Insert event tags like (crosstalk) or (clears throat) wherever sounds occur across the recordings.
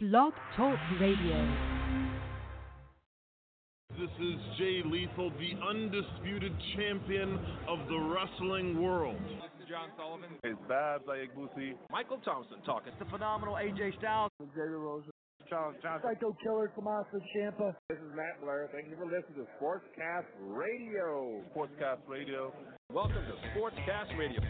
Blog Talk Radio. This is Jay Lethal, the undisputed champion of the wrestling world. This is John Sullivan. It's Babs Ayagbusi. Michael Thompson talking. It's The phenomenal AJ Styles. Xavier Rose. Charles Johnson. Psycho Killer Tommaso Ciampa. This is Matt Blair. Thank you for listening to Sportscast Radio. Sportscast Radio. Welcome to Sportscast Radio.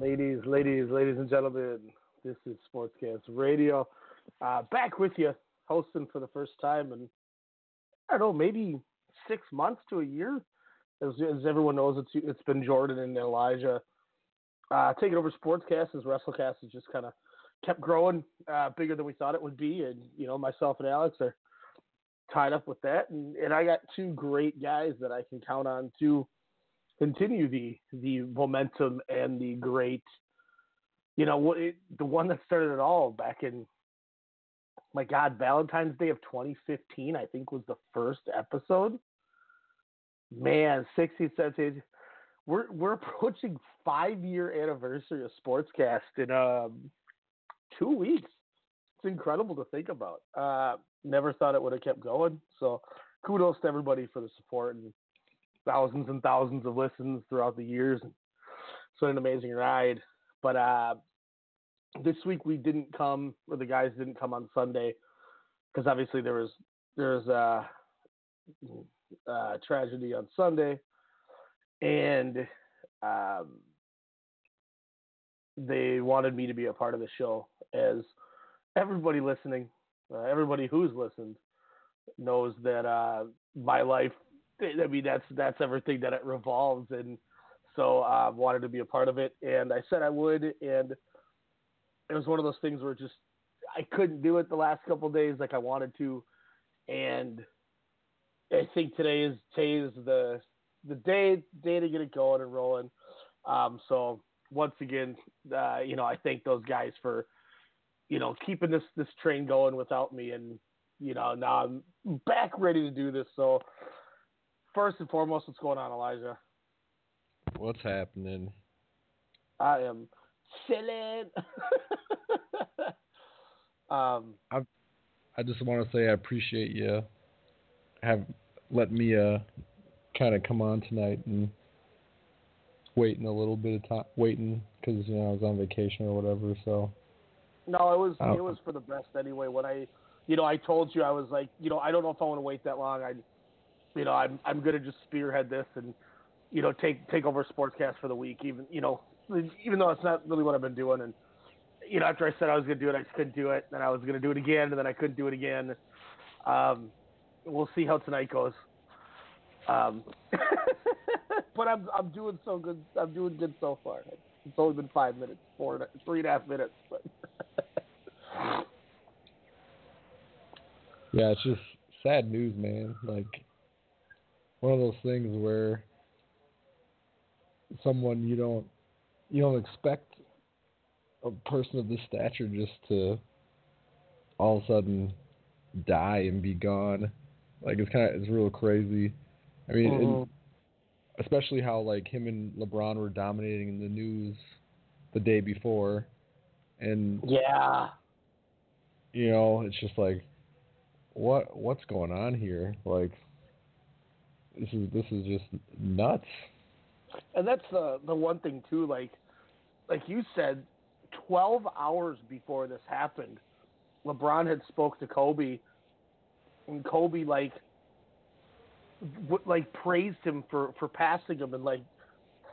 Ladies, ladies, ladies and gentlemen, this is Sportscast Radio. Uh, back with you, hosting for the first time in, I don't know, maybe six months to a year. As, as everyone knows, it's it's been Jordan and Elijah uh, taking over Sportscast as WrestleCast has just kind of kept growing uh, bigger than we thought it would be. And, you know, myself and Alex are tied up with that. And, and I got two great guys that I can count on to continue the the momentum and the great, you know, it, the one that started it all back in, my God, Valentine's Day of 2015, I think was the first episode. Man, 60 cents. We're we're approaching five year anniversary of Sportscast in um two weeks. It's incredible to think about. Uh, never thought it would have kept going. So kudos to everybody for the support and thousands and thousands of listens throughout the years. It's been an amazing ride. But uh, this week we didn't come, or the guys didn't come on Sunday, because obviously there was there was a, a tragedy on Sunday, and um, they wanted me to be a part of the show. As everybody listening, uh, everybody who's listened knows that uh, my life I mean, that's that's everything that it revolves, and so I uh, wanted to be a part of it, and I said I would, and it was one of those things where just I couldn't do it the last couple days like I wanted to, and I think today is today is the the day day to get it going and rolling. Um, so once again, uh, you know, I thank those guys for you know keeping this this train going without me, and you know now I'm back ready to do this. So first and foremost, what's going on, Elijah? What's happening? I am chilling. (laughs) um, I I just want to say I appreciate you have let me uh kind of come on tonight and waiting a little bit of time, waiting because you know I was on vacation or whatever. So no, it was it was for the best anyway. When I, you know, I told you I was like, you know, I don't know if I want to wait that long. I you know, I'm I'm gonna just spearhead this and you know take take over Sportscast for the week. Even you know, even though it's not really what I've been doing. And you know, after I said I was gonna do it, I just couldn't do it. Then I was gonna do it again, and then I couldn't do it again. Um, we'll see how tonight goes. Um, (laughs) but I'm I'm doing so good. I'm doing good so far. It's only been five minutes, four, three and a half minutes, but. (laughs) yeah, it's just sad news, man. Like one of those things where someone you don't you don't expect a person of this stature just to all of a sudden die and be gone. Like it's kind of it's real crazy. I mean, mm-hmm. especially how like him and LeBron were dominating in the news the day before, and yeah, you know, it's just like what what's going on here? Like this is this is just nuts. And that's the the one thing too. Like like you said, twelve hours before this happened, LeBron had spoke to Kobe, and Kobe like w- like praised him for for passing him and like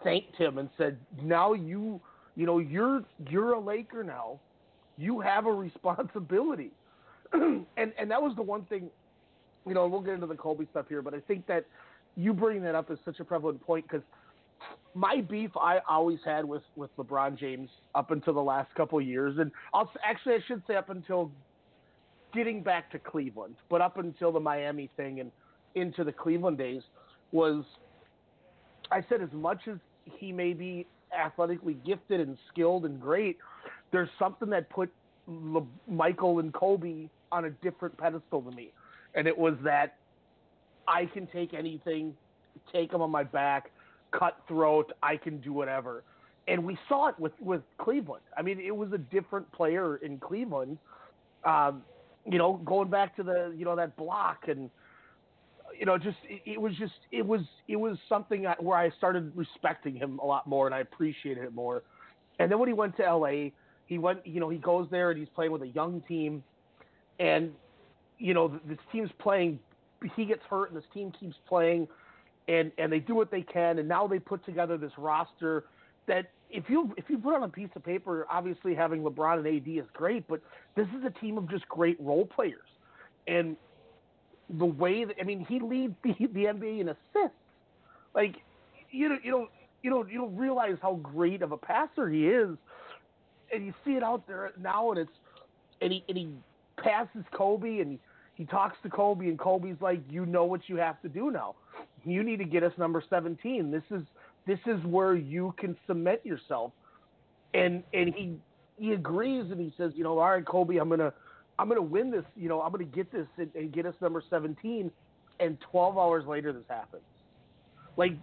thanked him and said, "Now you you know you're you're a Laker now. You have a responsibility." (clears throat) and and that was the one thing, you know. We'll get into the Kobe stuff here, but I think that you bring that up is such a prevalent point because my beef I always had with with LeBron James up until the last couple years, and I'll actually I should say up until getting back to Cleveland, but up until the Miami thing and into the Cleveland days was I said as much as he may be athletically gifted and skilled and great, there's something that put Le- Michael and Kobe on a different pedestal to me. and it was that I can take anything, take them on my back, cutthroat. I can do whatever, and we saw it with with Cleveland. I mean, it was a different player in Cleveland. Um, you know, going back to the you know that block and you know just it, it was just it was it was something I, where I started respecting him a lot more and I appreciated it more. And then when he went to LA, he went you know he goes there and he's playing with a young team, and you know this team's playing. He gets hurt and this team keeps playing, and and they do what they can and now they put together this roster that if you if you put on a piece of paper, obviously having LeBron and AD is great, but this is a team of just great role players, and the way that I mean he leads the, the NBA in assists. Like you don't you don't you don't you don't realize how great of a passer he is, and you see it out there now, and it's and he and he passes Kobe and he, he talks to Kobe, and Kobe's like, you know what you have to do now. You need to get us number seventeen. This is this is where you can cement yourself. And and he he agrees and he says, you know, all right, Kobe, I'm gonna I'm gonna win this. You know, I'm gonna get this and, and get us number 17. And 12 hours later, this happens. Like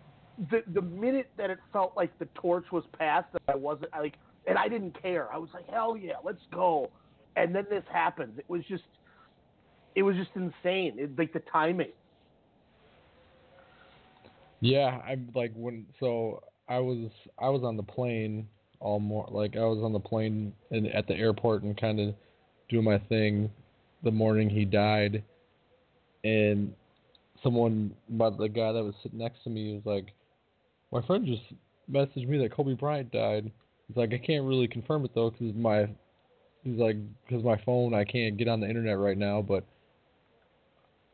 the the minute that it felt like the torch was passed, that I wasn't like, and I didn't care. I was like, hell yeah, let's go. And then this happens. It was just, it was just insane. It, like the timing. Yeah, I'm like when so I was I was on the plane all more like I was on the plane and at the airport and kind of doing my thing the morning he died, and someone but the guy that was sitting next to me was like, my friend just messaged me that Kobe Bryant died. He's like, I can't really confirm it though because my he's like because my phone I can't get on the internet right now, but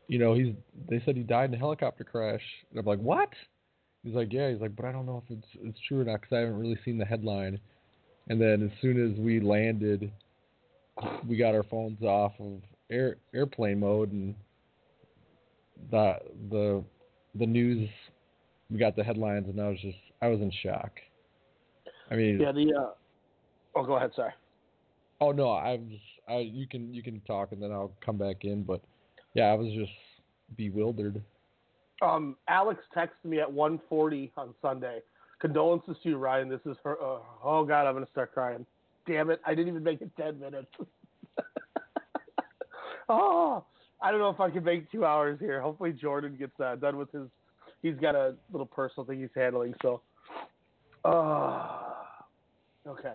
you know, he's they said he died in a helicopter crash. And I'm like, what? He's like, yeah. He's like, but I don't know if it's it's true or not because I haven't really seen the headline. And then as soon as we landed, we got our phones off of air airplane mode and the the the news. We got the headlines and I was just I was in shock. I mean, Yeah, the uh, oh, go ahead, sorry. Oh no, I'm just I you can you can talk and then I'll come back in, but yeah, I was just bewildered. Um, Alex texted me at 1:40 on Sunday. Condolences to you, Ryan. This is her. Uh, oh God, I'm gonna start crying. Damn it! I didn't even make it 10 minutes. oh, (laughs) I don't know if I can make two hours here. Hopefully, Jordan gets uh, done with his. He's got a little personal thing he's handling. So, uh, okay.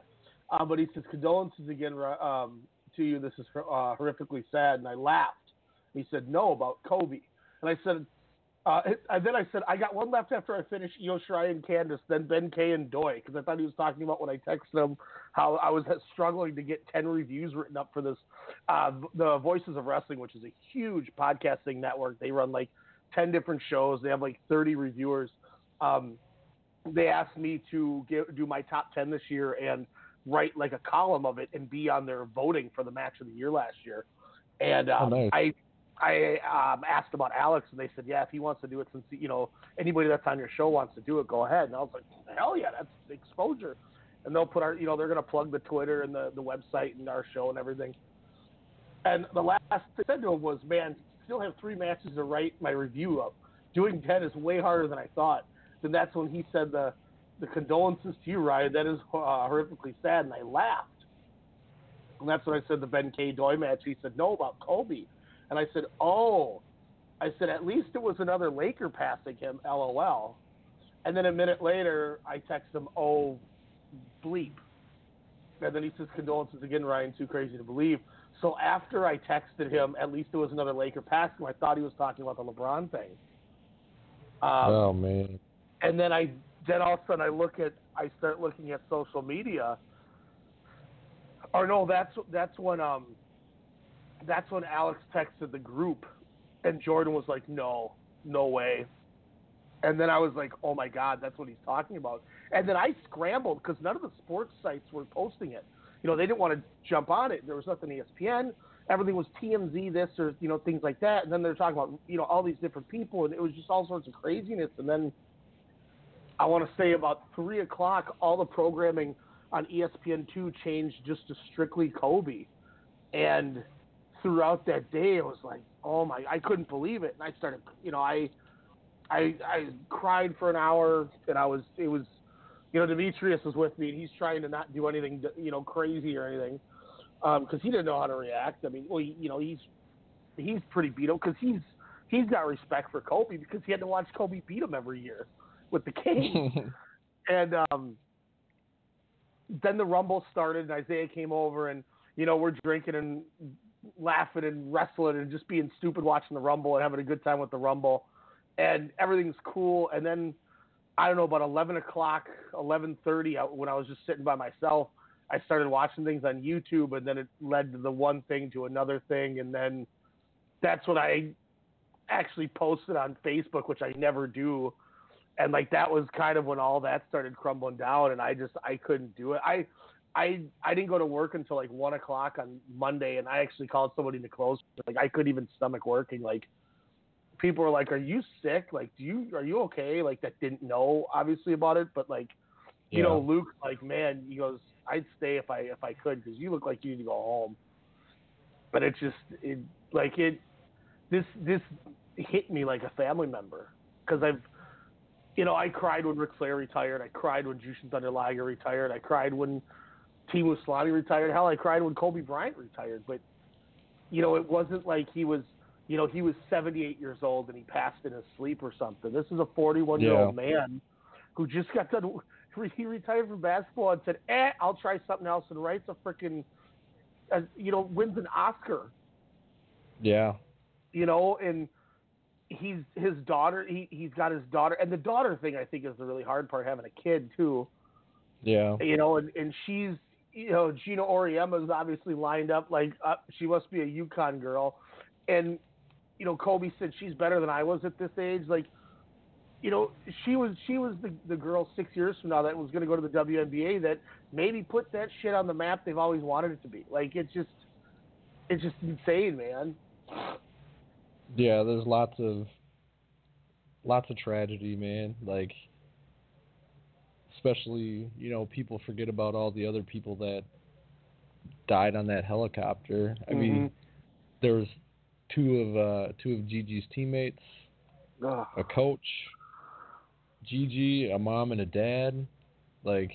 Uh, but he says condolences again um, to you. This is uh, horrifically sad, and I laughed. He said no about Kobe, and I said, uh, and then I said I got one left after I finished Io Shirai and Candice, then Ben K and Doi, because I thought he was talking about when I texted him how I was struggling to get ten reviews written up for this, uh, the Voices of Wrestling, which is a huge podcasting network. They run like ten different shows. They have like thirty reviewers. Um, they asked me to do my top ten this year and write like a column of it and be on their voting for the match of the year last year. And um, oh, nice. I I um, asked about Alex, and they said, yeah, if he wants to do it, since you know anybody that's on your show wants to do it, go ahead. And I was like, hell yeah, that's exposure. And they'll put our, you know, they're gonna plug the Twitter and the the website and our show and everything. And the last thing I said to him was, man, still have three matches to write my review of. Doing ten is way harder than I thought. Then that's when he said the the condolences to you, Ryan. That is uh, horrifically sad, and I laughed. And that's when I said the Ben K. Doi match. He said no about Kobe. And I said, oh. I said, at least it was another Laker passing him, LOL. And then a minute later, I text him, oh, bleep. And then he says, condolences again, Ryan, too crazy to believe. So after I texted him, at least it was another Laker passing him, I thought he was talking about the LeBron thing. Um, oh man. And then I, then all of a sudden I look at, I start looking at social media. Or no, that's that's when um, that's when Alex texted the group, and Jordan was like, "No, no way." And then I was like, "Oh my God, that's what he's talking about." And then I scrambled because none of the sports sites were posting it. You know, they didn't want to jump on it. There was nothing ESPN. Everything was TMZ, this or you know things like that. And then they're talking about you know all these different people, and it was just all sorts of craziness. And then I want to say about three o'clock, all the programming on ESPN two changed just to strictly Kobe, and throughout that day, it was like, oh my, I couldn't believe it, and I started, you know, I, I, I cried for an hour, and I was, it was, you know, Demetrius was with me, and he's trying to not do anything, you know, crazy or anything, because he didn't know how to react. I mean, well, you know, he's, he's pretty beat up because he's, he's got respect for Kobe because he had to watch Kobe beat him every year with the (laughs) Kings, and um, then the Rumble started, and Isaiah came over, and you know, we're drinking and laughing and wrestling and just being stupid watching the Rumble and having a good time with the Rumble, and everything's cool. And then I don't know about eleven o'clock, eleven thirty, when I was just sitting by myself, I started watching things on YouTube, and then it led to the one thing to another thing, and then that's what I actually posted on Facebook, which I never do. And like that was kind of when all that started crumbling down, and I just I couldn't do it. I I I didn't go to work until like one o'clock on Monday, and I actually called somebody to close. Like I couldn't even stomach working. Like people were like, "Are you sick? Like, do you are you okay?" Like that didn't know obviously about it, but like you Yeah. know, Luke, like man, he goes, "I'd stay if I if I could because you look like you need to go home." But it's just it like it this this hit me like a family member because I've you know I cried when Ric Flair retired. I cried when Jushin Thunder Liger retired. I cried when Timo Slotty retired. Hell, I cried when Kobe Bryant retired. But you know, it wasn't like he was, you know, he was 78 years old and he passed in his sleep or something. This is a 41 year old man who just got done. (laughs) He retired from basketball and said, "Eh, I'll try something else," and writes a freaking, uh, you know, wins an Oscar. Yeah. You know, and he's his daughter. He he's got his daughter, and the daughter thing I think is the really hard part. Having a kid too. Yeah. you know, and, and she's, you know, Gina Oriema's obviously lined up like uh, she must be a UConn girl, and you know, Kobe said she's better than I was at this age. Like, you know, she was she was the the girl six years from now that was going to go to the WNBA that maybe put that shit on the map they've always wanted it to be. Like, it's just, it's just insane, man. Yeah, there's lots of lots of tragedy, man. Like especially, you know, people forget about all the other people that died on that helicopter. I mean, there was two of uh two of Gigi's teammates, Ugh. a coach, Gigi, a mom and a dad. Like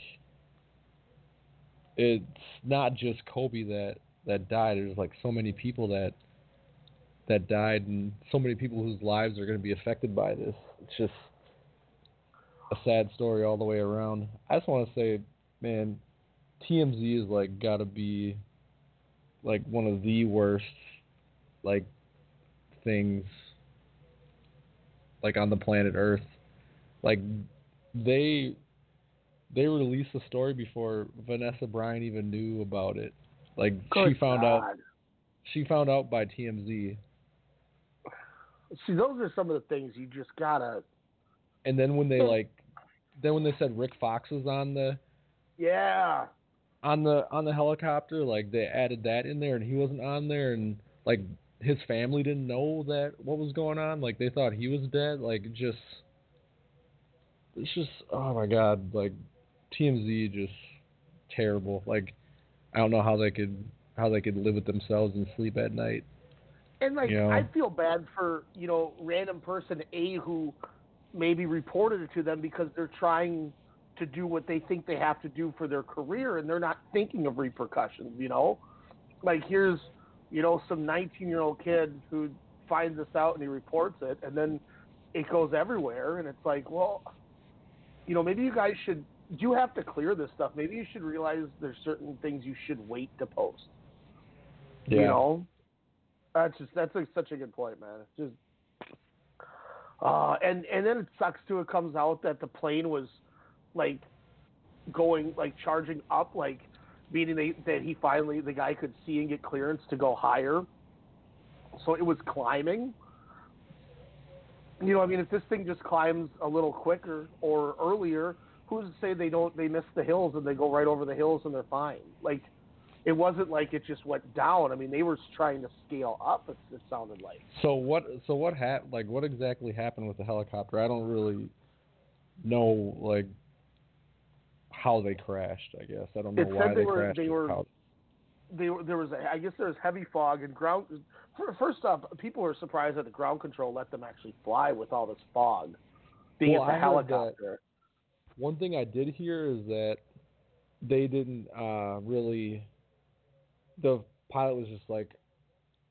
it's not just Kobe that that died. There's like so many people that that died and so many people whose lives are going to be affected by this. It's just a sad story all the way around. I just want to say, man, TMZ is like got to be like one of the worst like things like on the planet Earth. Like they they released the story before Vanessa Bryant even knew about it. Like she Good found out she found out by TMZ. See, those are some of the things you just gotta. And then when they hmm. like then when they said Rick Fox was on the Yeah. on the on the helicopter, like they added that in there and he wasn't on there and like his family didn't know that what was going on. Like they thought he was dead. Like just it's just oh my god, like TMZ just terrible. Like I don't know how they could how they could live with themselves and sleep at night. And like You know? I feel bad for, you know, random person A who maybe reported it to them because they're trying to do what they think they have to do for their career and they're not thinking of repercussions, you know? Like here's, you know, some 19-year-old kid who finds this out and he reports it and then it goes everywhere and it's like, well, you know, maybe you guys should you have to clear this stuff. Maybe you should realize there's certain things you should wait to post. You know, that's just that's like such a good point, man. It's just, uh, and and then it sucks too. It comes out that the plane was like going like charging up, like meaning they, that he finally the guy could see and get clearance to go higher. So it was climbing. You know, I mean, if this thing just climbs a little quicker or earlier, who's to say they don't they miss the hills and they go right over the hills and they're fine? Like, it wasn't like it just went down. I mean, they were trying to scale up. It, it sounded like. So what? So what hap- Like what exactly happened with the helicopter? I don't really know like how they crashed. I guess I don't know It why said they were- crashed. they were- how- they were- there was a, I guess there was heavy fog and ground. First off, people were surprised that the ground control let them actually fly with all this fog, being Well, it's a I helicopter. One thing I did hear is that they didn't uh, really. The pilot was just like,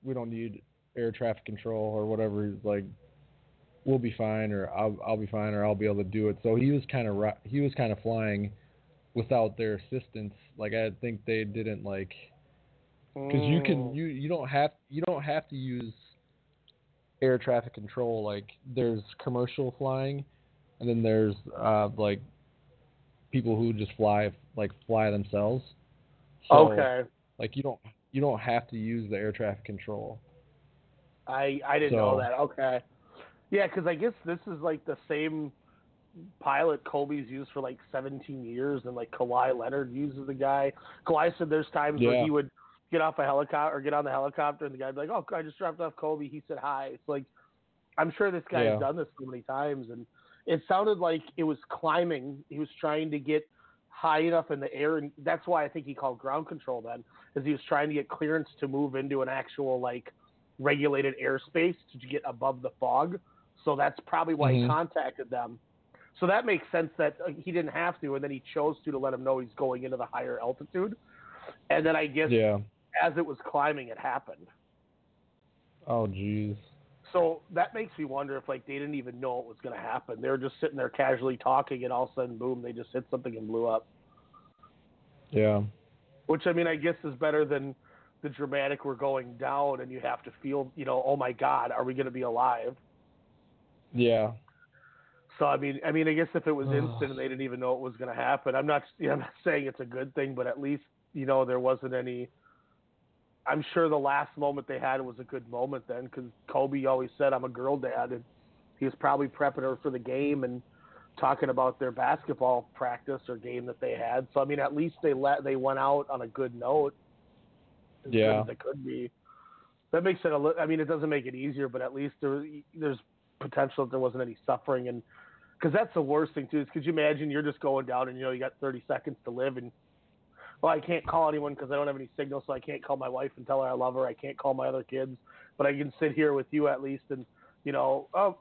"We don't need air traffic control or whatever." He's like, "We'll be fine," or "I'll I'll be fine," or "I'll be able to do it." So he was kind of he was kind of flying without their assistance. Like I think they didn't like because you can Mm. you you don't have you don't have to use air traffic control. Like there's commercial flying, and then there's uh like people who just fly like fly themselves. So, okay. Like you don't you don't have to use the air traffic control. I I didn't know that. Okay. Yeah, because I guess this is like the same pilot Kobe's used for like 17 years, and like Kawhi Leonard uses the guy. Kawhi said there's times where he would get off a helicopter or get on the helicopter, and the guy'd be like, "Oh, I just dropped off Kobe." He said hi. It's like I'm sure this guy Yeah. has done this so many times, and it sounded like it was climbing. He was trying to get high enough in the air, and that's why I think he called ground control then, is he was trying to get clearance to move into an actual like regulated airspace to get above the fog. So that's probably why he Mhm. contacted them. So that makes sense that uh, he didn't have to, and then he chose to to let him know he's going into the higher altitude. And then I guess Yeah. as it was climbing, it happened. Oh jeez. So that makes me wonder if like they didn't even know it was going to happen. They were just sitting there casually talking, and all of a sudden, boom, they just hit something and blew up. Yeah. Which I mean, I guess is better than the dramatic we're going down, and you have to feel, you know, oh my God, are we going to be alive? Yeah. So I mean, I mean, I guess if it was instant and they didn't even know it was going to happen, I'm not, you (laughs) know, I'm not saying it's a good thing, but at least you know there wasn't any. I'm sure the last moment they had was a good moment then, because Kobe always said, "I'm a girl dad," and he was probably prepping her for the game and talking about their basketball practice or game that they had. So I mean, at least they let they went out on a good note. As Yeah. as it could be. That makes it a little. I mean, it doesn't make it easier, but at least there, there's potential that there wasn't any suffering and because that's the worst thing too. Is could you imagine you're just going down and you know you got 30 seconds to live and well I can't call anyone because I don't have any signal, so I can't call my wife and tell her I love her. I can't call my other kids, but I can sit here with you at least and you know oh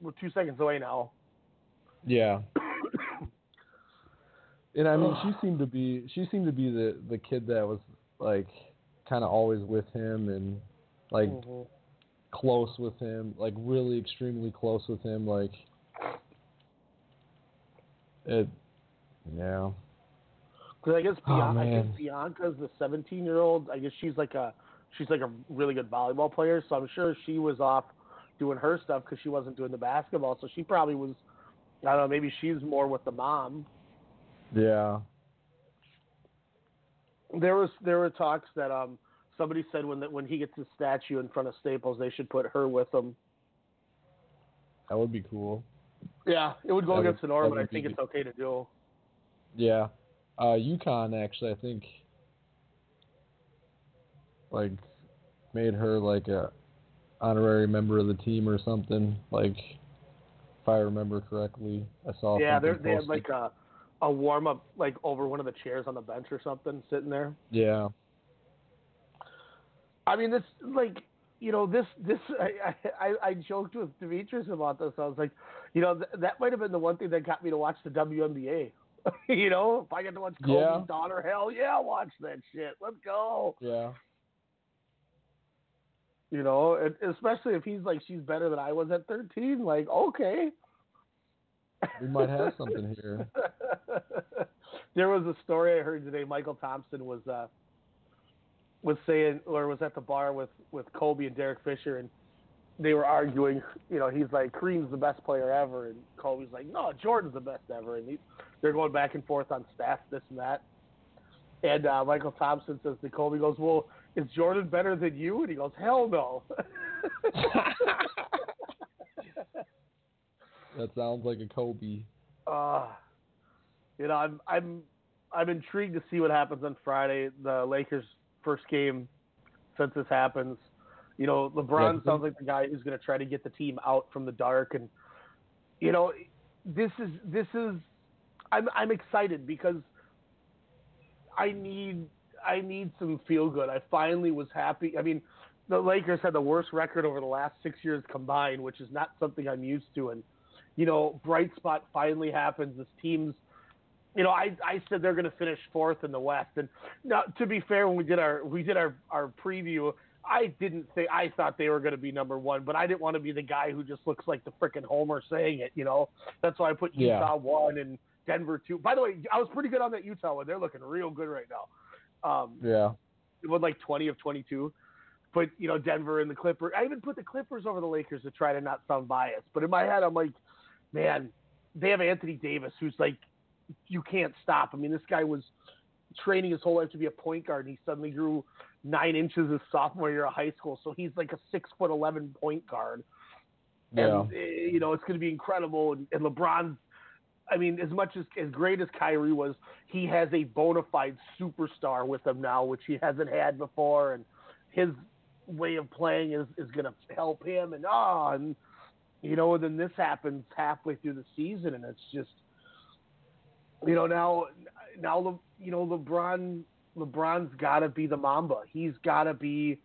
we're two seconds away now. Yeah. (coughs) And I mean, she seemed to be she seemed to be the the kid that was like kind of always with him and like Mhm. close with him, like really extremely close with him. Like it, yeah, Because I guess Oh, Bianca, I guess Bianca's the 17 year old. I guess she's like a she's like a really good volleyball player. So I'm sure she was off doing her stuff because she wasn't doing the basketball. So she probably was. I don't know. Maybe she's more with the mom. yeah, There was there were talks that um somebody said when that when he gets his statue in front of Staples they should put her with him. that would be cool. Yeah, it would go That would- against the norm, but I think be- it's okay to do. Yeah, uh, UConn actually, I think, like, made her like a honorary member of the team or something. Like, if I remember correctly, I saw. yeah, they they had like a a warm up like over one of the chairs on the bench or something sitting there. Yeah, I mean, this like you know this this (laughs) I I, I joked with Demetrius about this. I was like, you know, th- that might have been the one thing that got me to watch the WNBA. (laughs) you know, if I get to watch Kobe's Yeah. daughter, hell yeah, watch that shit. Let's go. yeah, You know, especially if he's like she's better than I was at 13. Like, okay. we might have (laughs) something here. there was a story I heard today. Michael Thompson was uh, was saying, or was at the bar with with Kobe and Derek Fisher, and they were arguing. You know, he's like, Kareem's the best player ever, and Kobe's like, no, Jordan's the best ever, and he, they're going back and forth on stats, this and that. And uh, Michael Thompson says to Kobe, he goes, well, is Jordan better than you? And he goes, hell no. (laughs) That sounds like a Kobe. uh, you know, I'm I'm I'm intrigued to see what happens on Friday. The Lakers' first game since this happens. You know, LeBron Yeah, sounds like the guy who's going to try to get the team out from the dark, and you know, this is this is I'm I'm excited because I need I need some feel good. I finally was happy. I mean, the Lakers had the worst record over the last six years combined, which is not something I'm used to. And you know, bright spot finally happens. This team's, you know, I I said they're going to finish fourth in the West. And now, to be fair, when we did our we did our our preview, I didn't say I thought they were going to be number one, but I didn't want to be the guy who just looks like the freaking homer saying it. You know, that's why I put Yeah. Utah one and Denver two. By the way, I was pretty good on that Utah one. They're looking real good right now. Um, Yeah. with like 20 of 22. But, you know, Denver and the Clippers. I even put the Clippers over the Lakers to try to not sound biased. But in my head, I'm like, man, they have Anthony Davis, who's like, you can't stop. I mean, this guy was training his whole life to be a point guard, and he suddenly grew nine inches his sophomore year of high school. So he's like a six foot 11 point guard. Yeah. And, eh, you know, it's going to be incredible. And, and LeBron's, I mean, as much as as great as Kyrie was, he has a bona fide superstar with him now, which he hasn't had before, and his way of playing is is going to help him. And oh, and you know, then this happens halfway through the season, and it's just, you know, now now Le, you know LeBron LeBron's got to be the Mamba. He's got to be,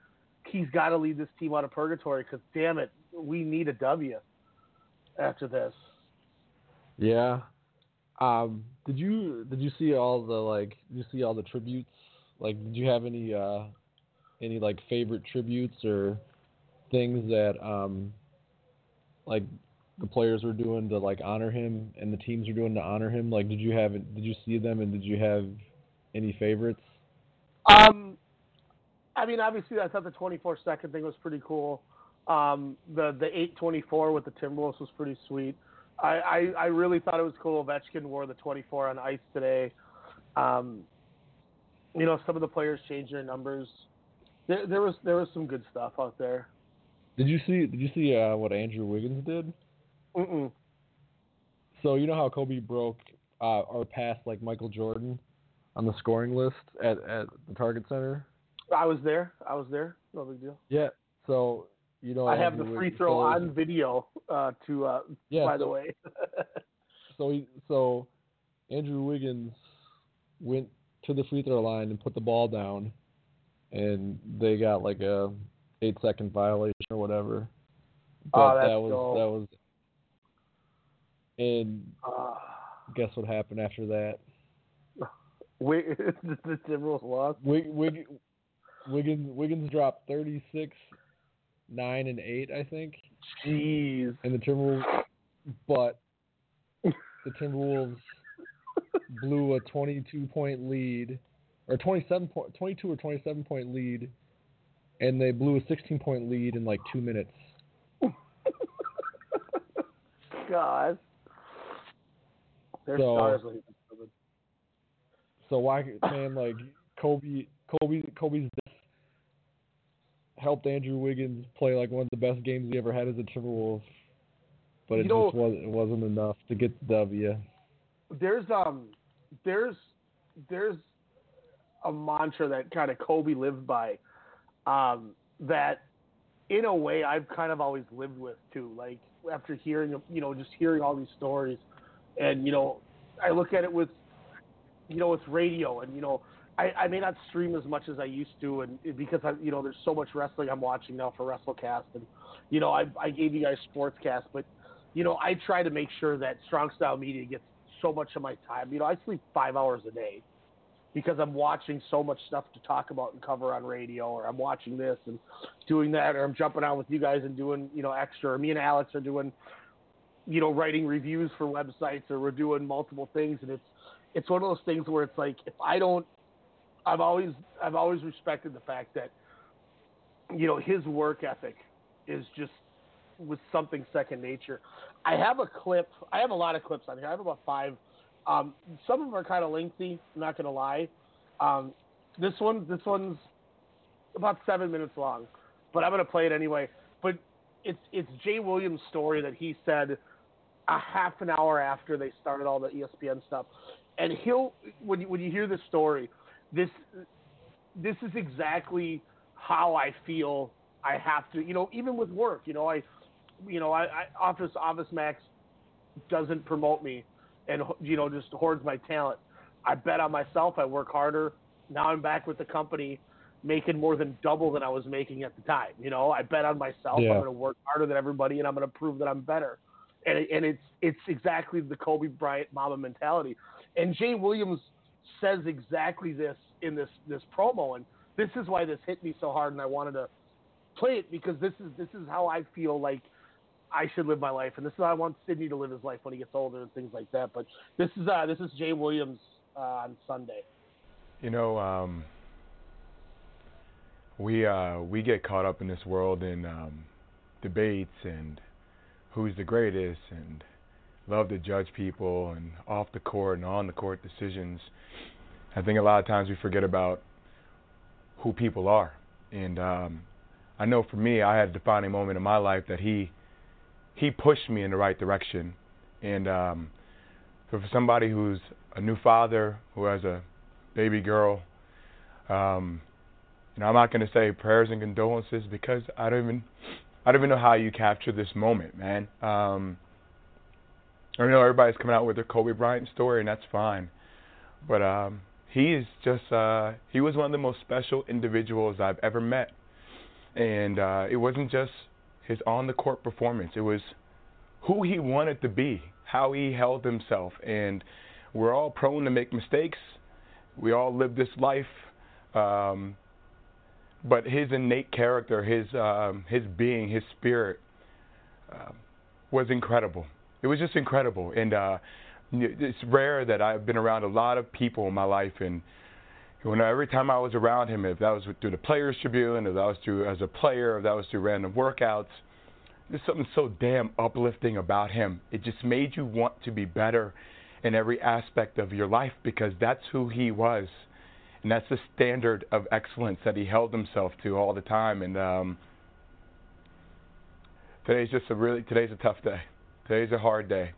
he's got to lead this team out of purgatory because damn it, we need a W after this. Yeah. Um, did you did you see all the like did you see all the tributes? Like did you have any uh any like favorite tributes or things that um like the players were doing to like honor him and the teams were doing to honor him? Like did you have did you see them and did you have any favorites? Um, I mean, obviously, I thought the 24 second thing was pretty cool. Um, the the 824 with the Timberwolves was pretty sweet. I, I, I really thought it was cool. Ovechkin wore the 24 on ice today. Um, you know, some of the players changed their numbers. There, there was there was some good stuff out there. Did you see did you see uh, what Andrew Wiggins did? Mm-mm. So you know how Kobe broke uh, or passed like Michael Jordan on the scoring list at, at the Target Center? I was there. I was there. No big deal. Yeah. So you know I have the free throw so- on video. Uh, to uh, Yeah. by the way. (laughs) so he, so Andrew Wiggins went to the free throw line and put the ball down, and they got like a eight second violation or whatever. But Oh, that's that was dope. that was. And uh, guess what happened after that? (laughs) wait, (laughs) the Timberwolves lost. Wig, Wig, Wiggins Wiggins dropped thirty six, nine and eight, I think, Jeez. and the Timberwolves, but the Timberwolves blew a twenty two point lead, or 27 point, 22 or twenty seven point lead, and they blew a sixteen point lead in like two minutes. God. Their So- stars will hit the field. So why, man, like Kobe, Kobe, Kobe's helped Andrew Wiggins play like one of the best games he ever had as a Timberwolf, but it You know- just wasn't it wasn't enough to get the W. There's um there's there's a mantra that kind of Kobe lived by um that in a way I've kind of always lived with too. Like after hearing you know just hearing all these stories and you know I look at it with you know with radio and you know I, I may not stream as much as I used to and because I you know there's so much wrestling I'm watching now for WrestleCast and you know I I gave you guys Sportscast but you know I try to make sure that Strong Style Media gets so much of my time. You know I sleep five hours a day because I'm watching so much stuff to talk about and cover on radio, or I'm watching this and doing that, or I'm jumping on with you guys and doing, you know, extra. Or me and Alex are doing, you know, writing reviews for websites, or we're doing multiple things, and it's it's one of those things where it's like if I don't, I've always I've always respected the fact that, you know, his work ethic is just was something second nature. I have a clip. I have a lot of clips on here. I have about five. Um, some of them are kind of lengthy. I'm not gonna lie. Um, this one, this one's about seven minutes long, but I'm gonna play it anyway. But it's it's Jay Williams' story that he said a half an hour after they started all the ESPN stuff, and he'll when you, when you hear this story, this this is exactly how I feel. I have to, you know, even with work, you know, I, you know, I, I Office Office Max doesn't promote me, and you know, just hoards my talent. I bet on myself. I work harder. now I'm back with the company making more than double than I was making at the time. You know, I bet on myself. Yeah. I'm going to work harder than everybody, and I'm going to prove that I'm better. And and it's it's exactly the Kobe Bryant Mamba mentality. And Jay Williams says exactly this in this this promo, and this is why this hit me so hard, and I wanted to play it because this is this is how I feel like I should live my life, and this is how I want Sydney to live his life when he gets older and things like that. But this is uh, this is Jay Williams uh, on Sunday. You know, um, we uh, we get caught up in this world in um, debates and who's the greatest and love to judge people and off the court and on the court decisions. I think a lot of times we forget about who people are. And um, I know for me, I had a defining moment in my life that he he pushed me in the right direction. And um, so for somebody who's a new father who has a baby girl, um, you know, I'm not going to say prayers and condolences because I don't even I don't even know how you capture this moment, man. Um, I know everybody's coming out with their Kobe Bryant story, and that's fine. But um, he is just uh, he was one of the most special individuals I've ever met, and uh, it wasn't just his on the court performance. It was who he wanted to be, how he held himself, and we're all prone to make mistakes. We all live this life. Um, but his innate character, his um, his being, his spirit uh, was incredible. It was just incredible, and uh, it's rare that I've been around a lot of people in my life, and every time I was around him, if that was through the Players Tribune, if that was through as a player, if that was through random workouts, there's something so damn uplifting about him. It just made you want to be better in every aspect of your life because that's who he was and that's the standard of excellence that he held himself to all the time. And um, today's just a really today's a tough day. Today's a hard day,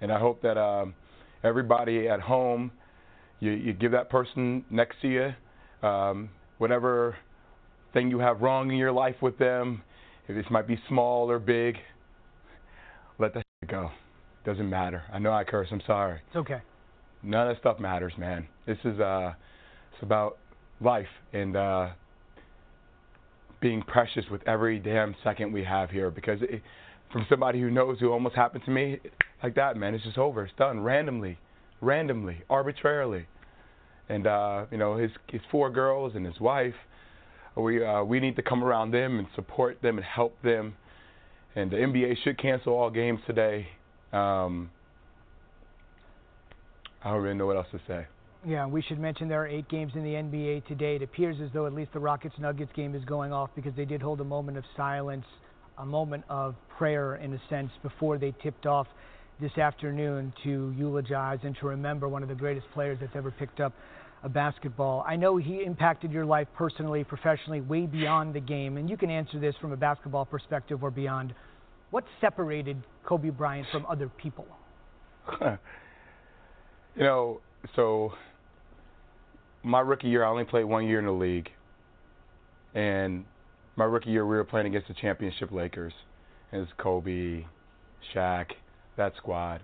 and I hope that um, everybody at home, you, you give that person next to you um, whatever thing you have wrong in your life with them. If this might be small or big, let that (laughs) go. Doesn't matter. I know I curse. I'm sorry. It's okay. None of that stuff matters, man. This is uh it's about life and uh, being precious with every damn second we have here. Because it, from somebody who knows who almost happened to me like that, man, it's just over. It's done randomly, randomly, arbitrarily. And uh, you know his his four girls and his wife. We uh, we need to come around them and support them and help them. And the NBA should cancel all games today. Um, I don't really know what else to say. Yeah, we should mention there are eight games in the NBA today. It appears as though at least the Rockets Nuggets game is going off because they did hold a moment of silence, a moment of prayer in a sense before they tipped off this afternoon to eulogize and to remember one of the greatest players that's ever picked up a basketball. I know he impacted your life personally, professionally, way beyond the game, and you can answer this from a basketball perspective or beyond. What separated Kobe Bryant from other people? (laughs) you know, so my rookie year, I only played one year in the league. And my rookie year, we were playing against the championship Lakers. It was Kobe, Shaq, that squad.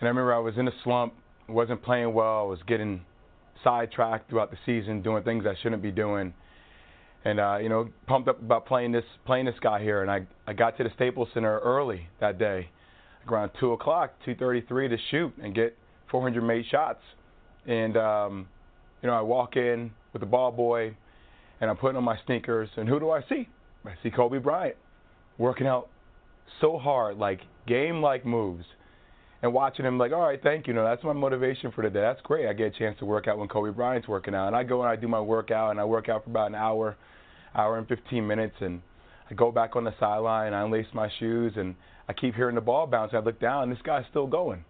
And I remember I was in a slump, wasn't playing well, I was getting sidetracked throughout the season, doing things I shouldn't be doing. And uh, you know, pumped up about playing this playing this guy here. And I I got to the Staples Center early that day, around two o'clock, two thirty-three to shoot and get 400 made shots. And um, you know, I walk in with the ball boy, and I'm putting on my sneakers, and who do I see? I see Kobe Bryant working out so hard, like game-like moves, and watching him like, all right, thank you. No, that's my motivation for today. That's great. I get a chance to work out when Kobe Bryant's working out, and I go and I do my workout, and I work out for about an hour, hour and 15 minutes, and I go back on the sideline, I unlace my shoes, and I keep hearing the ball bounce. I look down, and this guy's still going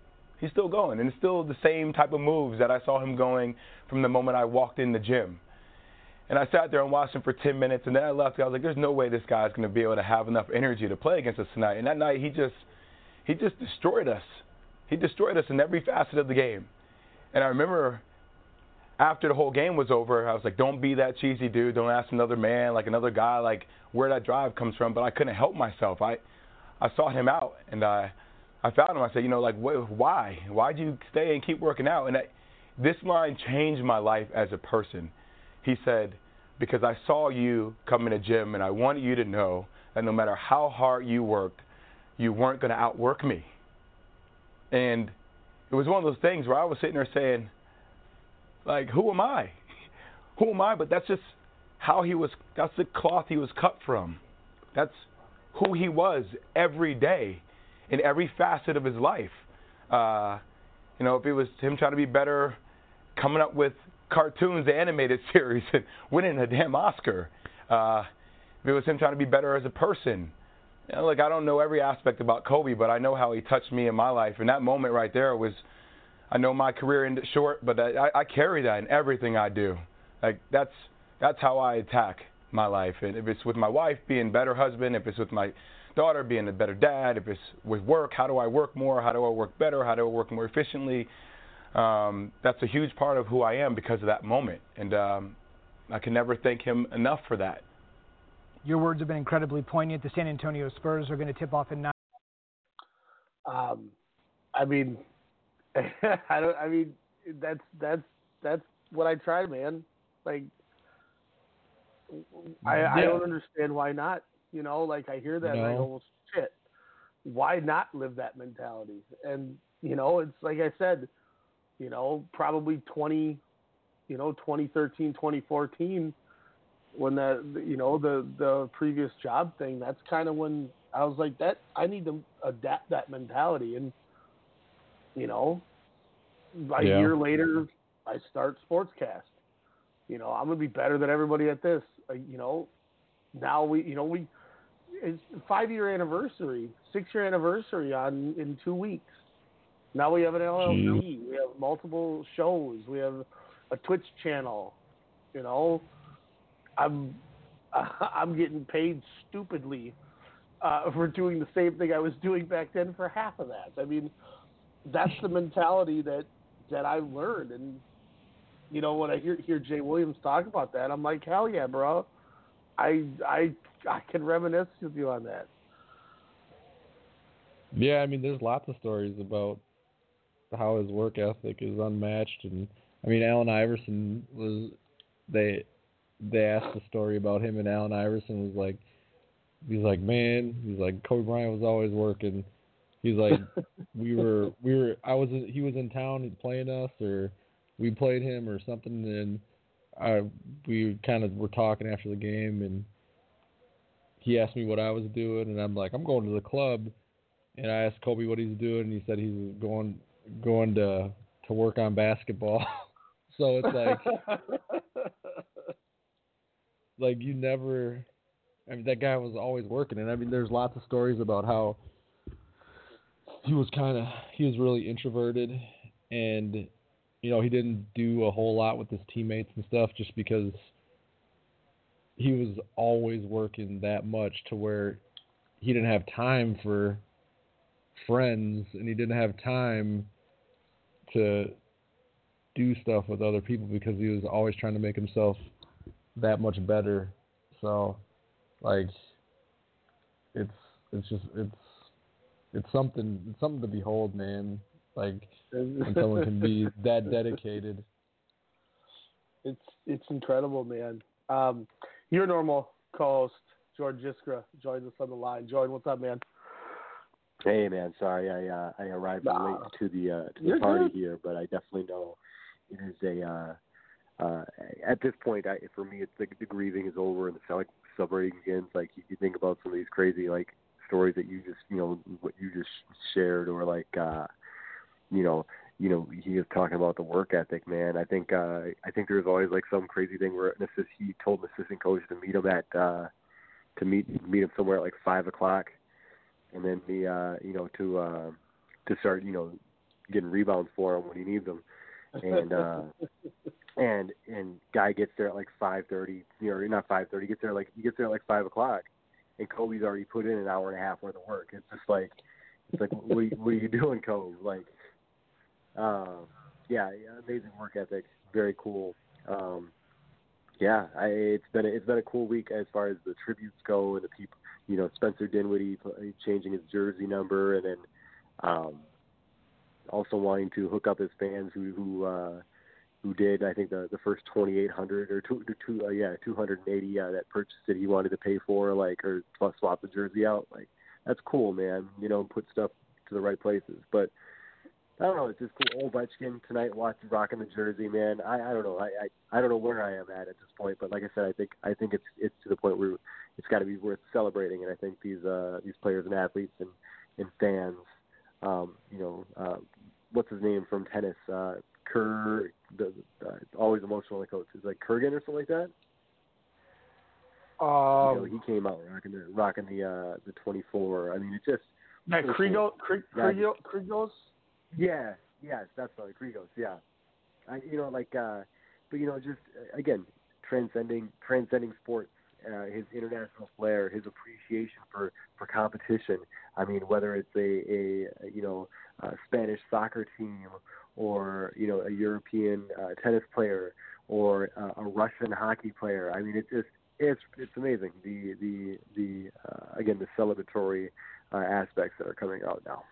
he's still going, and it's still the same type of moves that I saw him going from the moment I walked in the gym. And I sat there and watched him for 10 minutes, and then I left. I was like, "There's no way this guy's going to be able to have enough energy to play against us tonight." And that night, he just he just destroyed us. He destroyed us in every facet of the game. And I remember after the whole game was over, I was like, "Don't be that cheesy dude. Don't ask another man, like another guy, like where that drive comes from." But I couldn't help myself. I I sought him out, and I I found him. I said, you know, like, wh- why? Why'd you stay and keep working out? And I, this line changed my life as a person He said, because I saw you come in the gym and I wanted you to know that no matter how hard you worked, you weren't going to outwork me. And it was one of those things where I was sitting there saying, like, who am I? (laughs) who am I? But that's just how he was, that's the cloth he was cut from. That's who he was every day in every facet of his life. Uh, you know, if it was him trying to be better, coming up with cartoons, animated (laughs) series, and winning a damn Oscar. Uh, if it was him trying to be better as a person. You know, like I don't know every aspect about Kobe, but I know how he touched me in my life. And that moment right there was, I know my career ended short, but I, I carry that in everything I do. Like that's that's how I attack my life. And if it's with my wife, being a better husband. If it's with my daughter, being a better dad. If it's with work, how do I work more? How do I work better? How do I work more efficiently? Um, that's a huge part of who I am because of that moment, and um, I can never thank him enough for that. Your words have been incredibly poignant. The San Antonio Spurs are going to tip off in nine. Um, I mean, (laughs) I don't. I mean, that's that's that's what I tried, man. Like, I yeah. I don't understand why not. You know, like I hear that no. and I go, shit. Why not live that mentality? And you know, it's like I said, you know, probably 20, you know, 2013, 2014, when that, you know, the, the previous job thing, that's kind of when I was like, that, I need to adapt that mentality. And, you know, a yeah. year later, I start Sportscast. You know, I'm going to be better than everybody at this. Uh, you know, now we, you know, we, it's five year anniversary, six year anniversary on in two weeks. Now we have an LLC. We have multiple shows. We have a Twitch channel. You know, I'm (laughs) I'm getting paid stupidly uh, (laughs) for doing the same thing I was doing back then for half of that. I mean, that's the mentality that that I learned. And you know, when I hear hear Jay Williams talk about that, I'm like, hell yeah, bro. I I I can reminisce with you on that. Yeah, I mean, there's lots of stories about how his work ethic is unmatched. And I mean, Allen Iverson was they they asked the story about him and Allen Iverson was like he's like man he's like Kobe Bryant was always working. He's like (laughs) we were we were I was he was in town playing us or we played him or something and I we kind of were talking after the game and he asked me what I was doing and I'm like I'm going to the club and I asked Kobe what he's doing and he said he's going going to to work on basketball. (laughs) so it's like (laughs) like you never I mean that guy was always working and I mean there's lots of stories about how he was kind of he was really introverted and you know he didn't do a whole lot with his teammates and stuff just because he was always working that much to where he didn't have time for friends and he didn't have time to do stuff with other people because he was always trying to make himself that much better. So, like, it's it's just it's it's something it's something to behold, man. Like when someone can be (laughs) that dedicated. It's it's incredible, man. Um, your normal co-host George Jiskra joins us on the line. George, what's up, man? Hey man, sorry I uh, I arrived nah. late to the uh, to the You're party good. here, but I definitely know it is a uh, uh, at this point I, for me it's like the grieving is over and the like celebrating begins. Like you, you think about some of these crazy like stories that you just you know what you just shared or like uh, you know you know he was talking about the work ethic man. I think uh, I think there's always like some crazy thing where an assist, he told an assistant coach to meet him at uh, to meet meet him somewhere at like five o'clock and then the uh, you know to uh, to start you know getting rebounds for him when he needs them, and uh, (laughs) and and guy gets there at like five thirty, you know, not five thirty, gets there like he gets there at like five o'clock, and Kobe's already put in an hour and a half worth of work. It's just like it's like what are you, what are you doing, Kobe? Like, uh, yeah, amazing work ethic, very cool. Um, yeah, I, it's been a, it's been a cool week as far as the tributes go and the people you know Spencer Dinwiddie changing his jersey number, and then um, also wanting to hook up his fans who who uh, who did I think the the first 2800 or two, two uh, yeah 280 uh, that purchased it he wanted to pay for like or plus swap the jersey out. Like that's cool man you know put stuff to the right places. But I don't know it's just cool Ovechkin tonight watching rocking the jersey man I I don't know I, I I don't know where I am at at this point but like I said I think I think it's it's to the point where it's got to be worth celebrating and I think these uh these players and athletes and and fans um you know uh what's his name from tennis uh Kerr, the, uh, always emotional the coach. Is like Kurgan or something like that. Um, you know, he came out rocking the rocking the uh, the 24. I mean, it just that Krigo, Krigo, Krigos. Yeah, yes, that's right, Krigos. Yeah, I, you know, like, uh, but you know, just uh, again, transcending transcending sports. Uh, his international flair, his appreciation for for competition. I mean, whether it's a a you know a Spanish soccer team or you know a European uh, tennis player or uh, a Russian hockey player. I mean, it's just it's it's amazing the the the uh, again the celebratory uh, aspects that are coming out now.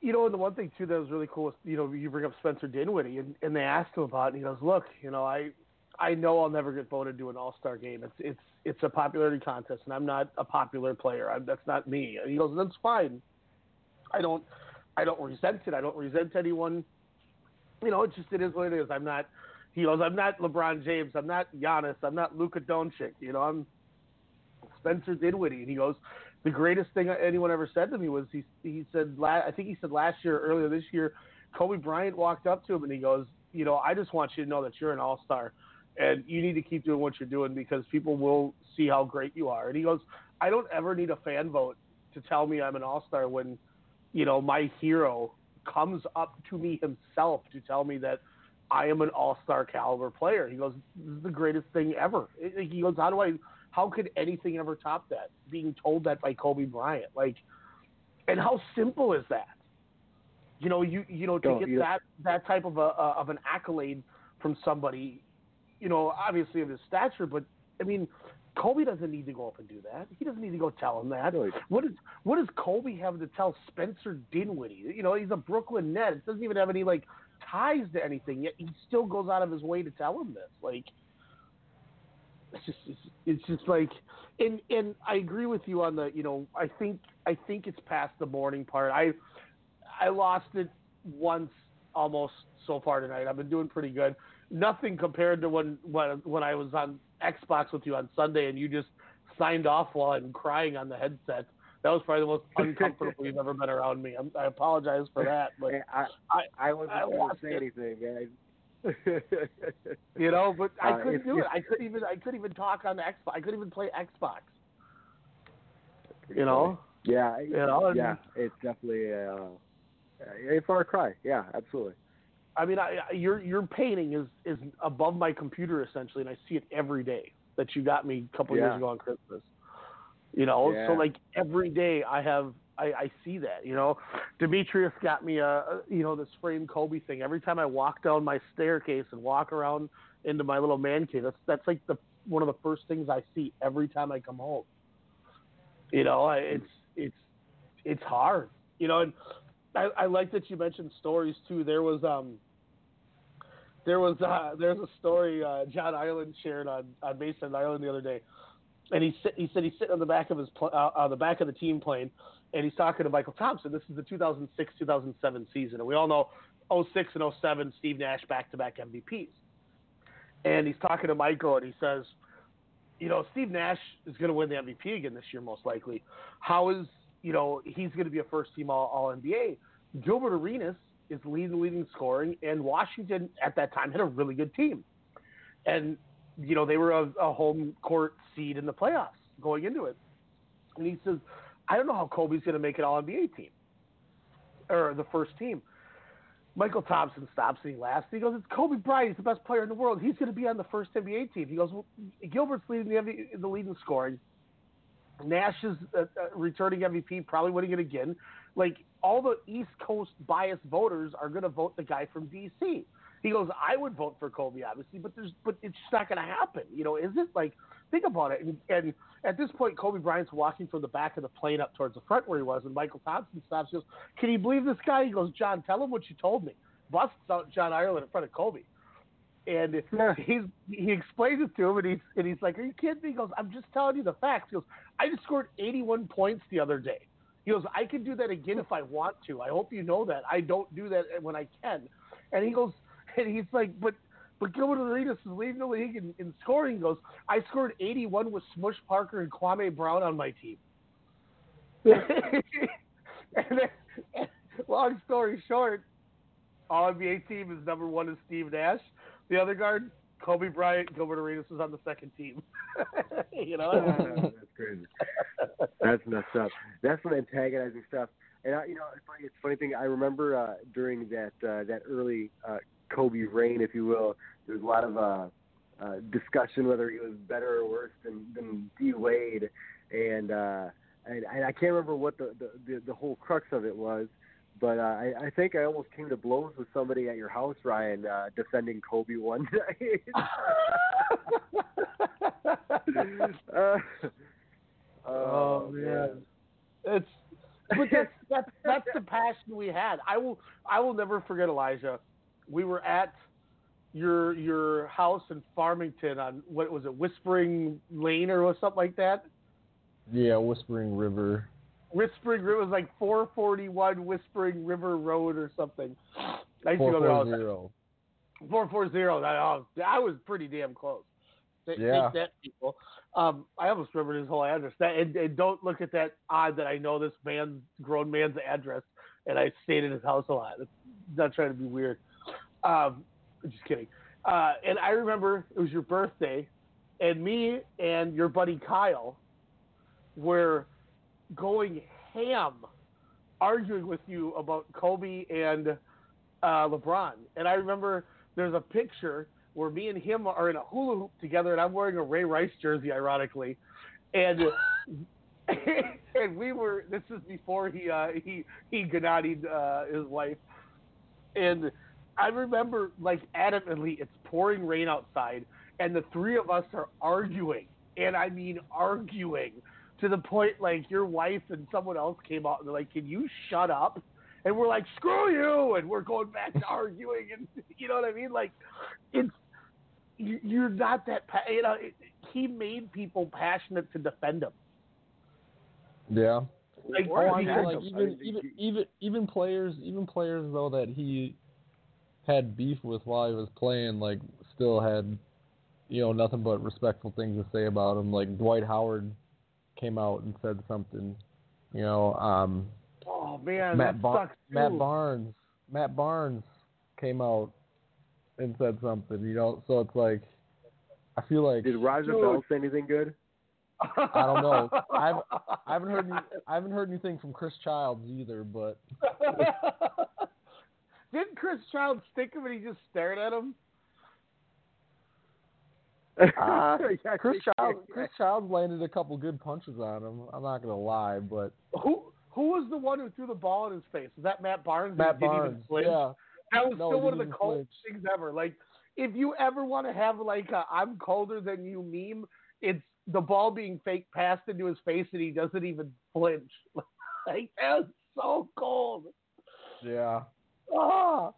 You know, and the one thing too that was really cool is you know you bring up Spencer Dinwiddie and, and they asked him about it and he goes, look, you know I I know I'll never get voted to an All Star game. It's it's it's a popularity contest and I'm not a popular player. I'm, that's not me. And he goes, that's fine. I don't I don't resent it. I don't resent anyone you know, it's just it is what it is. I'm not. He goes, I'm not LeBron James. I'm not Giannis. I'm not Luka Doncic. You know, I'm Spencer Dinwiddie. And he goes, the greatest thing anyone ever said to me was he he said I think he said last year earlier this year, Kobe Bryant walked up to him and he goes, you know, I just want you to know that you're an all star, and you need to keep doing what you're doing because people will see how great you are. And he goes, I don't ever need a fan vote to tell me I'm an all star when, you know, my hero comes up to me himself to tell me that I am an all-star caliber player. He goes, "This is the greatest thing ever." He goes, "How do I? How could anything ever top that? Being told that by Kobe Bryant, like, and how simple is that? You know, you you know to Don't, get you that that type of a uh, of an accolade from somebody, you know, obviously of his stature, but I mean, Kobe doesn't need to go up and do that. He doesn't need to go tell him that. What does what does Kobe have to tell Spencer Dinwiddie? You know, he's a Brooklyn Net. It doesn't even have any like ties to anything. Yet he still goes out of his way to tell him this. Like, it's just it's, it's just like, and and I agree with you on the. You know, I think I think it's past the morning part. I I lost it once almost so far tonight. I've been doing pretty good. Nothing compared to when when when I was on Xbox with you on Sunday and you just signed off while I'm crying on the headset. That was probably the most uncomfortable you've ever been around me. I'm, i apologize for that, but (laughs) I I, I wasn't I going to say anything, man. (laughs) you know, but I Uh, couldn't if- do if- it. I couldn't even. I couldn't even talk on the Xbox. I couldn't even play Xbox. You know. Yeah, You know, and- yeah, it's definitely a, uh, a far cry. Yeah, absolutely. I mean, I, I- your your painting is is above my computer essentially, and I see it every day. That you got me a couple Yeah. years ago on Christmas. You know, Yeah. so like every day I have I, I see that. You know, Demetrius got me a, you know this framed Kobe thing. Every time I walk down my staircase and walk around into my little man cave, that's that's like the one of the first things I see every time I come home. You know, I, it's it's it's hard. You know, and I, I like that you mentioned stories too. There was um there was uh there's a story uh John Ireland shared on on Mason and Ireland the other day, and he he said he's sitting on the back of his pl- uh, on the back of the team plane, and he's talking to Mychal Thompson. This is the 2006-2007 season, and we all know 06 and 07 Steve Nash back to back MVPs, and he's talking to Mychal, and he says, you know Steve Nash is going to win the MVP again this year most likely. How is you know he's going to be a first team All, all NBA. Gilbert Arenas is leading the leading scoring, and Washington at that time had a really good team, and you know they were a, a home court seed in the playoffs going into it. And he says, "I don't know how Kobe's going to make an All NBA team or the first team." Mychal Thompson stops and he laughs. He goes, "It's Kobe Bryant. He's the best player in the world. He's going to be on the first NBA team." He goes, well, "Gilbert's leading the MV- the leading scoring. Nash is uh, uh, returning MVP, probably winning it again. Like all the East Coast biased voters are going to vote the guy from DC. He goes, I would vote for Kobe, obviously, but there's, but it's just not going to happen. You know, is it like, think about it. And, and at this point, Kobe Bryant's walking from the back of the plane up towards the front where he was, and Mychal Thompson stops. He goes, Can you believe this guy? He goes, John, tell him what you told me. Busts out John Ireland in front of Kobe. and he's he explains it to him, and he's and he's like, "Are you kidding me?" He goes, "I'm just telling you the facts." He goes, "I just scored 81 points the other day." He goes, "I can do that again if I want to. I hope you know that. I don't do that when I can." And he goes, and he's like, "But." But Gilbert Arenas is leading the league in, in scoring. Goes, I scored 81 with Smush Parker and Kwame Brown on my team. (laughs) and then, (laughs) long story short, all NBA team is number one is Steve Nash. The other guard, Kobe Bryant, Gilbert Arenas was on the second team. (laughs) you know, that's crazy. That's messed up. That's some antagonizing stuff. And I, you know, it's funny. It's funny thing. I remember uh, during that uh, that early uh, Kobe reign, if you will, there was a lot of uh, uh, discussion whether he was better or worse than, than D Wade, and, uh, and and I can't remember what the the, the, the whole crux of it was. But uh, I, I think I almost came to blows with somebody at your house, Ryan, uh, defending Kobe one (laughs) night. (laughs) uh, oh man, it's but that's that's that's the passion we had. I will I will never forget Elijah. We were at your your house in Farmington on what was it, Whispering Lane or something like that. Yeah, Whispering River. Whispering River was like 441 Whispering River Road or something. I used to go there all the time. 440. That, oh, I was pretty damn close. Yeah. Take that, people. Um, I almost remember his whole address. That and, and don't look at that odd that I know this man's grown man's address and I stayed in his house a lot. It's not trying to be weird. Um, just kidding. Uh, and I remember it was your birthday, and me and your buddy Kyle were going ham, arguing with you about Kobe and uh, LeBron. And I remember there's a picture where me and him are in a hula hoop together, and I'm wearing a Ray Rice jersey, ironically, and. (laughs) and we were. This is before he uh, he he Gennady uh, his wife, and I remember like adamantly, it's pouring rain outside, and the three of us are arguing, and I mean arguing to the point like your wife and someone else came out and they're like, "Can you shut up?" And we're like, "Screw you!" And we're going back to (laughs) arguing, and you know what I mean? Like, it's you're not that you know. It, he made people passionate to defend him. Yeah. Like, oh, I mean, like even even even even players even players though that he had beef with while he was playing, like still had, you know, nothing but respectful things to say about him. Like Dwight Howard came out and said something, you know. Um, oh man, Matt that Bar- sucks Matt. Barnes, Matt Barnes came out and said something, you know. So it's like, I feel like Did Raja Dude. Bell say anything good? I don't know. I've I haven't heard any, I haven't heard anything from Chris Childs either, but (laughs) Didn't Chris Child stick him and he just stared at him? (laughs) uh, (laughs) Yeah, Chris think- Childs Chris Childs landed a couple good punches on him. I'm not gonna lie, but Who who was the one who threw the ball in his face? Was that Matt Barnes? Matt didn't Barnes, even flinch? yeah, That was No, still one of the didn't coldest things ever. Like, if you ever want to have like a "I'm colder than you" meme, it's the ball being fake passed into his face and he doesn't even flinch. (laughs) like that was so cold. yeah. Ah.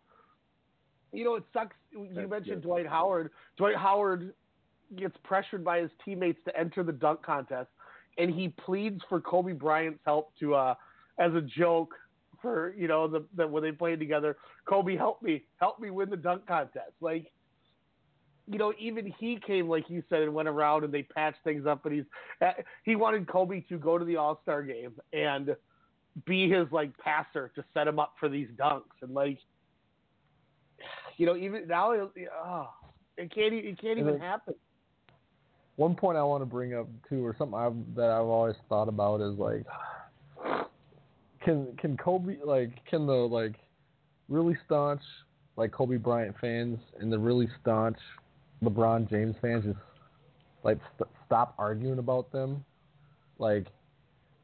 You know, it sucks. You That's mentioned good. Dwight Howard. Dwight Howard gets pressured by his teammates to enter the dunk contest, and he pleads for Kobe Bryant's help to, uh, as a joke, for you know the, the when they played together. Kobe, help me, help me win the dunk contest. Like, you know, even he came, like you said, and went around and they patched things up. But he's uh, he wanted Kobe to go to the All Star game and be his like passer to set him up for these dunks and like you know even now it, oh, it can't it can't even And happen One point I want to bring up too, or something I've, that I've always thought about is like, can can Kobe like can the like really staunch like Kobe Bryant fans and the really staunch LeBron James fans just like st- stop arguing about them? Like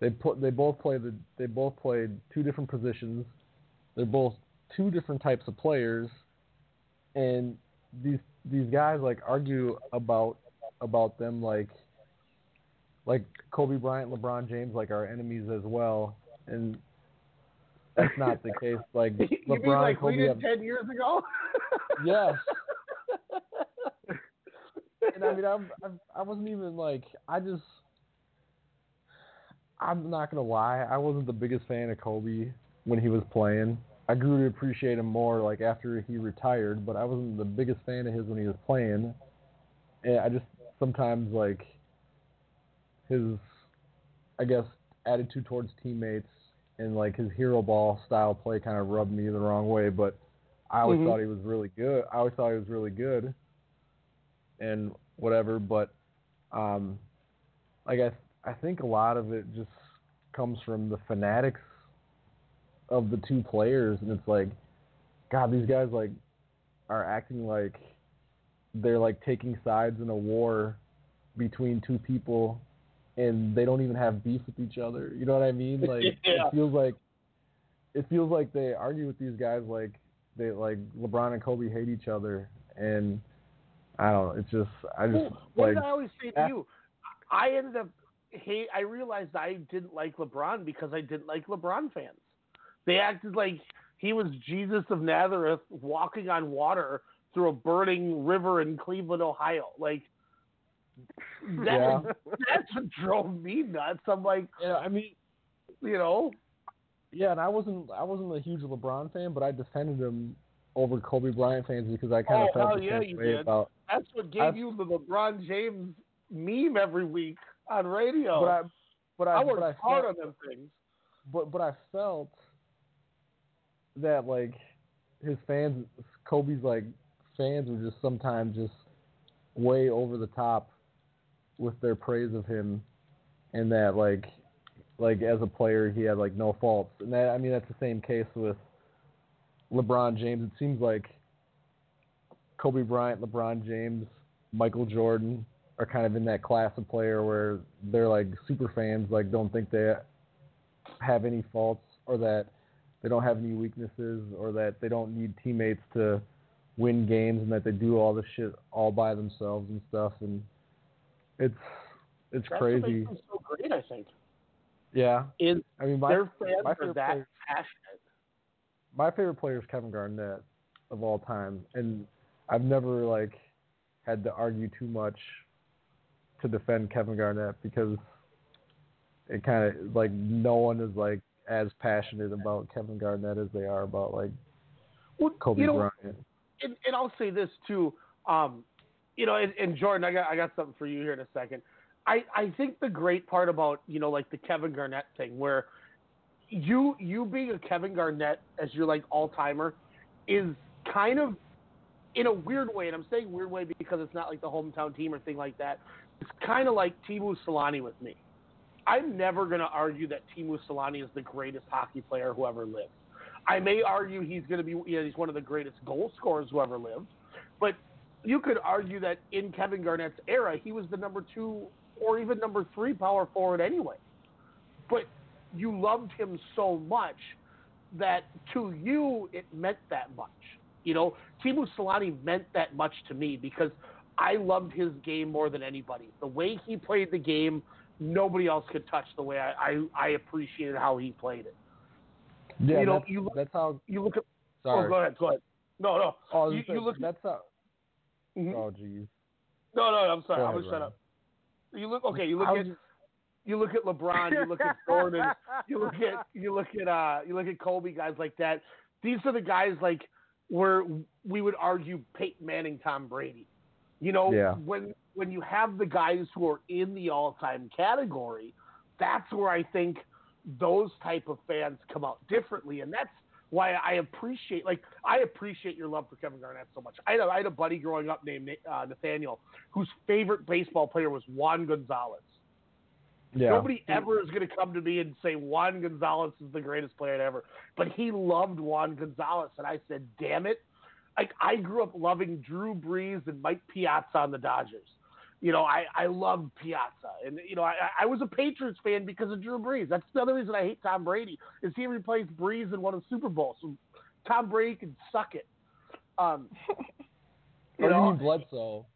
they put they both play the they both played two different positions. They're both two different types of players, and these these guys like argue about about them like like Kobe Bryant, LeBron James like are enemies as well, and that's not the case. (laughs) Like you LeBron, mean like Kobe we did have, ten years ago (laughs) yes, (laughs) and I mean, I'm, I'm I wasn't even like I just. I'm not gonna lie. I wasn't the biggest fan of Kobe when he was playing. I grew to appreciate him more like after he retired, but I wasn't the biggest fan of his when he was playing. And I just sometimes like his, I guess, attitude towards teammates and like his hero ball style play kind of rubbed me the wrong way. But I always Mhm. thought he was really good. I always thought he was really good, and whatever. But um, like I, I think a lot of it just comes from the fanatics of the two players, and it's like, God, these guys like are acting like they're like taking sides in a war between two people, and they don't even have beef with each other. You know what I mean? (laughs) Like Yeah. it feels like it feels like they argue with these guys like they like LeBron and Kobe hate each other, and I don't know. It's just I just Well, what like I always say to you? I ended up hate. I realized I didn't like LeBron because I didn't like LeBron fans. They acted like he was Jesus of Nazareth walking on water through a burning river in Cleveland, Ohio. Like that, Yeah. (laughs) that's what drove me nuts. I'm like, yeah, I mean you know, Yeah, and I wasn't I wasn't a huge LeBron fan, but I defended him over Kobe Bryant fans because I kind Oh, of felt the yeah, same you way did. about. that's what gave I've- you the LeBron James meme every week on radio. But I but I, I but worked I hard felt, on them things. but but I felt that like his fans, Kobe's like fans were just sometimes just way over the top with their praise of him, and that like like as a player he had like no faults, and that I mean that's the same case with LeBron James. It seems like Kobe Bryant, LeBron James, Michael Jordan are kind of in that class of player where they're like super fans, like don't think they have any faults or that they don't have any weaknesses or that they don't need teammates to win games and that they do all this shit all by themselves and stuff and it's it's That's crazy. what makes them so great. I think Yeah. is I mean my their fans my are favorite that player- passionate. my favorite player is Kevin Garnett of all time, and I've never like had to argue too much to defend Kevin Garnett because it kind of like no one is like as passionate about Kevin Garnett as they are about like Well, Kobe you know, Bryant. and, and I'll say this too. Um, you know, and, and Jordan, I got I got something for you here in a second. I I think the great part about you know like the Kevin Garnett thing, where you you being a Kevin Garnett as your like all timer, is kind of in a weird way, and I'm saying weird way because it's not like the hometown team or thing like that. It's kind of like Teemu Selanne with me. I'm never going to argue that Teemu Selanne is the greatest hockey player who ever lived. I may argue he's going to be you know, he's one of the greatest goal scorers who ever lived, but you could argue that in Kevin Garnett's era, he was the number two or even number three power forward anyway. But you loved him so much that to you it meant that much. You know, Teemu Selanne meant that much to me because I loved his game more than anybody. The way he played the game, nobody else could touch the way I I, I appreciated how he played it. Yeah, you know, that's, you look, that's how. you look at. Sorry. Oh, go ahead, go ahead. No, no. Oh, you, you look. That's how. Mhm. Oh, jeez. No, no, I'm sorry. Go I'm ahead, gonna shut up. You look okay. You look at just- you look at LeBron. You look at (laughs) Jordan. you look at you look at uh you look at Kobe guys like that. These are the guys like where we would argue Peyton Manning, Tom Brady. You know, Yeah. when when you have the guys who are in the all time category, that's where I think those type of fans come out differently, and that's why I appreciate like I appreciate your love for Kevin Garnett so much. I had a, I had a buddy growing up named uh, Nathaniel whose favorite baseball player was Juan Gonzalez. Yeah. Nobody ever is going to come to me and say Juan Gonzalez is the greatest player ever. But he loved Juan Gonzalez, and I said, "Damn it!" Like I grew up loving Drew Brees and Mike Piazza on the Dodgers. You know, I I loved Piazza, and you know, I I was a Patriots fan because of Drew Brees. That's the other reason I hate Tom Brady is he replaced Brees and won a Super Bowl. So Tom Brady can suck it. Um, (laughs) Oh, you you mean Bledsoe?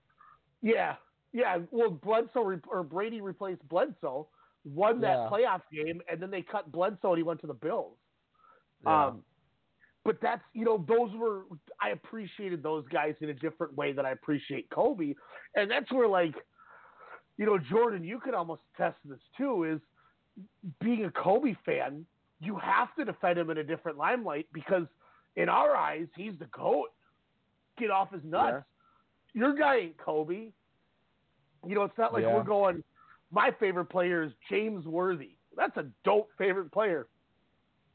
yeah, yeah. Well, Bledsoe re- or Brady replaced Bledsoe, won that Yeah. playoff game, and then they cut Bledsoe and he went to the Bills. Yeah. Um, but that's you know those were I appreciated those guys in a different way that I appreciate Kobe, and that's where like, you know, Jordan, you could almost test this too. Is being a Kobe fan, you have to defend him in a different limelight because in our eyes, he's the goat. Get off his nuts. Yeah. Your guy ain't Kobe. You know, it's not like yeah. we're going. My favorite player is James Worthy. That's a dope favorite player.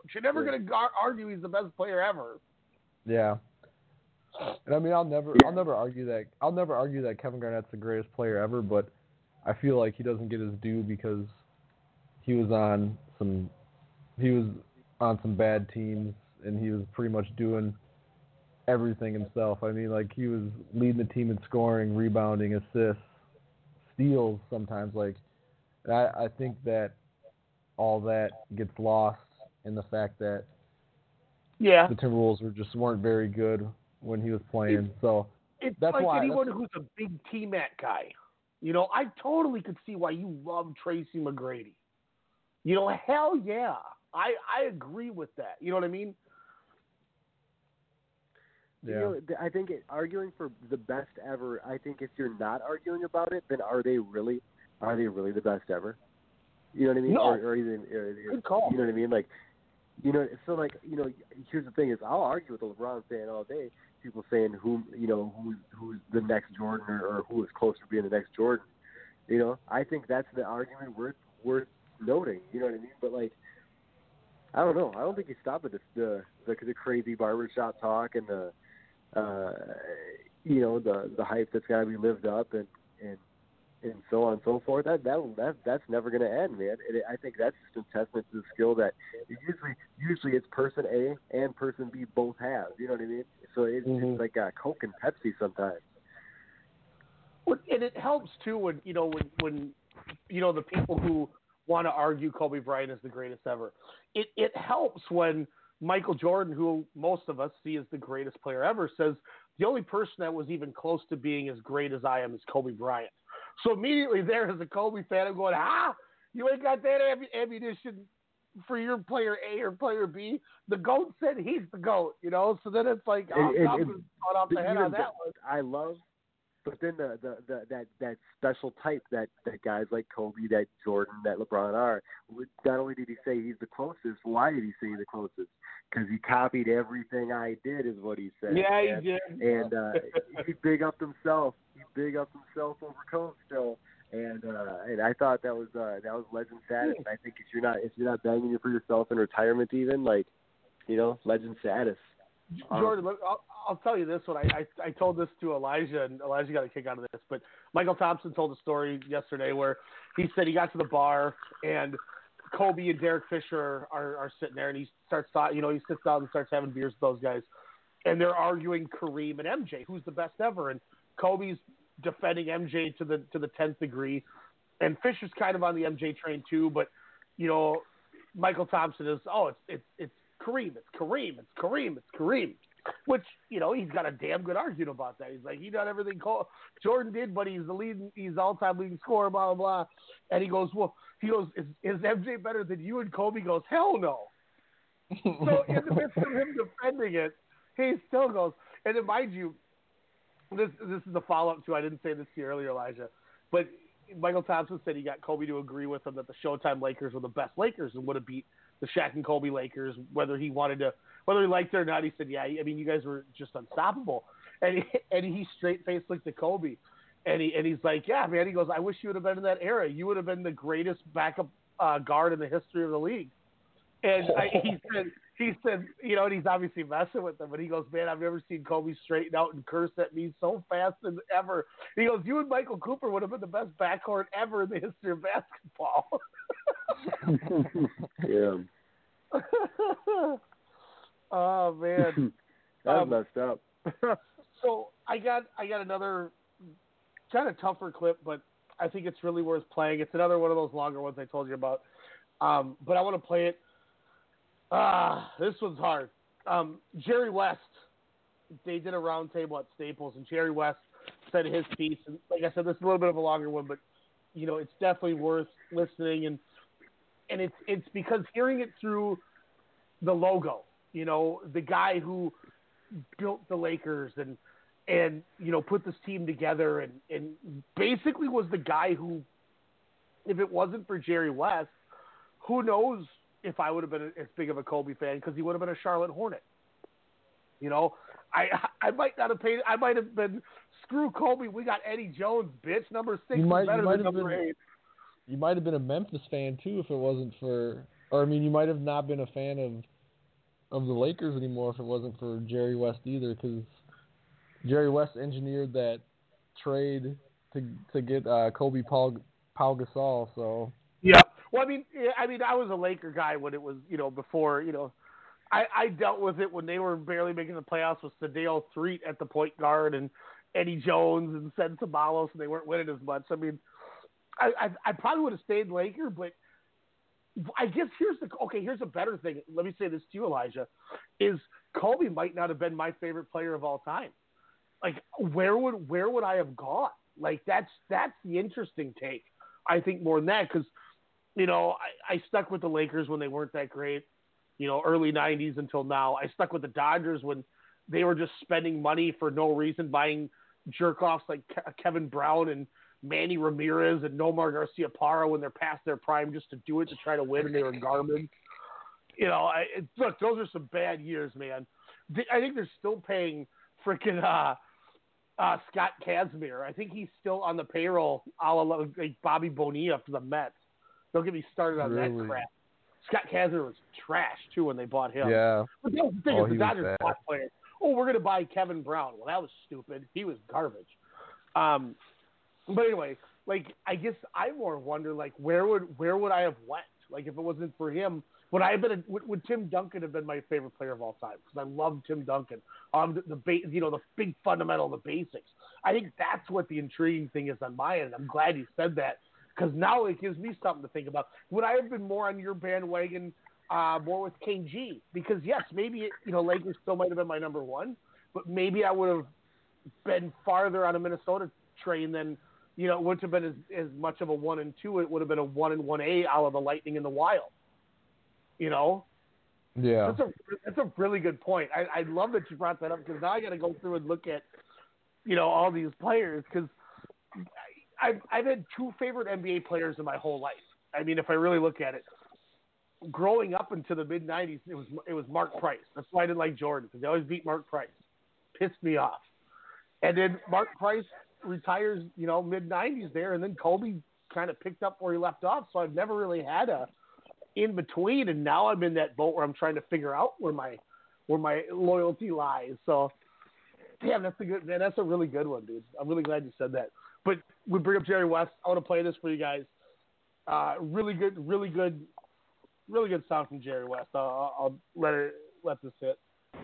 But you're never yeah. going to argue he's the best player ever. Yeah. And I mean, I'll never, I'll never argue that. I'll never argue that Kevin Garnett's the greatest player ever. But I feel like he doesn't get his due because he was on some, he was on some bad teams, and he was pretty much doing everything himself. I mean, like he was leading the team in scoring, rebounding, assists, steals sometimes. Like, I, I think that all that gets lost in the fact that yeah, the Timberwolves were just weren't very good when he was playing. It's, so it's that's like why, anyone who's a big T-Mac guy. You know, I totally could see why you love Tracy McGrady. You know, hell yeah, I I agree with that. You know what I mean? Yeah. You know, I think it, arguing for the best ever. I think if you're not arguing about it, then are they really? Are they really the best ever? You know what I mean? No. Or, or even, or, Good call. You know what I mean? Like, you know, it's so like, you know, here's the thing: is I'll argue with a LeBron fan all day. People saying who, you know, who's who's the next Jordan or, or who is close to being the next Jordan. You know, I think that's the argument worth worth noting. You know what I mean? But like, I don't know. I don't think you stop at the the the, the crazy barbershop talk and the uh, you know the the hype that's got to be lived up and and and so on and so forth. That that that that's never going to end, man. And I think that's just a testament to the skill that usually usually it's person A and person B both have. You know what I mean? So it's, mm-hmm. it's like a Coke and Pepsi sometimes. Well, and it helps too when you know when when you know the people who want to argue Kobe Bryant is the greatest ever. It it helps when Michael Jordan, who most of us see as the greatest player ever, says the only person that was even close to being as great as I am is Kobe Bryant. So immediately there, as a Kobe fan, I'm going, ah, you ain't got that ammunition for your player A or player B. The GOAT said he's the GOAT, you know? So then it's like, oh, and, I'm caught off the head on that one. I love but then the, the, the that that special type that that guys like Kobe, that Jordan, that LeBron are. Not only did he say he's the closest, why did he say the closest? Because he copied everything I did, is what he said. Yeah, and, he did. And uh, he big up himself. He big up himself over Kobe still. And uh, and I thought that was uh, that was legend status. And I think if you're not if you're not banging it for yourself in retirement, even like, you know, legend status. Uh, Jordan, look, I'll, I'll tell you this one. I, I I told this to Elijah, and Elijah got a kick out of this. But Mychal Thompson told a story yesterday where he said he got to the bar and Kobe and Derek Fisher are, are sitting there, and he starts you know he sits down and starts having beers with those guys, and they're arguing Kareem and MJ, who's the best ever, and Kobe's defending MJ to the to the tenth degree, and Fisher's kind of on the MJ train too, but you know Mychal Thompson is oh it's it's it's Kareem, it's Kareem, it's Kareem, it's Kareem. Which you know he's got a damn good argument about that. He's like he done everything Jordan did, but he's the leading, he's all time leading scorer, blah blah blah. And he goes, well, he goes, is, is MJ better than you? And Kobe goes, hell no. so in the midst of him defending it, he still goes. And then mind you, this this is a follow up to I didn't say this to you earlier, Elijah, but Mychal Thompson said he got Kobe to agree with him that the Showtime Lakers were the best Lakers and would have beat the Shaq and Kobe Lakers, whether he wanted to, whether he liked it or not. He said, "Yeah, I mean, you guys were just unstoppable." And he, and he straight face looked at Kobe, and he and he's like, "Yeah, man." He goes, "I wish you would have been in that era. You would have been the greatest backup uh, guard in the history of the league." And I, he said, he said, you know, and he's obviously messing with them, but he goes, man, I've never seen Kobe straighten out and curse at me so fast as ever. He goes, you and Michael Cooper would have been the best backcourt ever in the history of basketball. (laughs) yeah. (laughs) oh man, (laughs) that's um, messed up. so I got I got another kind of tougher clip, but I think it's really worth playing. It's another one of those longer ones I told you about. Um, but I want to play it. Ah, this one's hard. Um, Jerry West, they did a roundtable at Staples, and Jerry West said his piece. And like I said, this is a little bit of a longer one, but you know, it's definitely worth listening. And and it's it's because hearing it through the logo, You know, the guy who built the Lakers and and you know put this team together and and basically was the guy who, if it wasn't for Jerry West, who knows if I would have been as big of a Kobe fan because he would have been a Charlotte Hornet. You know, I (laughs) I might not have paid. I might have been screw Kobe. We got Eddie Jones, bitch. Number six You might- is better than number been- eight. You might have been a Memphis fan too if it wasn't for, or I mean, you might have not been a fan of of the Lakers anymore if it wasn't for Jerry West either, because Jerry West engineered that trade to to get uh, Kobe Paul Paul Gasol. So Yeah. Well, I mean, I mean, I was a Laker guy when it was, you know, before, you know, I, I dealt with it when they were barely making the playoffs with Sedale Threatt at the point guard and Eddie Jones and Ced Ceballos, and they weren't winning as much. I mean, I, I, I probably would have stayed Laker, but I guess here's the okay. Here's a better thing. Let me say this to you, Elijah: is Kobe might not have been my favorite player of all time. Like, where would where would I have gone? Like, that's that's the interesting take. I think more than that because you know I, I stuck with the Lakers when they weren't that great. You know, early '90s until now. I stuck with the Dodgers when they were just spending money for no reason, buying jerk offs like Ke- Kevin Brown and Manny Ramirez and Nomar Garciaparra when they're past their prime just to do it to try to win, and they were garbage. You know, I, it, look, those are some bad years, man. I think they're still paying freaking uh, uh, Scott Kazmir. I think he's still on the payroll, a la like Bobby Bonilla for the Mets. Don't get me started on that crap. Scott Kazmir was trash too when they bought him. yeah, But that was the thing Oh, is the Dodgers bought players. Oh, we're going to buy Kevin Brown. Well, that was stupid. He was garbage. Um, but anyway, like I guess I more wonder like where would where would I have went? Like if it wasn't for him, would I have been? A, would, would Tim Duncan have been my favorite player of all time? Because I love Tim Duncan. Um, the, the ba- you know the big fundamental, the basics. I think that's what the intriguing thing is on my end. I'm glad you said that because now it gives me something to think about. Would I have been more on your bandwagon, uh, more with KG? Because yes, maybe it, you know Lakers still might have been my number one, but maybe I would have been farther on a Minnesota train than you know it wouldn't have been as, as much of a one and two. It would have been a one and one A out of the Lightning and the Wild. You know, yeah. that's a that's a really good point. I, I love that you brought that up because now I got to go through and look at you know all these players because I've I've had two favorite NBA players in my whole life. I mean, if I really look at it, growing up into the mid '90s, it was it was Mark Price. That's why I didn't like Jordan because they always beat Mark Price. Pissed me off. And then Mark Price retires, you know, mid '90s there, and then Kobe kind of picked up where he left off. So I've never really had a in between, and now I'm in that boat where I'm trying to figure out where my where my loyalty lies. So, damn, that's a good man. That's a really good one, dude. I'm really glad you said that. But we bring up Jerry West. I want to play this for you guys. Uh, really good, really good, really good sound from Jerry West. I'll, I'll let it let this hit.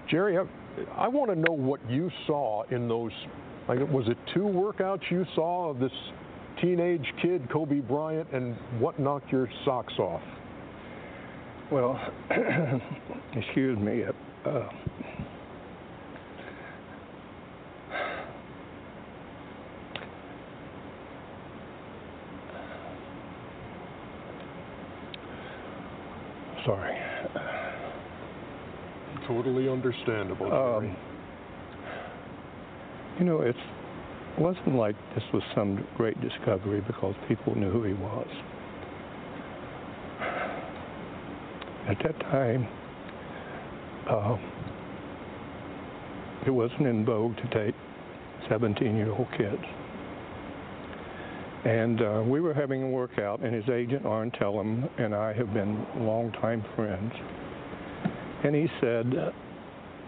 Jerry, I, I want to know what you saw in those. Like, was it two workouts you saw of this teenage kid, Kobe Bryant, and what knocked your socks off? Well, (clears throat) excuse me. Uh, sorry. Totally understandable. Um, you know, it wasn't like this was some great discovery because people knew who he was. At that time, uh, it wasn't in vogue to take 17 year old kids. And uh, we were having a workout, and his agent, Arn Tellem, and I have been longtime friends. And he said,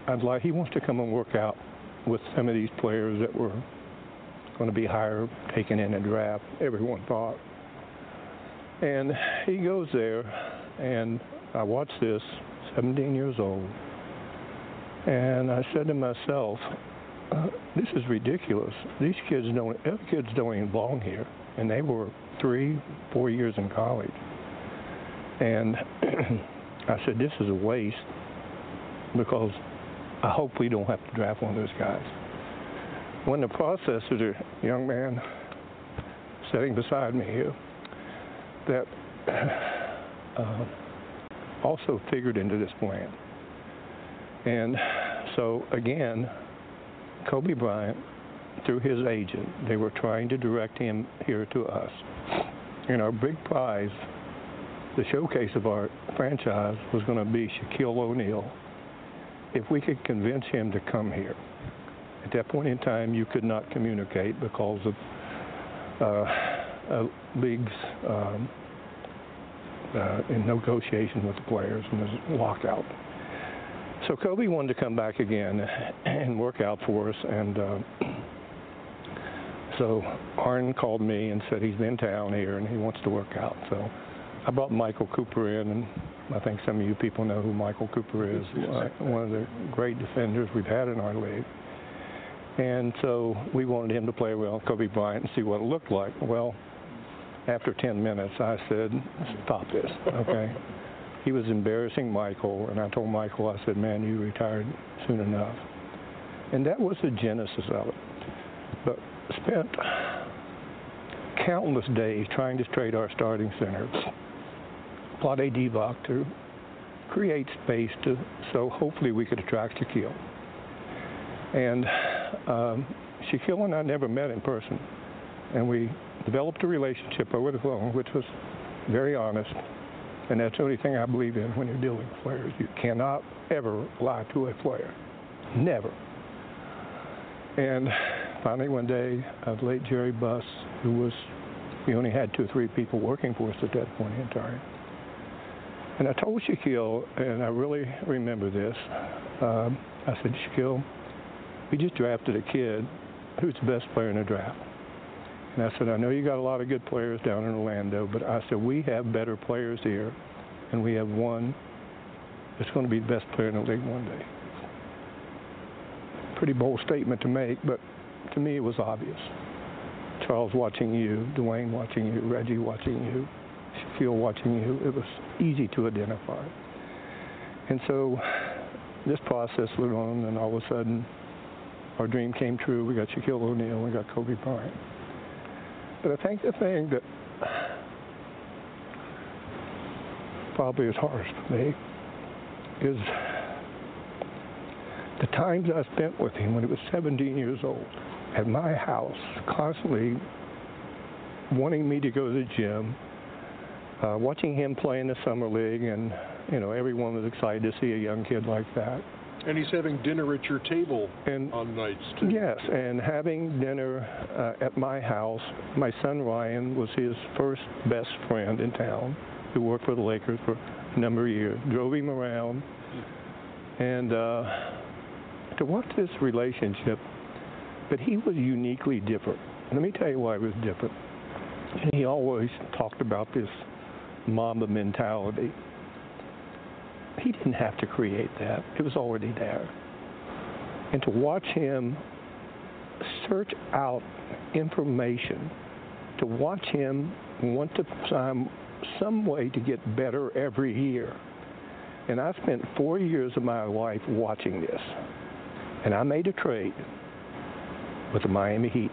I'd like, he wants to come and work out with some of these players that were going to be higher taken in a draft, everyone thought. And he goes there, and I watched this, 17 years old, and I said to myself, uh, this is ridiculous. These kids don't, kids don't even belong here. And they were three, four years in college. And (clears throat) I said, this is a waste because I hope we don't have to draft one of those guys. When the process is a young man sitting beside me here that (clears throat) uh, also figured into this plan. And so again, Kobe Bryant, through his agent, they were trying to direct him here to us. And our big prize, the showcase of our franchise, was going to be Shaquille O'Neal. If we could convince him to come here. At that point in time, you could not communicate because of uh, leagues um, uh, in negotiation with the players and there's lockout. So Kobe wanted to come back again and work out for us, and uh, so Arn called me and said he's in town here and he wants to work out. So I brought Michael Cooper in, and I think some of you people know who Michael Cooper is, uh, one of the great defenders we've had in our league. And so we wanted him to play well Kobe Bryant and see what it looked like. Well, after 10 minutes, I said, stop this, okay? (laughs) he was embarrassing Michael, and I told Michael, I said, man, you retired soon enough. And that was the genesis of it. But spent countless days trying to trade our starting center, Vlade Divac, to create space to so hopefully we could attract Shaquille. And um, Shaquille and I never met in person, and we developed a relationship over the phone, which was very honest. And that's the only thing I believe in when you're dealing with players. You cannot ever lie to a player. Never. And finally, one day, uh, late Jerry Buss, who was, we only had two or three people working for us at that point in time. And I told Shaquille, and I really remember this, um, I said, Shaquille, we just drafted a kid who's the best player in the draft. And I said, I know you got a lot of good players down in Orlando, but I said, we have better players here, and we have one that's going to be the best player in the league one day. Pretty bold statement to make, but to me it was obvious. Charles watching you, Dwayne watching you, Reggie watching you, Shaquille watching you, it was easy to identify. And so this process went on, and all of a sudden, our dream came true. We got Shaquille O'Neal, we got Kobe Bryant. But I think the thing that probably is hardest for me is the times I spent with him when he was 17 years old at my house, constantly wanting me to go to the gym, uh, watching him play in the summer league, and you know everyone was excited to see a young kid like that. And he's having dinner at your table and, on nights too. Yes, and having dinner uh, at my house. My son Ryan was his first best friend in town, who worked for the Lakers for a number of years. Drove him around, and uh, to watch this relationship. But he was uniquely different. Let me tell you why he was different. He always talked about this mamba mentality he didn't have to create that. It was already there. And to watch him search out information, to watch him want to find some way to get better every year. And I spent four years of my life watching this. And I made a trade with the Miami Heat.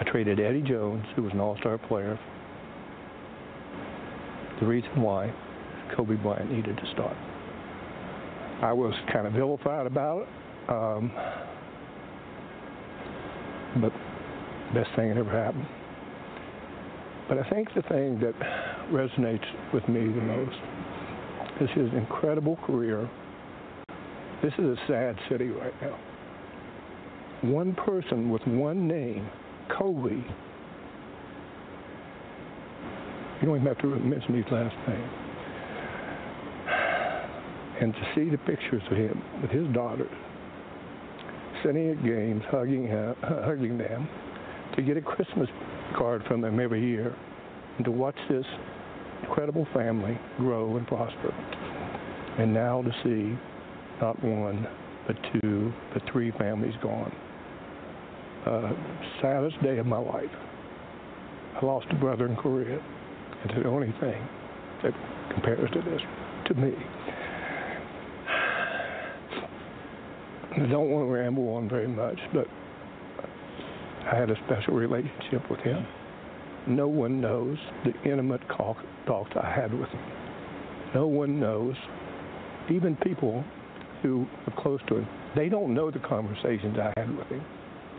I traded Eddie Jones, who was an all star player. The reason why Kobe Bryant needed to start. I was kind of vilified about it, um, but best thing that ever happened. But I think the thing that resonates with me the most is his incredible career. This is a sad city right now. One person with one name, Kobe. You don't even have to mention his last name and to see the pictures of him with his daughters sitting at games, hugging him, hugging them, to get a Christmas card from them every year, and to watch this incredible family grow and prosper. And now to see not one, but two, but three families gone. Uh, saddest day of my life. I lost a brother in Korea. It's the only thing that compares to this to me. I don't want to ramble on very much, but I had a special relationship with him. No one knows the intimate talks I had with him. No one knows, even people who are close to him, they don't know the conversations I had with him.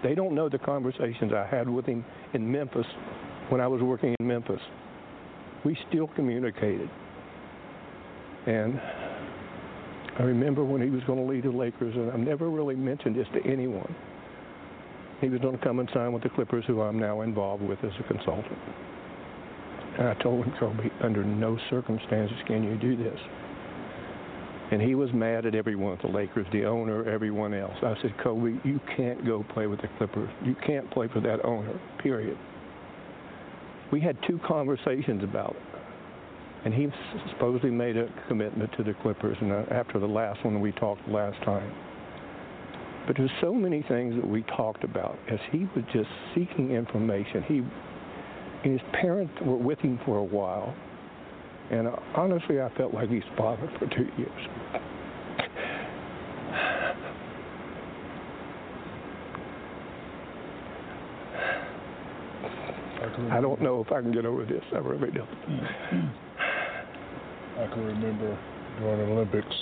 They don't know the conversations I had with him in Memphis when I was working in Memphis. We still communicated. And I remember when he was going to leave the Lakers, and I've never really mentioned this to anyone. He was going to come and sign with the Clippers, who I'm now involved with as a consultant. And I told him, Kobe, under no circumstances can you do this. And he was mad at everyone, the Lakers, the owner, everyone else. I said, Kobe, you can't go play with the Clippers. You can't play for that owner, period. We had two conversations about it. And he supposedly made a commitment to the Clippers and uh, after the last one we talked last time. But there's so many things that we talked about as he was just seeking information. He and his parents were with him for a while. And honestly, I felt like he's father for two years. I don't know if I can get over this. I really don't. I can remember during the Olympics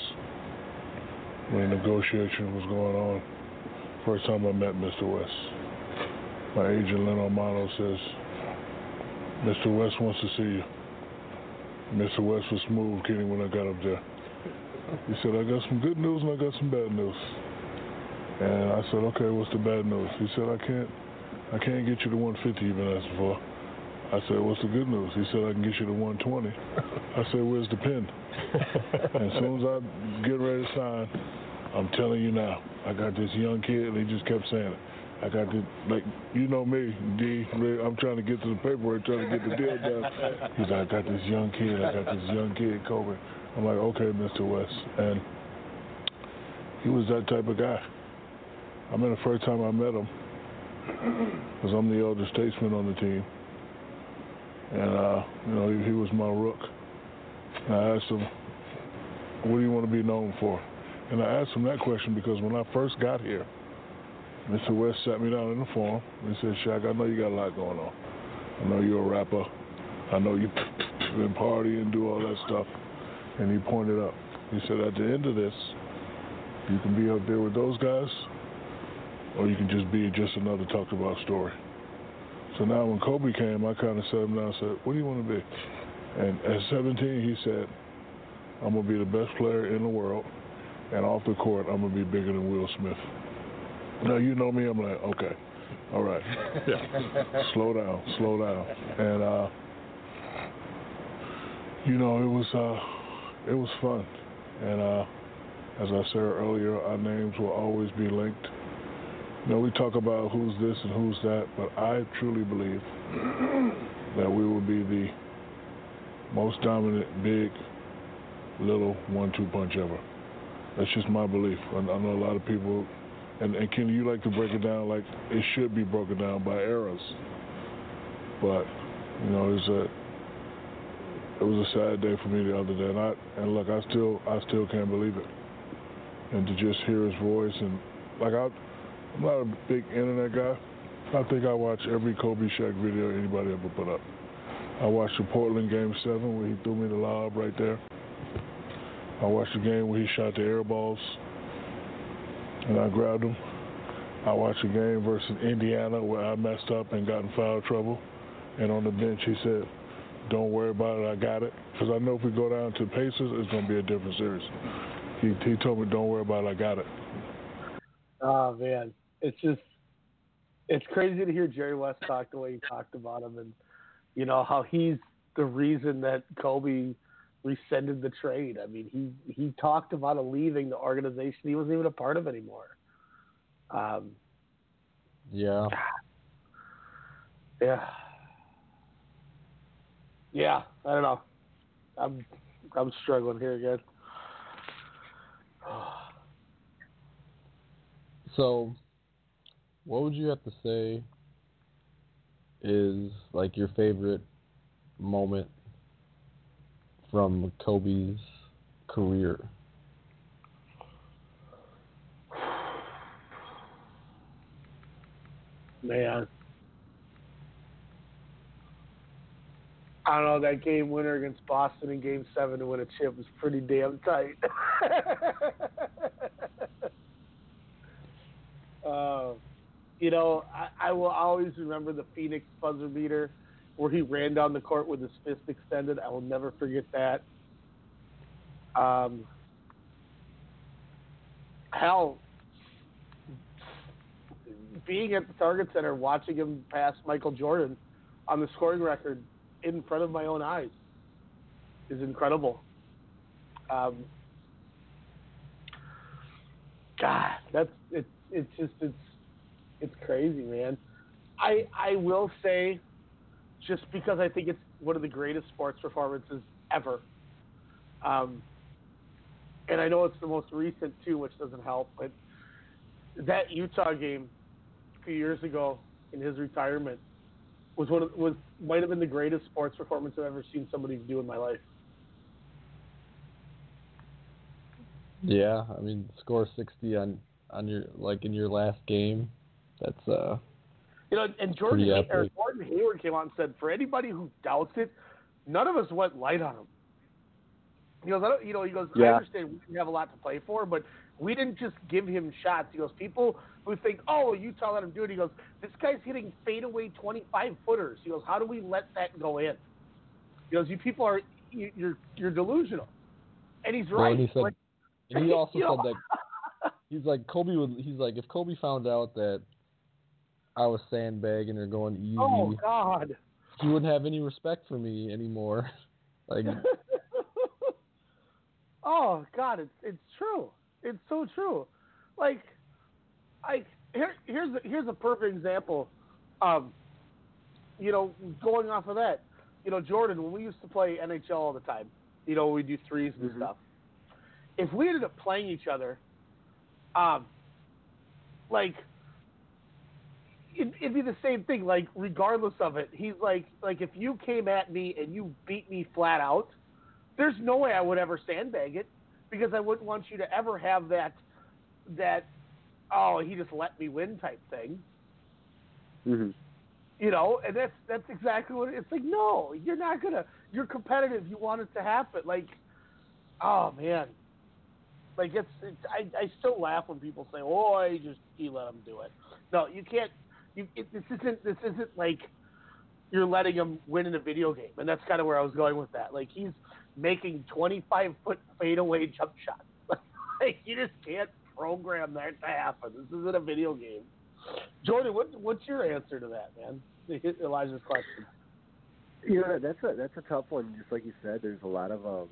when negotiation was going on. First time I met Mr. West. My agent Lynn Armato says, Mr. West wants to see you. Mr. West was smooth, Kenny, when I got up there. He said, I got some good news and I got some bad news. And I said, okay, what's the bad news? He said, I can't, I can't get you the 150 you've been asking for. I said, what's the good news? He said, I can get you the 120. I said, where's the pen? (laughs) and as soon as I get ready to sign, I'm telling you now, I got this young kid, and he just kept saying it. I got to, like, you know me, D. I'm trying to get to the paperwork, trying to get the deal done. He's like, I got this young kid, I got this young kid, Kobe. I'm like, okay, Mr. West. And he was that type of guy. I mean, the first time I met him, because I'm the elder statesman on the team. And, uh, you know, he, he was my rook. And I asked him, what do you want to be known for? And I asked him that question because when I first got here, Mr. West sat me down in the forum and said, Shaq, I know you got a lot going on. I know you're a rapper. I know you've (laughs) been partying and do all that stuff. And he pointed up. He said, at the end of this, you can be up there with those guys, or you can just be just another talked about story. So now when Kobe came, I kind of sat him down and said, what do you want to be? And at 17, he said, I'm going to be the best player in the world, and off the court, I'm going to be bigger than Will Smith. Now you know me. I'm like, okay, all right, (laughs) yeah, slow down, slow down, and uh, you know it was uh, it was fun, and uh, as I said earlier, our names will always be linked. You know, we talk about who's this and who's that, but I truly believe (clears throat) that we will be the most dominant, big, little one-two punch ever. That's just my belief. I, I know a lot of people and, and you like to break it down like it should be broken down by eras. But you know, it's a it was a sad day for me the other day, and I and look, I still I still can't believe it. And to just hear his voice and like I, I'm not a big internet guy. I think I watch every Kobe Shaq video anybody ever put up. I watched the Portland game seven where he threw me the lob right there. I watched the game where he shot the air balls and I grabbed him. I watched a game versus Indiana where I messed up and got in foul trouble. And on the bench, he said, Don't worry about it, I got it. Because I know if we go down to Pacers, it's going to be a different series. He, he told me, Don't worry about it, I got it. Oh, man. It's just, it's crazy to hear Jerry West talk the way he talked about him and, you know, how he's the reason that Kobe rescinded the trade. I mean, he he talked about leaving the organization he wasn't even a part of anymore. Um, yeah. Yeah. Yeah. I don't know. I'm I'm struggling here again. (sighs) so, what would you have to say is like your favorite moment from Kobe's career? Man. I don't know, that game winner against Boston in game seven to win a chip was pretty damn tight. uh, (laughs) you know, I, I will always remember the Phoenix buzzer beater where he ran down the court with his fist extended. I will never forget that. Um, hell, being at the Target Center, watching him pass Michael Jordan on the scoring record in front of my own eyes is incredible. Um, God, that's it's it's just it's it's crazy, man. I I will say, just because I think it's one of the greatest sports performances ever. Um, and I know it's the most recent too, which doesn't help, but that Utah game a few years ago in his retirement was one of, was might have been the greatest sports performance I've ever seen somebody do in my life. Yeah, I mean, score sixty on on your like in your last game. That's uh. You know, and Jordan Hay- or. Gordon Hayward came out and said, for anybody who doubts it, none of us went light on him. He goes, I don't, you know, he goes, I understand we didn't have a lot to play for, but we didn't just give him shots. He goes, people who think, oh, Utah let him do it. He goes, this guy's hitting fadeaway 25 footers. He goes, how do we let that go in? He goes, you people are, you, you're, you're delusional. And he's Well, right. and he said, Like, and he (laughs) also you know, said that he's like Kobe would. He's like if Kobe found out that I was sandbagging or going easy, oh God. he wouldn't have any respect for me anymore. (laughs) like (laughs) oh God, it's it's true. It's so true. Like, I here here's a, here's a perfect example. Um, you know, going off of that, you know, Jordan, when we used to play NHL all the time, you know, we do 3s and stuff. If we ended up playing each other, um, like it, it'd be the same thing. Like regardless of it, he's like like if you came at me and you beat me flat out, there's no way I would ever sandbag it because I wouldn't want you to ever have that that oh he just let me win type thing. hmm You know, and that's that's exactly what it, it's like. No, you're not gonna. You're competitive. You want it to happen. Like, oh man, like it's. it's I I still laugh when people say, "Oh, I just he let him do it." No, you can't. You it, this isn't this isn't like you're letting him win in a video game, and that's kind of where I was going with that. Like he's making 25 foot fadeaway jump shots. (laughs) like you just can't program that to happen. This isn't a video game. Jordan, what what's your answer to that, man? (laughs) Elijah's question. Yeah, that's a that's a tough one. Just like you said, there's a lot of um,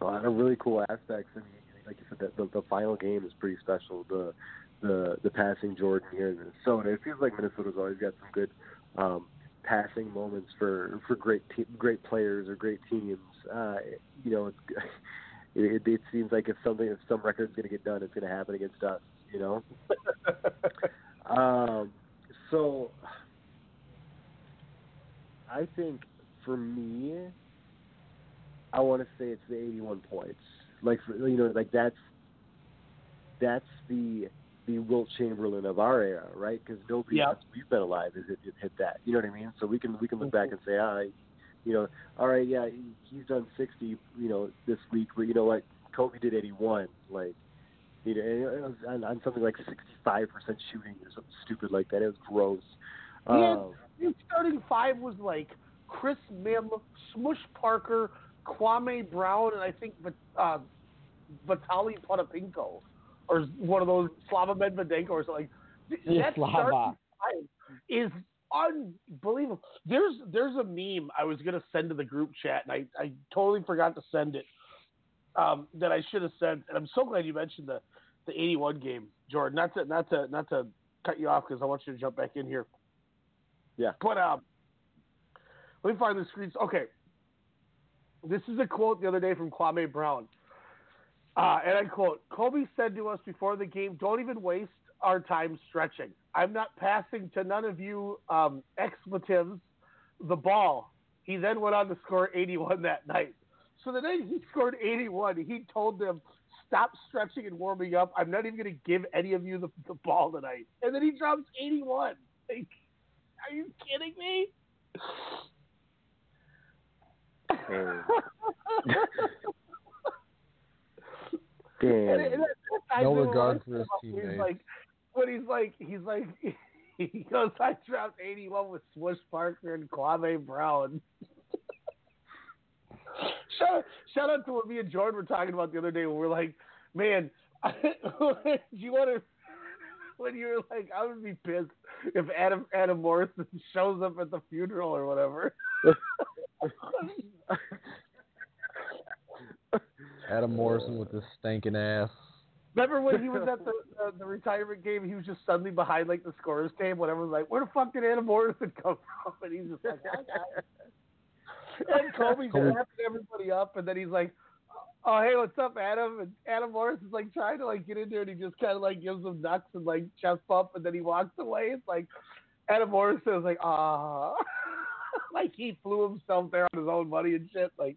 a lot of really cool aspects. I mean, like you said, the, the, the final game is pretty special. The the the passing Jordan here in Minnesota. It feels like Minnesota's always got some good um, passing moments for for great te- great players or great teams. Uh, you know, (laughs) it, it seems like if something if some record's going to get done, it's going to happen against us. You know. (laughs) um, so I think for me, I want to say it's the 81 points. Like for, you know, like that's that's the the Wilt Chamberlain of our era, right? Because nobody Yeah. else we've been alive has hit, hit that. You know what I mean? So we can we can look back and say, ah, you know, all right, yeah, he, he's done 60, you know, this week, but you know what? Kobe did 81, like. You know, and it was on, on something like 65% shooting or something stupid like that. It was gross. Had, Um, his starting five was like Chris Mihm, Smush Parker, Kwame Brown, and I think uh, Vitaly Potapenko, or one of those Slava Medvedenko or something. Th- Yeah, that Slava. is unbelievable. There's there's a meme I was gonna send to the group chat, and I, I totally forgot to send it. Um, that I should have sent, and I'm so glad you mentioned the the 81 game, Jordan. Not to not to not to cut you off because I want you to jump back in here. Yeah. But um, let me find the screens. Okay. This is a quote the other day from Kwame Brown. Uh, and I quote Kobe said to us before the game, don't even waste our time stretching. I'm not passing to none of you um, expletives the ball. He then went on to score 81 (laughs) that night. So the night he scored 81, he told them, stop stretching and warming up. I'm not even going to give any of you the, the ball tonight. And then he drops 81. Like, are you kidding me? (laughs) (laughs) And and No regard for his teammates. like, when he's like, he's like, (laughs) he goes, I dropped 81 with Swish Parker and Kwame Brown. (laughs) shout, shout out to what me and Jordan were talking about the other day when we're like, man, (laughs) do you want to, when you were like, I would be pissed if Adam Adam Morrison shows up at the funeral or whatever. Adam Morrison with his stinking ass. Remember when he was (laughs) at the, the the retirement game? He was just suddenly behind like the scores table, and everyone's like, "Where the fuck did Adam Morrison (laughs) come from?" And he's just like, (laughs) and Kobe's Kobe. wrapping everybody up, and then he's like, "Oh hey, what's up, Adam?" And Adam Morrison's like trying to like get in there, and he just kind of like gives him nuts and like chest bump, and then he walks away. It's like Adam Morrison is like, ah, like he flew himself there on his own money and shit. Like,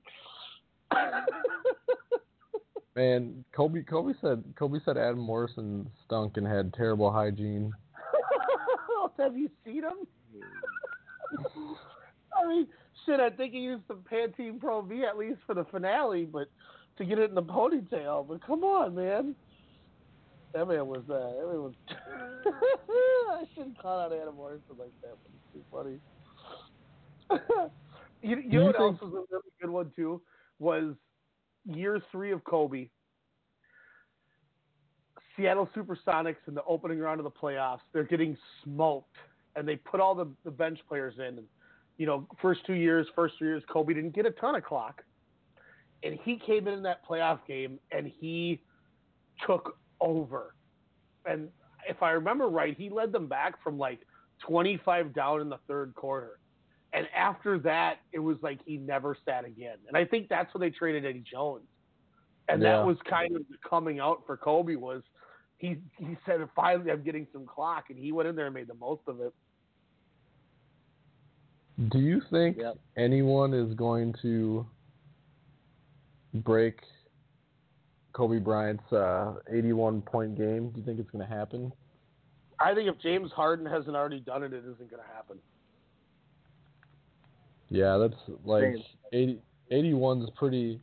Man, Kobe Kobe said Kobe said Adam Morrison stunk and had terrible hygiene. (laughs) have you seen him? (laughs) I mean, shit. I think he used some Pantene Pro V at least for the finale, but to get it in the ponytail. But come on, man. That man was uh, that man was. (laughs) I shouldn't call out Adam Morrison like that, but it's too funny. you, you know what else was a really good one too? Was year three of Kobe. Seattle Supersonics in the opening round of the playoffs, they're getting smoked, and they put all the, the bench players in. And you know, first two years, first three years, Kobe didn't get a ton of clock, and he came in in that playoff game and he took over. And if I remember right, he led them back from like 25 down in the third quarter. And after that, it was like he never sat again. And I think that's when they traded Eddie Jones. And Yeah. that was kind of the coming out for Kobe was he he said finally I'm getting some clock and he went in there and made the most of it. Do you think anyone is going to break Kobe Bryant's uh, 81 point game? Do you think it's going to happen? I think if James Harden hasn't already done it, it isn't going to happen. Yeah, that's like Same. 80, 81's pretty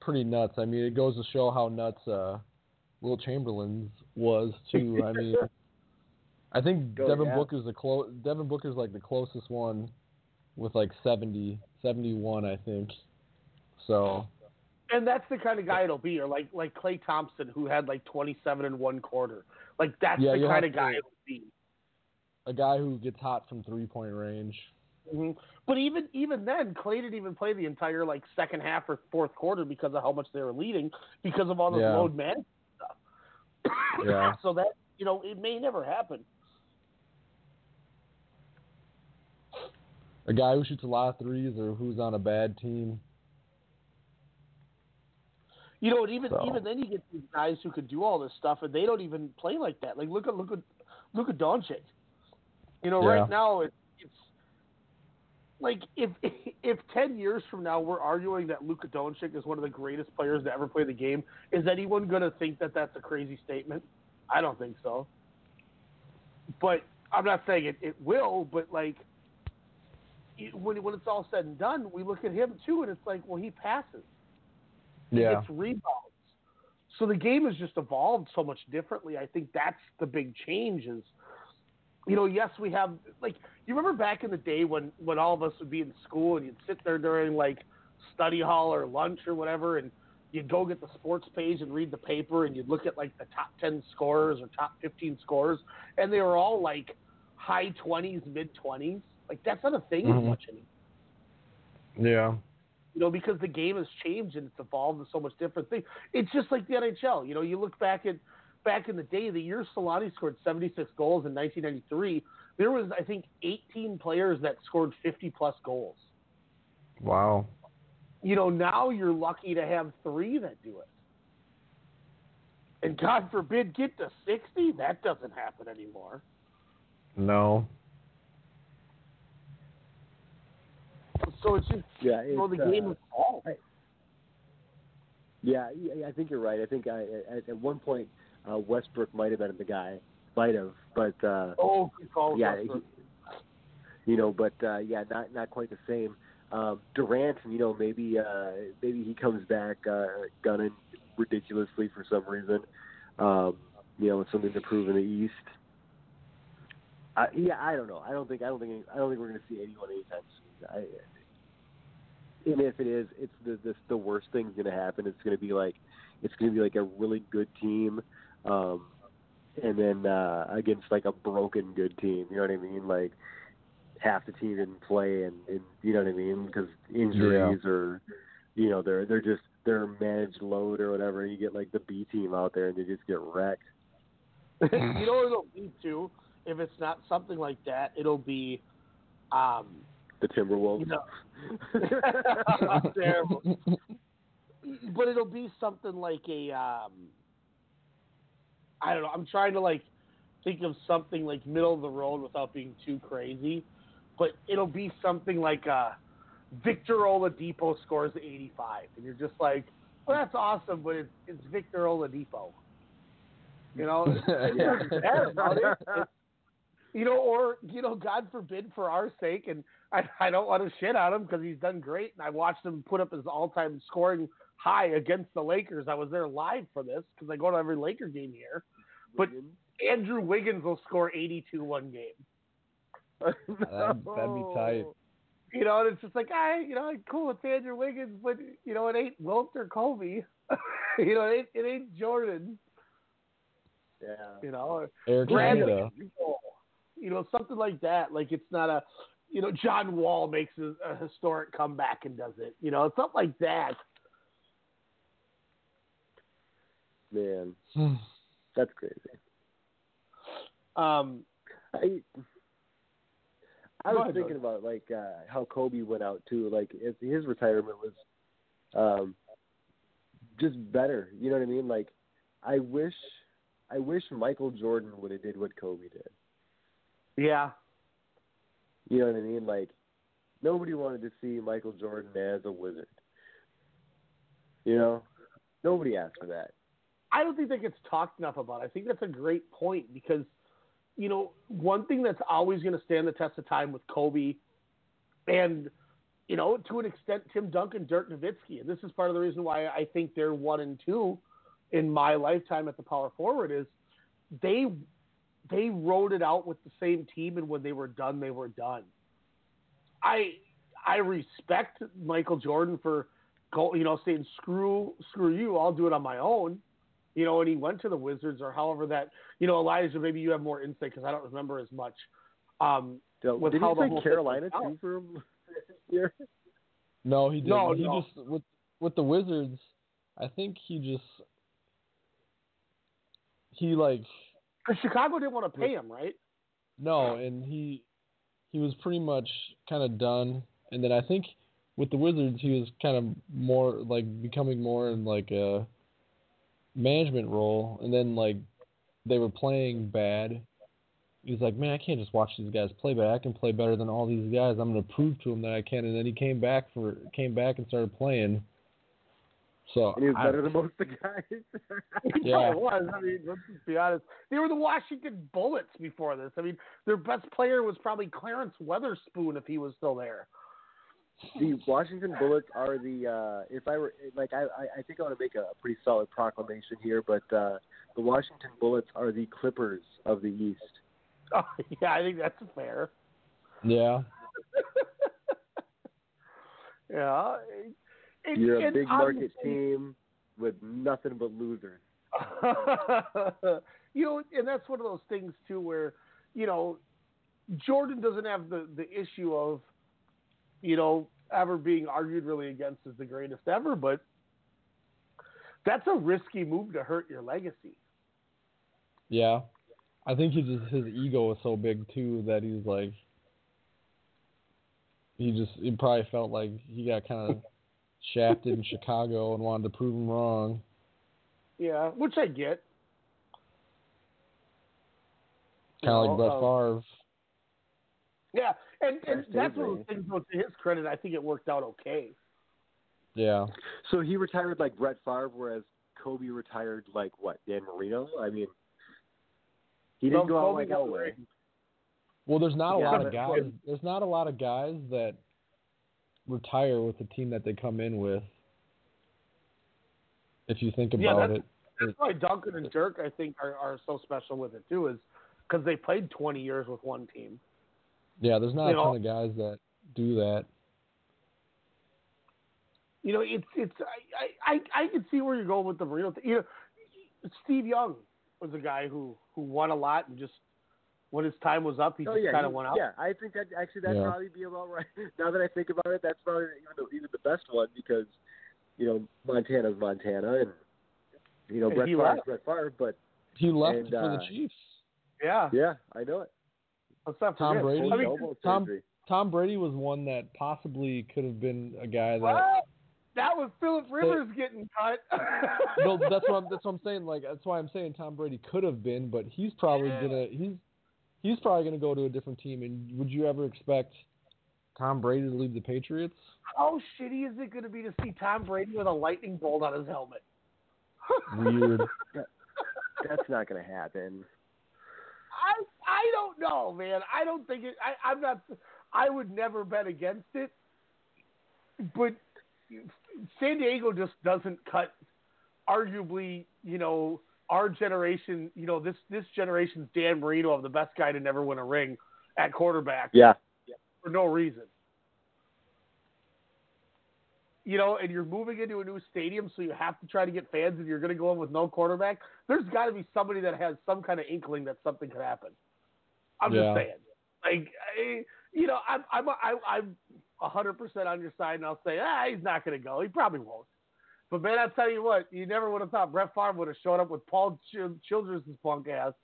pretty nuts. I mean, it goes to show how nuts uh, Wilt Chamberlain's was too. I (laughs) mean, I think Oh, Devin yeah. Booker's the clo- Devin Booker's like the closest one with like 70, 71, I think. So And that's the kind of guy it'll be, or like like Klay Thompson, who had like 27 in one quarter. Like that's Yeah, the kind of guy it'll be. a guy who gets hot from three point range. Hmm But even even then, Klay didn't even play the entire like second half or fourth quarter because of how much they were leading because of all the Yeah. load management stuff. Yeah. (laughs) so that you know it may never happen. A guy who shoots a lot of threes or who's on a bad team. You know, and even So- even then you get these guys who can do all this stuff, and they don't even play like that. Like look at look at look at Doncic. You know, Yeah. right now it's like if (laughs) if ten years from now we're arguing that Luka Doncic is one of the greatest players to ever play the game, is anyone going to think that that's a crazy statement? I don't think so. But I'm not saying it, it will, but like it, when when it's all said and done, we look at him too, and it's like, well, he passes. Yeah. It's rebounds. So the game has just evolved so much differently. I think that's the big change is you know, yes, we have like you remember back in the day when when all of us would be in school and you'd sit there during like study hall or lunch or whatever and you'd go get the sports page and read the paper and you'd look at like the top 10 scorers or top 15 scorers and they were all like high 20s, mid 20s. Like that's not a thing as Mhm. much anymore Yeah. you know, because the game has changed and it's evolved into so much different things. It's just like the NHL. You know, you look back at back in the day, the year Selanne scored 76 goals in 1993, there was I think 18 players that scored 50 plus goals. Wow. You know, now you're lucky to have three that do it. And God forbid get to 60, that doesn't happen anymore. No. So it's just Yeah, you know, the it's, game uh, has evolved. Yeah, yeah, I think you're right. I think I, at, at one point uh, Westbrook might have been the guy, might have, but uh, Oh, yeah, he- you know, but uh, yeah, not not quite the same. Um, Durant, you know, maybe uh, maybe he comes back uh, gunning ridiculously for some reason. Um, you know, with something to prove in the East. I, yeah, I don't know. I don't think I don't think I don't think we're going to see anyone anytime soon. I, and if it is, it's the the, the worst thing's going to happen. It's going to be like it's going to be like a really good team, um, and then uh, against like a broken good team. You know what I mean? Like half the team didn't play, and, and you know what I mean because injuries Yeah. or you know they're they're just they're managed load or whatever. And you get like the B team out there, and they just get wrecked. (laughs) you know what it'll be too? If it's not something like that, it'll be um The Timberwolves. you know (laughs) terrible. (laughs) But it'll be something like a um I don't know, I'm trying to like think of something like middle of the road without being too crazy. But it'll be something like uh Victor Oladipo scores 85 and you're just like, well that's awesome, but it's, it's Victor Oladipo. You know, (laughs) it's not bad about it. It's- you know, or you know, God forbid for our sake, and I, I don't want to shit on him because he's done great, and I watched him put up his all-time scoring high against the Lakers. I was there live for this because I go to every Laker game here. But Andrew Wiggins will score 82 one game. (laughs) That'd, that'd be tight. Oh. You know, and it's just like, I, you know, cool, it's Andrew Wiggins, but you know, it ain't Wilt or Kobe. (laughs) you know, it, it ain't Jordan. Yeah. You know, Eric Bradley, Honda. you know, something like that. Like it's not a, you know, John Wall makes a, a historic comeback and does it. You know, something like that. Man, (sighs) that's crazy. Um, I I was thinking about like uh, how Kobe went out too. Like his, his retirement was um, just better. You know what I mean? Like I wish I wish Michael Jordan would have did what Kobe did. yeah, You know what I mean? Like nobody wanted to see Michael Jordan as a wizard. You know, nobody asked for that. I don't think that gets talked enough about. I think that's a great point because, you know, one thing that's always going to stand the test of time with Kobe, and you know, to an extent, Tim Duncan, Dirk Nowitzki, and this is part of the reason why I think they're one and two in my lifetime at the power forward is they they rode it out with the same team, and when they were done, they were done. I I respect Michael Jordan for go, you know saying screw screw you, I'll do it on my own. You know, and he went to the Wizards or however that you know Elijah. Maybe you have more insight because I don't remember as much. Um, So, with did how he the play whole Carolina worked out. too for him this year? No, he didn't. No, he no. just with with the Wizards. I think he just he like Because Chicago didn't want to pay him, right? no, and he he was pretty much kind of done. And then I think with the Wizards, he was kind of more like becoming more in like a management role. And then like they were playing bad. He's like, man, I can't just watch these guys play bad. I can play better than all these guys. I'm going to prove to them that I can. And then he came back for came back and started playing. So And he was I- better than most of the guys. (laughs) Yeah. it was. I mean, let's just be honest. They were the Washington Bullets before this. I mean, their best player was probably Clarence Weatherspoon if he was still there. The Washington Bullets are the uh if I were like I I I think I want to make a pretty solid proclamation here, but uh the Washington Bullets are the Clippers of the East. (laughs) Oh, yeah, I think that's fair. yeah. (laughs) Yeah. And, You're a big market team with nothing but losers. (laughs) you know, and that's one of those things too, where you know, Jordan doesn't have the the issue of, you know, ever being argued really against as the greatest ever, but that's a risky move to hurt your legacy. Yeah. I think he just his ego is so big too that he's like he just he probably felt like he got kind of (laughs) shafted in Chicago and wanted to prove him wrong. Yeah, which I get. Kind of You like Brett know, um, Favre. Yeah, and, and That's that's one of dangerous. things. Though, to his credit, I think it worked out okay. Yeah. So he retired like Brett Favre, whereas Kobe retired like what Dan Marino. I mean, he didn't No, go out Kobe like Elway. Well, there's not a Yeah, lot of but- guys. There's not a lot of guys that retire with the team that they come in with. If you think Yeah, about that's- it, that's why Duncan and Dirk, I think, are, are so special with it too, is because they played 20 years with one team. Yeah, there's not You a ton know- of guys that do that. You know, it's it's I I I, I can see where you're going with the Marino. Thing. You know, Steve Young was a guy who who won a lot and just when his time was up, he oh just yeah, kind of he- went out. yeah. I think that actually that'd Yeah. probably be about right. (laughs) Now that I think about it, that's probably even the, even the best one because you know Montana's Montana and you know And Brett he Favre's. Brett Favre, but He left And, for the uh, Chiefs. Yeah, yeah, I know it. Let's not Tom forget. Brady? I mean, Tom- Tom Brady was one that possibly could have been a guy that. what? That was Philip Rivers getting cut. (laughs) no, that's what I'm, that's what I'm saying. Like that's why I'm saying Tom Brady could have been, but he's probably Yeah. gonna he's he's probably gonna go to a different team. And would you ever expect Tom Brady to leave the Patriots? How shitty is it going to be to see Tom Brady with a lightning bolt on his helmet? Weird. That's not going to happen. (laughs) I I don't know, man. I don't think it. I, I'm not. I would never bet against it, but San Diego just doesn't cut. Arguably, you know, our generation, you know, this this generation's Dan Marino of the best guy to never win a ring at quarterback Yeah. for no reason. You know, and you're moving into a new stadium, so you have to try to get fans, and you're going to go in with no quarterback. There's got to be somebody that has some kind of inkling that something could happen. I'm Yeah. just saying, like, I, you know, I'm I'm I, I'm a hundred percent on your side, and I'll say, ah, he's not going to go. He probably won't. But man, I'll tell you what, you never would have thought Brett Favre would have showed up with Paul Ch- Childress' punk ass,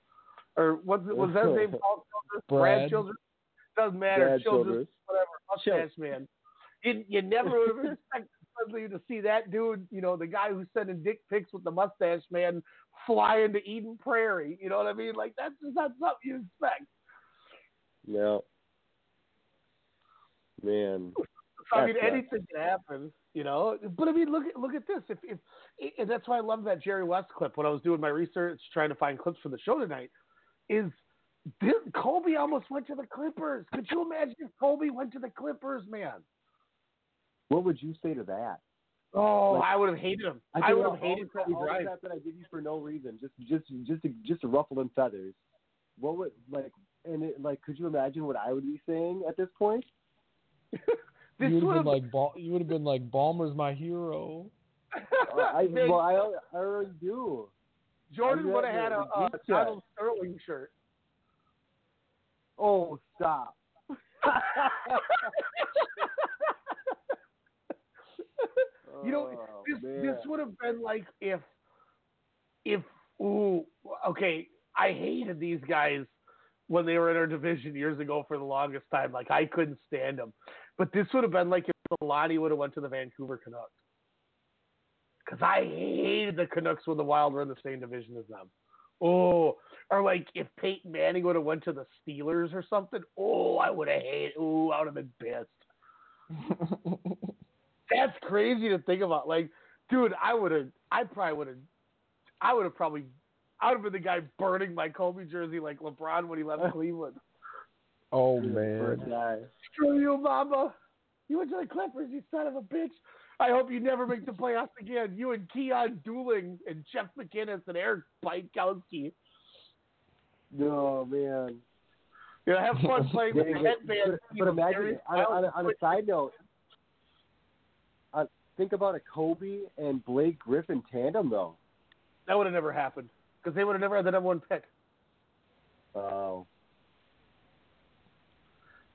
or what's was that his name? Paul Childress, Brad. Childress. Doesn't matter. Brad Childress, Childress. whatever. Mustache man. You, you never would have expected suddenly to see that dude, you know, the guy who's sending dick pics with the mustache man flying to Eden Prairie. You know what I mean? Like that's just not something you expect. No. Man. So, I mean, That's anything can happen, you know. But I mean, look at look at this. If if and that's why I love that Jerry West clip when I was doing my research trying to find clips for the show tonight. Is this, Kobe almost went to the Clippers? Could you imagine if Kobe went to the Clippers, man? What would you say to that? Oh, Like- I would have hated him. I, think would have hated all the crap, Kobe all the Bryant. crap that I give you for no reason, just just just to just to ruffle them feathers. What would like and it, like could you imagine what I would be saying at this point? (laughs) This you would would have have been like Bal- you would have been like Ballmer's my hero. Uh, I (laughs) Man, well I, I already do. Jordan would have had a, a get that. Donald Sterling shirt. Oh stop. (laughs) You know, Oh, this man. this would have been like if if ooh okay, I hated these guys when they were in our division years ago for the longest time. Like I couldn't stand them. But this would have been like if the Lonnie would have went to the Vancouver Canucks. Because I hated the Canucks when the Wild were in the same division as them. Oh, or like if Peyton Manning would have went to the Steelers or something. Oh, I would have hated. Oh, I would have been pissed. (laughs) That's crazy to think about. Like, dude, I would have, I probably would have, I would have probably, I would have been the guy burning my Kobe jersey like LeBron when he left (laughs) Cleveland. oh man. Screw you, Mama. You went to the Clippers, you son of a bitch. I hope you never make the playoffs again. You and Keyon Dooling and Jeff McInnes and Eric Piatkowski. No man. Yeah, have fun (laughs) playing with the Dang, headband. but, but imagine on, a- on, a- on a side note, uh, think about a Kobe and Blake Griffin tandem though. That would have never happened because they would have never had the number one pick. Oh.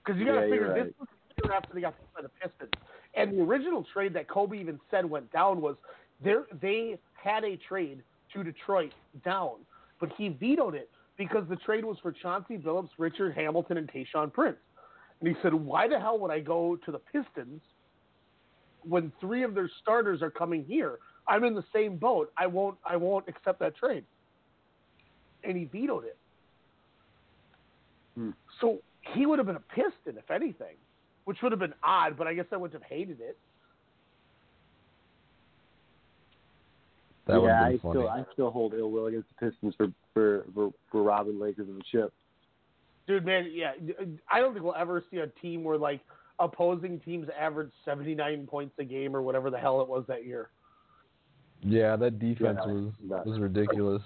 Because you got to Yeah, figure you're this was the year after they got picked by the Pistons, and the original trade that Kobe even said went down was there. They had a trade to Detroit down, but he vetoed it because the trade was for Chauncey Billups, Richard Hamilton, and Tayshaun Prince. And he said, "Why the hell would I go to the Pistons when three of their starters are coming here? I'm in the same boat. I won't. I won't accept that trade." And he vetoed it. Hmm. So he would have been a Piston, if anything, which would have been odd, but I guess I wouldn't have hated it. That would yeah, have I funny. still I still hold ill will against the Pistons for for for, for robbing Lakers of the chip. Dude, man, yeah, I don't think we'll ever see a team where like opposing teams average 79 points a game or whatever the hell it was that year. Yeah, that defense Yeah, was was ridiculous.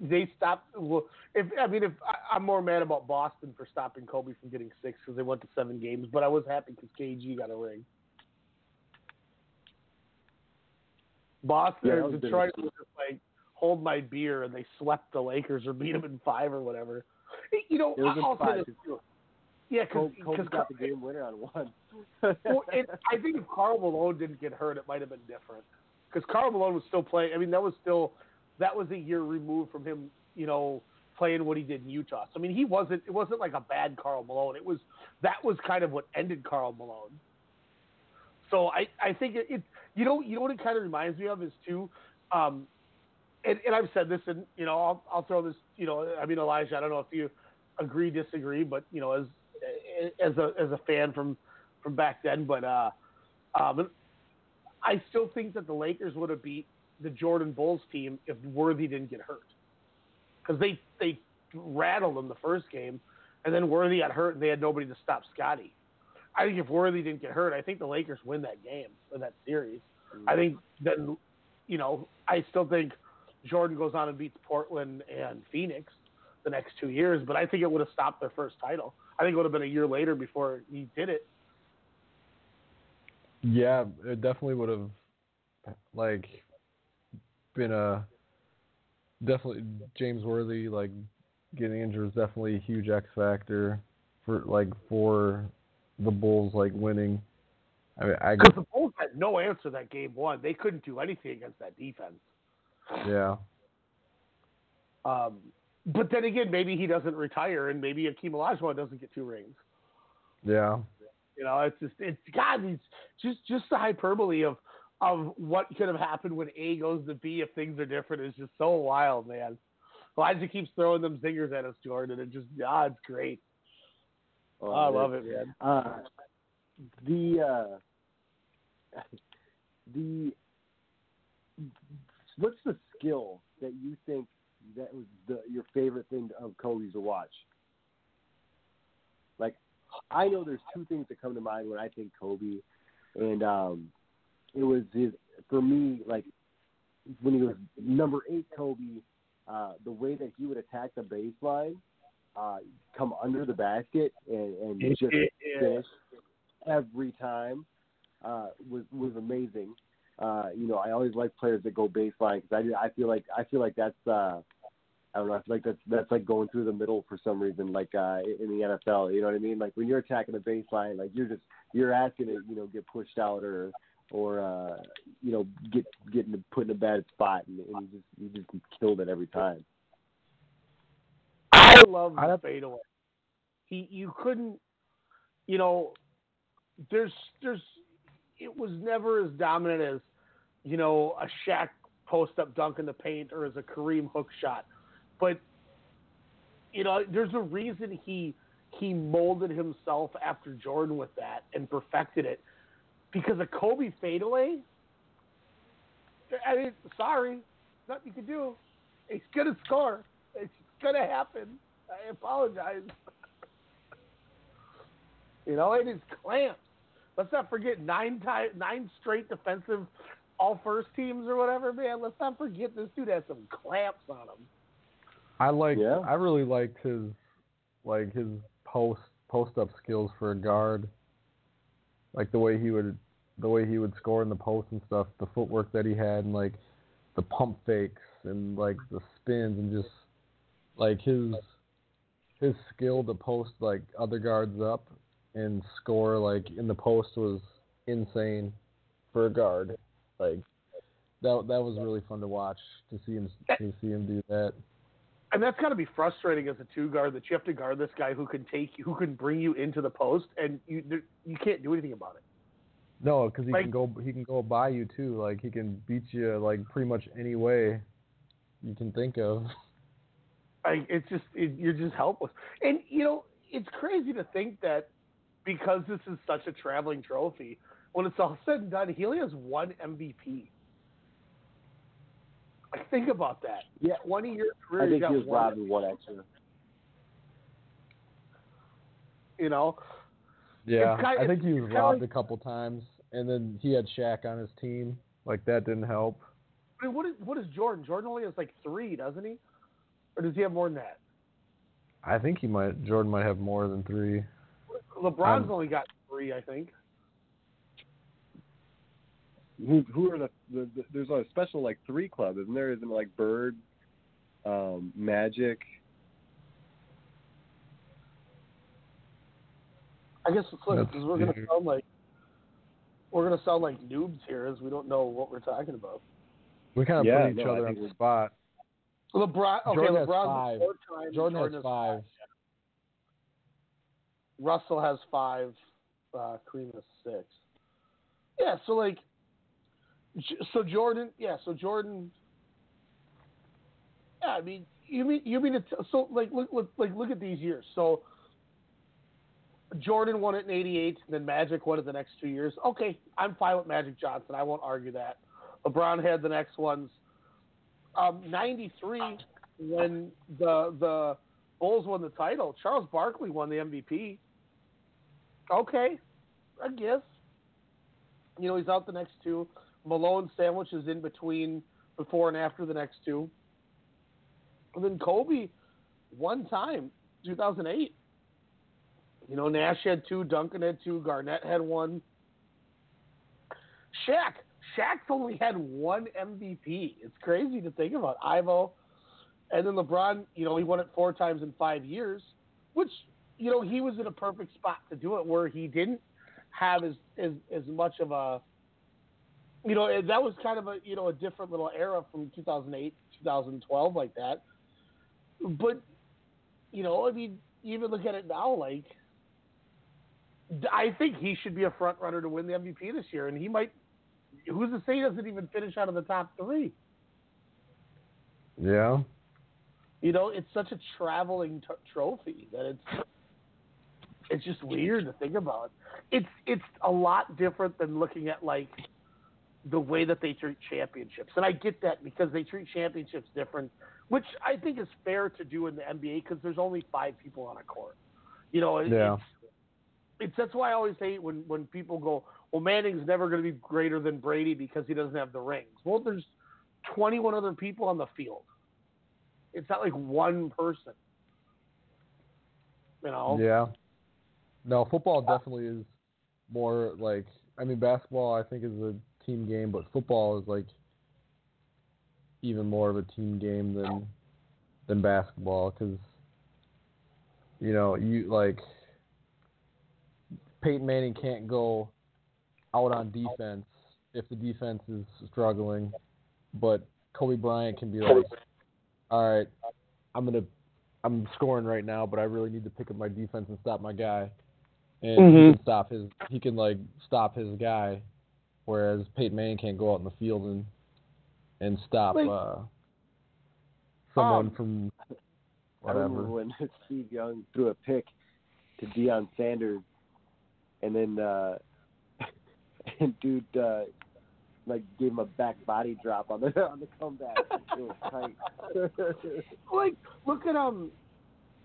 They stopped. Well, if I mean, if I, I'm more mad about Boston for stopping Kobe from getting six because they went to seven games, but I was happy because KG got a ring. Boston Yeah, or Detroit was just like hold my beer, and they swept the Lakers or beat them in five or whatever. You know, It was in I'll say this too. Yeah, because Kobe, Kobe got the game winner on one. well, it, (laughs) I think if Karl Malone didn't get hurt, it might have been different. Because Karl Malone was still playing. I mean, that was still that was a year removed from him. You know, playing what he did in Utah. So I mean, he wasn't. It wasn't like a bad Karl Malone. It was that was kind of what ended Karl Malone. So I I think it, it you know you know what it kind of reminds me of is too. Um, and, and I've said this, and you know, I'll, I'll throw this. You know, I mean, Elijah, I don't know if you agree, disagree, but you know, as as a as a fan from from back then, but uh, um, I still think that the Lakers would have beat the Jordan Bulls team if Worthy didn't get hurt, because they they rattled them the first game, and then Worthy got hurt, and they had nobody to stop Scottie. I think if Worthy didn't get hurt, I think the Lakers win that game or that series. I think then, you know, I still think Jordan goes on and beats Portland and Phoenix the next two years, but I think it would have stopped their first title. I think it would have been a year later before he did it. Yeah, it definitely would have like been a definitely James Worthy like getting injured is definitely a huge X factor for like for the Bulls like winning. I mean, I Because the Bulls had no answer that game one. They couldn't do anything against that defense. yeah. Um, but then again, maybe he doesn't retire, and maybe Akeem Olajuwon doesn't get two rings. Yeah. You know, it's just it's God, it's just just the hyperbole of of what could have happened when A goes to B if things are different is just so wild, man. Elijah keeps throwing them zingers at us, Jordan, and it just ah, it's great. Oh, I love it, man. Uh, the uh, (laughs) the what's the skill that you think that was the, your favorite thing of Kobe's to watch? Like, I know there's two things that come to mind when I think Kobe, and um, it was his for me like when he was number eight Kobe, uh, the way that he would attack the baseline, uh, come under the basket and, and just Yeah. finish every time uh, was was amazing. Uh, you know, I always like players that go baseline because I, I feel like I feel like that's uh, I don't know. I feel like that's that's like going through the middle for some reason, like uh, in the NFL. You know what I mean? Like when you're attacking the baseline, like you're just you're asking to you know get pushed out or or uh, you know get get in the, put in a bad spot, and, and you just you just killed it every time. I love the fadeaway. He you couldn't you know there's there's it was never as dominant as you know a Shaq post up dunk in the paint or as a Kareem hook shot. But you know there's a reason he he molded himself after Jordan with that and perfected it because a Kobe fadeaway I mean sorry nothing you can do. He's gonna score. It's gonna happen. I apologize. you know, it is clamps. Let's not forget nine time, nine straight defensive all first teams or whatever, man. Let's not forget this dude has some clamps on him. I like I really liked his like his post post up skills for a guard. Like the way he would the way he would score in the post and stuff, the footwork that he had and like the pump fakes and like the spins and just like his his skill to post like other guards up and score like in the post was insane for a guard. Like that that was really fun to watch to see him to see him do that. And that's got to be frustrating as a two guard that you have to guard this guy who can take you, who can bring you into the post, and you you can't do anything about it. No, because he Like- can go he can go by you too. Like he can beat you like pretty much any way you can think of. Like it's just it, you're just helpless. And you know, it's crazy to think that because this is such a traveling trophy, when it's all said and done, he only has one MVP. Like think about that. Yeah, twenty year career. I think got he was one, robbed of one extra. You know. Yeah, kind- I think he was robbed like- a couple times, and then he had Shaq on his team. Like that didn't help. I mean, what is what is Jordan? Jordan only has like three, doesn't he? Or does he have more than that? I think he might. Jordan might have more than three. LeBron's Um, only got three, I think. Who who are the, the, the there's a special like three club, isn't there? Isn't like Bird, um, Magic? I guess it's That's because we're gonna sound like we're gonna sound like noobs here, as we don't know what we're talking about. We kind of Yeah, put each no, other on the we're- spot. LeBron, okay, Jordan has five. four times. Jordan has has five. Russell has five. Uh, Kareem has six. Yeah, so like, so Jordan, yeah, so Jordan. Yeah, I mean, you mean you mean it? So like, look, look, like, look at these years. So Jordan won it in '88, then Magic won it the next two years. Okay, I'm fine with Magic Johnson. I won't argue that. LeBron had the next ones. Um, '93, when the the Bulls won the title, Charles Barkley won the MVP. Okay, I guess. You know, he's out the next two. Malone sandwich is in between before and after the next two. And then Kobe, one time, 2008. You know, Nash had two, Duncan had two, Garnett had one. Shaq, Shaq's only had one MVP. It's crazy to think about. Ivo, and then LeBron. You know, he won it four times in five years, which you know he was in a perfect spot to do it, where he didn't have as as as much of a you know that was kind of a you know a different little era from 2008 2012 like that but you know i mean even look at it now like i think he should be a front runner to win the mvp this year and he might who's to say he doesn't even finish out of the top three Yeah. you know it's such a traveling t- trophy that it's it's just weird to think about it's it's a lot different than looking at like the way that they treat championships and i get that because they treat championships different which i think is fair to do in the nba because there's only five people on a court you know Yeah. it's it's that's why i always hate when when people go well manning's never going to be greater than brady because he doesn't have the rings well there's 21 other people on the field it's not like one person you know Yeah. No, football definitely is more like. I mean, basketball I think is a team game, but football is like even more of a team game than than basketball because you know you like Peyton Manning can't go out on defense if the defense is struggling, but Kobe Bryant can be like, all right, I'm gonna I'm scoring right now, but I really need to pick up my defense and stop my guy. And Mhm. he can stop his he can like stop his guy, whereas Peyton Manning can't go out in the field and and stop Like- uh someone Um, from I remember whatever. when (laughs) Steve Young threw a pick to Deion Sanders, and then uh, (laughs) and dude uh, like gave him a back body drop on the (laughs) on the comeback. It was tight. (laughs) like look at um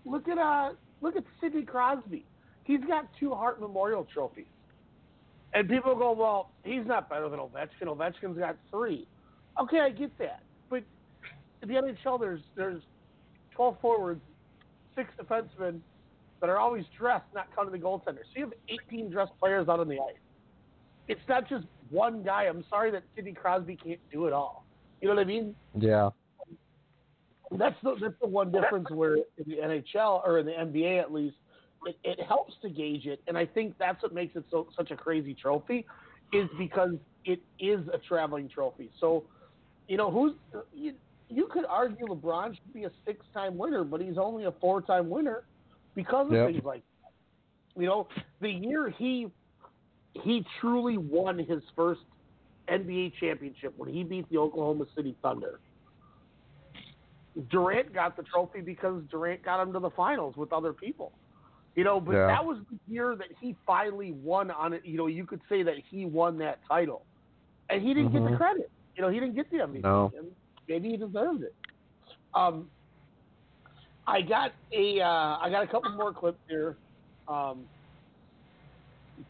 look at uh look at Sidney Crosby. He's got two Hart Memorial trophies. And people go, Well, he's not better than Ovechkin. Ovechkin's got three. Okay, I get that. But in the NHL there's there's twelve forwards, six defensemen that are always dressed, not counting the goaltender. So you have eighteen dressed players out on the ice. It's not just one guy. I'm sorry that Sidney Crosby can't do it all. You know what I mean? Yeah. That's the that's the one difference where in the NHL or in the NBA at least, it, it helps to gauge it, and I think that's what makes it so such a crazy trophy, is because it is a traveling trophy. So, you know, who's you, you could argue LeBron should be a six-time winner, but he's only a four-time winner because of Yep. things like, you know, the year he he truly won his first NBA championship when he beat the Oklahoma City Thunder. Durant got the trophy because Durant got him to the finals with other people. You know, but Yeah. that was the year that he finally won on it. You know, you could say that he won that title. And he didn't get the Mhm. credit. You know, he didn't get the MVP. No. Maybe he deserved it. Um, I got a uh, I got a couple more clips here um,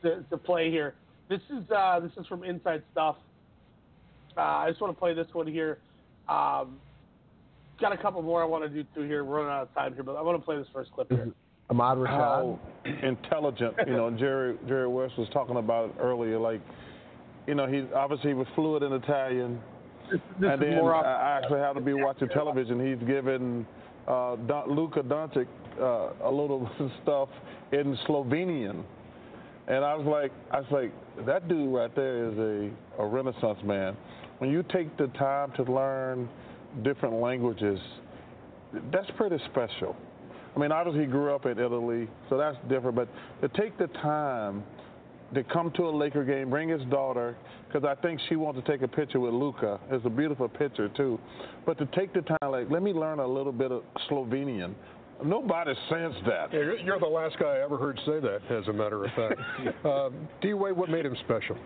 to, to play here. This is uh, this is from Inside Stuff. Uh, I just want to play this one here. Um, got a couple more I want to do through here. We're running out of time here, but I want to play this first clip here. (laughs) Ahmad Rashad. How intelligent, you know, Jerry Jerry West was talking about it earlier. Like, you know, he obviously he was fluent in Italian. this and is then more I I actually had to be watching television. He's given uh, Don, Luka Doncic uh, a little (laughs) stuff in Slovenian, and I was like, I was like, that dude right there is a, a renaissance man. When you take the time to learn different languages, that's pretty special. I mean, obviously he grew up in Italy, so that's different. But to take the time to come to a Laker game, bring his daughter, because I think she wants to take a picture with Luka. It's a beautiful picture too. But to take the time, like, let me learn a little bit of Slovenian. Nobody says that. Yeah, you're- you're the last guy I ever heard say that, as a matter of fact. (laughs) uh, D. Wade, what made him special?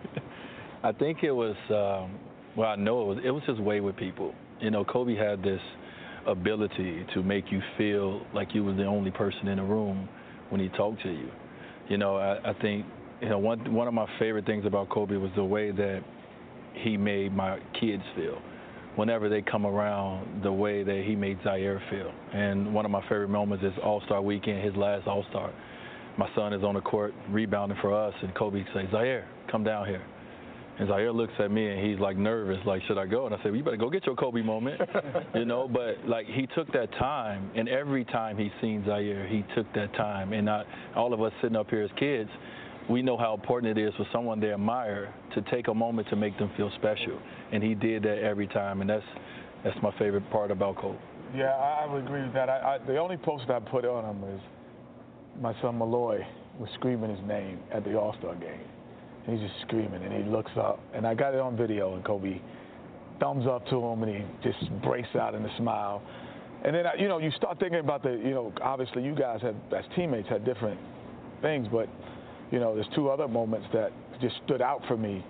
I think it was, um, well, I know it was, it was his way with people. You know, Kobe had this ability to make you feel like you was the only person in the room when he talked to you. You know, I, I think, you know, one one of my favorite things about Kobe was the way that he made my kids feel. Whenever they come around, the way that he made Zaire feel. And one of my favorite moments is All Star Weekend, his last All Star. My son is on the court rebounding for us, and Kobe says, Zaire, come down here. And Zaire looks at me and he's like nervous, like, should I go? And I said, well, you better go get your Kobe moment, (laughs) you know. But like he took that time, and every time he's seen Zaire, he took that time. And all of us sitting up here as kids, we know how important it is for someone they admire to take a moment to make them feel special. And he did that every time, and that's that's my favorite part about Kobe. Yeah, I, I would agree with that. I, I, the only post I put on him is my son Malloy was screaming his name at the All Star game. And he's just screaming, and he looks up, and I got it on video, and Kobe thumbs up to him, and he just breaks out in a smile. And then, you know, you start thinking about the, you know, obviously you guys have, as teammates, had different things, but, you know, there's two other moments that just stood out for me.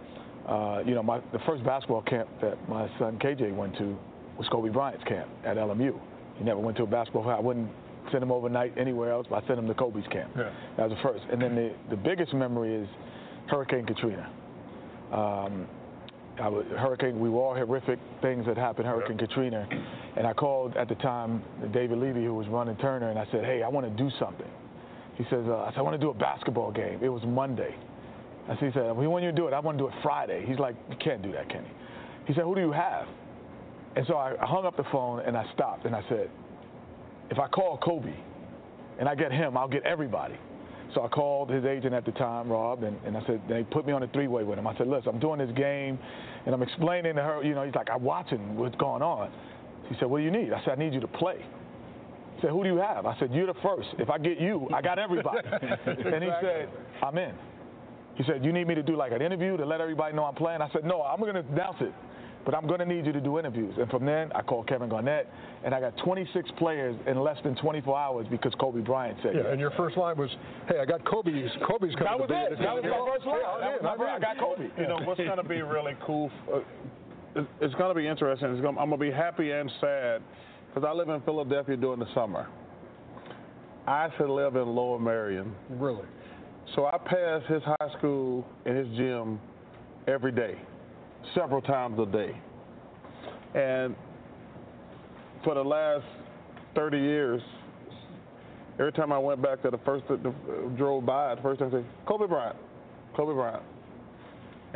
Uh, you know, my, the first basketball camp that my son KJ went to was Kobe Bryant's camp at LMU. He never went to a basketball camp. I wouldn't send him overnight anywhere else, but I sent him to Kobe's camp. Yeah. That was the first. And then the, the biggest memory is Hurricane Katrina. Um, I was, Hurricane, we were all horrific things that happened, Hurricane Katrina. And I called at the time David Levy, who was running Turner, and I said, hey, I want to do something. He says, uh, I said, I want to do a basketball game. It was Monday. I said, he said, we want you to do it, I want to do it Friday. He's like, you can't do that, Kenny. He said, who do you have? And so I hung up the phone and I stopped and I said, if I call Kobe and I get him, I'll get everybody. So I called his agent at the time, Rob, and, and I said, they put me on a three way with him. I said, listen, I'm doing this game and I'm explaining to her, you know, he's like, I'm watching what's going on. He said, what do you need? I said, I need you to play. He said, who do you have? I said, you're the first. If I get you, I got everybody. (laughs) and he said, I'm in. He said, you need me to do like an interview to let everybody know I'm playing? I said, no, I'm going to announce it. But I'm going to need you to do interviews. And from then, I called Kevin Garnett, and I got 26 players in less than 24 hours because Kobe Bryant said Yeah, yes. and your first line was, "Hey, I got Kobe's. Kobe's coming That was to be it. in That was my first line. Yeah, That was I'm my I'm got. Kobe. You know what's going to be really cool? Uh, it's- it's going to be interesting. It's gonna, I'm going to be happy and sad because I live in Philadelphia during the summer. I actually live in Lower Merion. Really? So I pass his high school and his gym every day, several times a day. And for the last 30 years, every time I went back to the first, the, drove by, the first thing I say, Kobe Bryant, Kobe Bryant.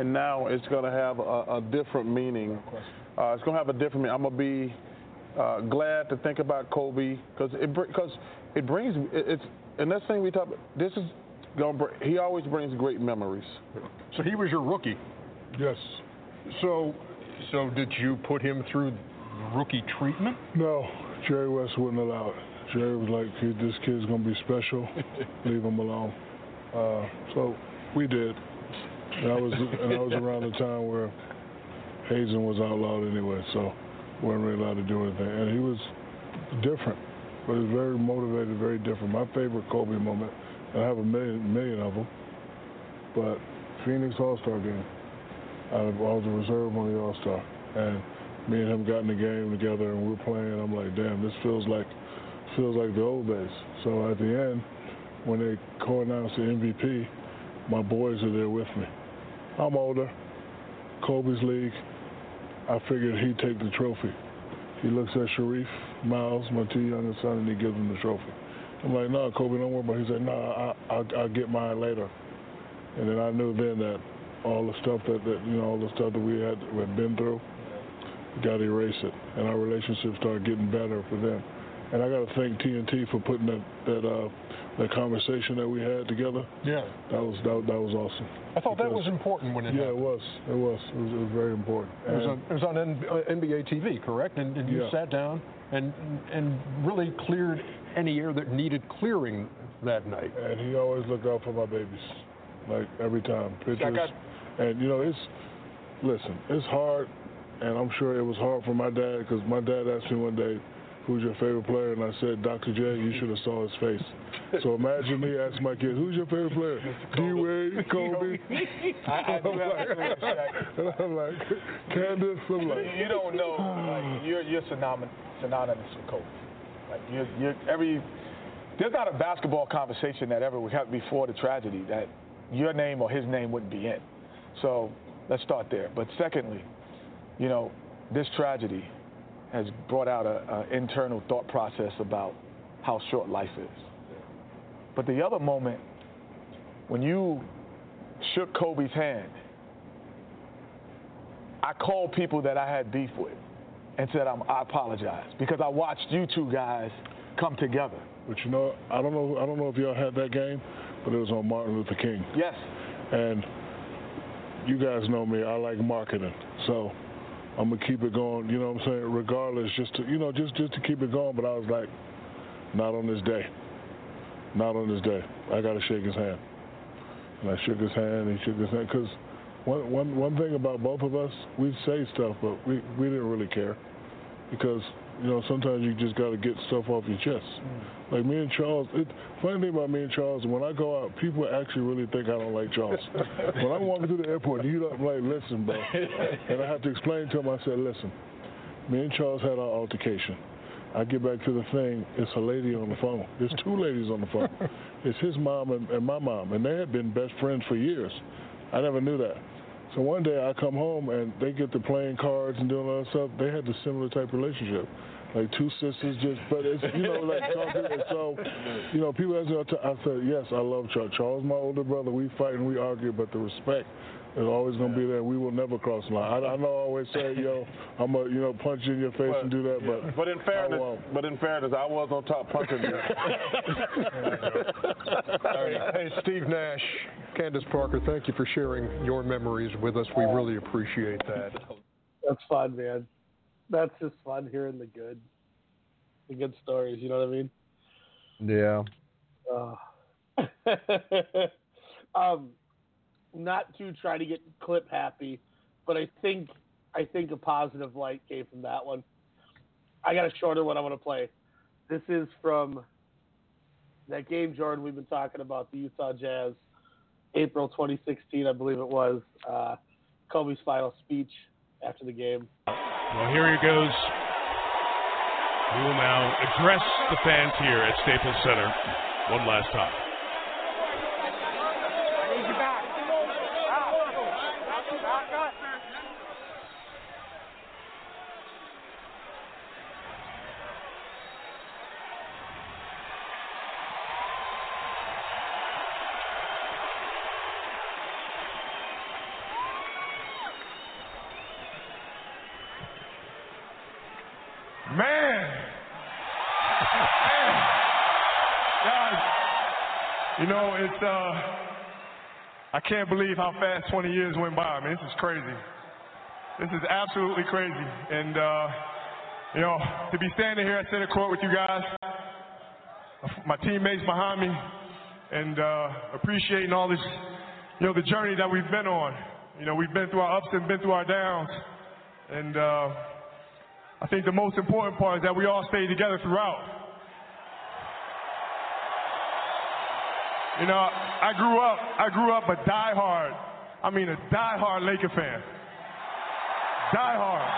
And now it's going to have a, a different meaning. Uh, it's going to have a different meaning. I'm going to be uh, glad to think about Kobe because it because it brings it, it's and this thing we talk about. This is going. to He always brings great memories. So he was your rookie. Yes. So, so did you put him through rookie treatment? No, Jerry West wouldn't allow it. Jerry was like, "Kid, this kid's gonna be special. (laughs) Leave him alone. Uh, so we did. And I was and I was around the time where hazing was outlawed anyway, so we weren't really allowed to do anything. And he was different, but he was very motivated, very different. My favorite Kobe moment, I have a million million of them, but Phoenix All Star game. I was a reserve on the All Star, and me and him got in the game together, and we were playing. I'm like, damn, this feels like feels like the old days. So at the end, when they co-announced the MVP, my boys are there with me. I'm older, Kobe's league, I figured he'd take the trophy. He looks at Shareef Miles, my two youngest son, and he gives him the trophy. I'm like, no, Kobe, don't worry about it. He said, no, I, I'll, I'll get mine later. And then I knew then that all the stuff that, that you know, all the stuff that we had, had been through, got to erase it. And our relationship started getting better for them. And I got to thank TNT for putting that that uh, that conversation that we had together. Yeah. That was that, that was awesome. I thought that was important when it Yeah, happened. it was. It was. It was, it was very important. It was on, it was on uh, NBA TV, correct? And, and you Yeah. sat down and and really cleared any air that needed clearing that night. And he always looked out for my babies, like every time. Pictures. got- and you know, it's listen, it's hard, and I'm sure it was hard for my dad because my dad asked me one day, "Who's your favorite player?" And I said, "Dr. J." You should have saw his face. So imagine me asking my kids, "Who's your favorite player?" D Wade, (laughs) Kobe. (laughs) I, I do I'm like- to respect. and I'm like, Candace, I'm like, you don't know. Like, (sighs) you're you're synonymous, synonymous with Kobe. Like you're, you're every. There's not a basketball conversation that ever would have before the tragedy that your name or his name wouldn't be in. So let's start there. But secondly, you know, this tragedy has brought out a, a internal thought process about how short life is. But the other moment, when you shook Kobe's hand, I called people that I had beef with and said I'm, I apologize because I watched you two guys come together. But you know, I don't know. I don't know if y'all had that game, but it was on Martin Luther King. Yes. And you guys know me. I like marketing, so I'm gonna keep it going. You know what I'm saying? Regardless, just to you know, just just to keep it going. But I was like, not on this day. Not on this day. I gotta shake his hand. And I shook his hand. And he shook his hand because one one one thing about both of us, we'd say stuff, but we we didn't really care because you know sometimes you just got to get stuff off your chest. Mm. Like me and Charles, it, funny thing about me and Charles, when I go out, people actually really think I don't like Charles. (laughs) when I'm walking through the airport, you don't like listen, bro, and I have to explain to him. I said, listen, me and Charles had our altercation. I get back to the thing. It's a lady on the phone. There's two ladies on the phone. (laughs) It's his mom and, and my mom, and they had been best friends for years. I never knew that. So one day I come home and they get to playing cards and doing all that stuff. They had the similar type relationship, like two sisters. Just but it's you know like so you know people ask me. I said yes, I love Charles. Charles, my older brother. We fight and we argue, but the respect is always going to be there. We will never cross the line. I, I know I always say yo, I'm a you know punch you in your face and do that, but But in fairness, I but in fairness, I was on top punching you. (laughs) Hey, Steve Nash, Candace Parker, thank you for sharing your memories with us. We really appreciate that. That's fun, man. That's just fun hearing the good, the good stories. You know what I mean? Yeah. Uh, (laughs) um, not to try to get clip happy, but I think I think a positive light came from that one. I got a shorter one I want to play. This is from that game, Jordan. We've been talking about the Utah Jazz, April 2016, I believe it was. Uh, Kobe's final speech after the game. Well, here he goes. He will now address the fans here at Staples Center one last time. Man. Man. Guys, you know, it's, uh, I can't believe how fast 20 years went by. I mean, this is crazy. This is absolutely crazy. And, uh, you know, to be standing here at center court with you guys, my teammates behind me, and uh, appreciating all this, you know, the journey that we've been on. You know, we've been through our ups and been through our downs. And, uh, I think the most important part is that we all stay together throughout. You know, I grew up, I grew up a diehard, I mean a diehard Laker fan. Diehard.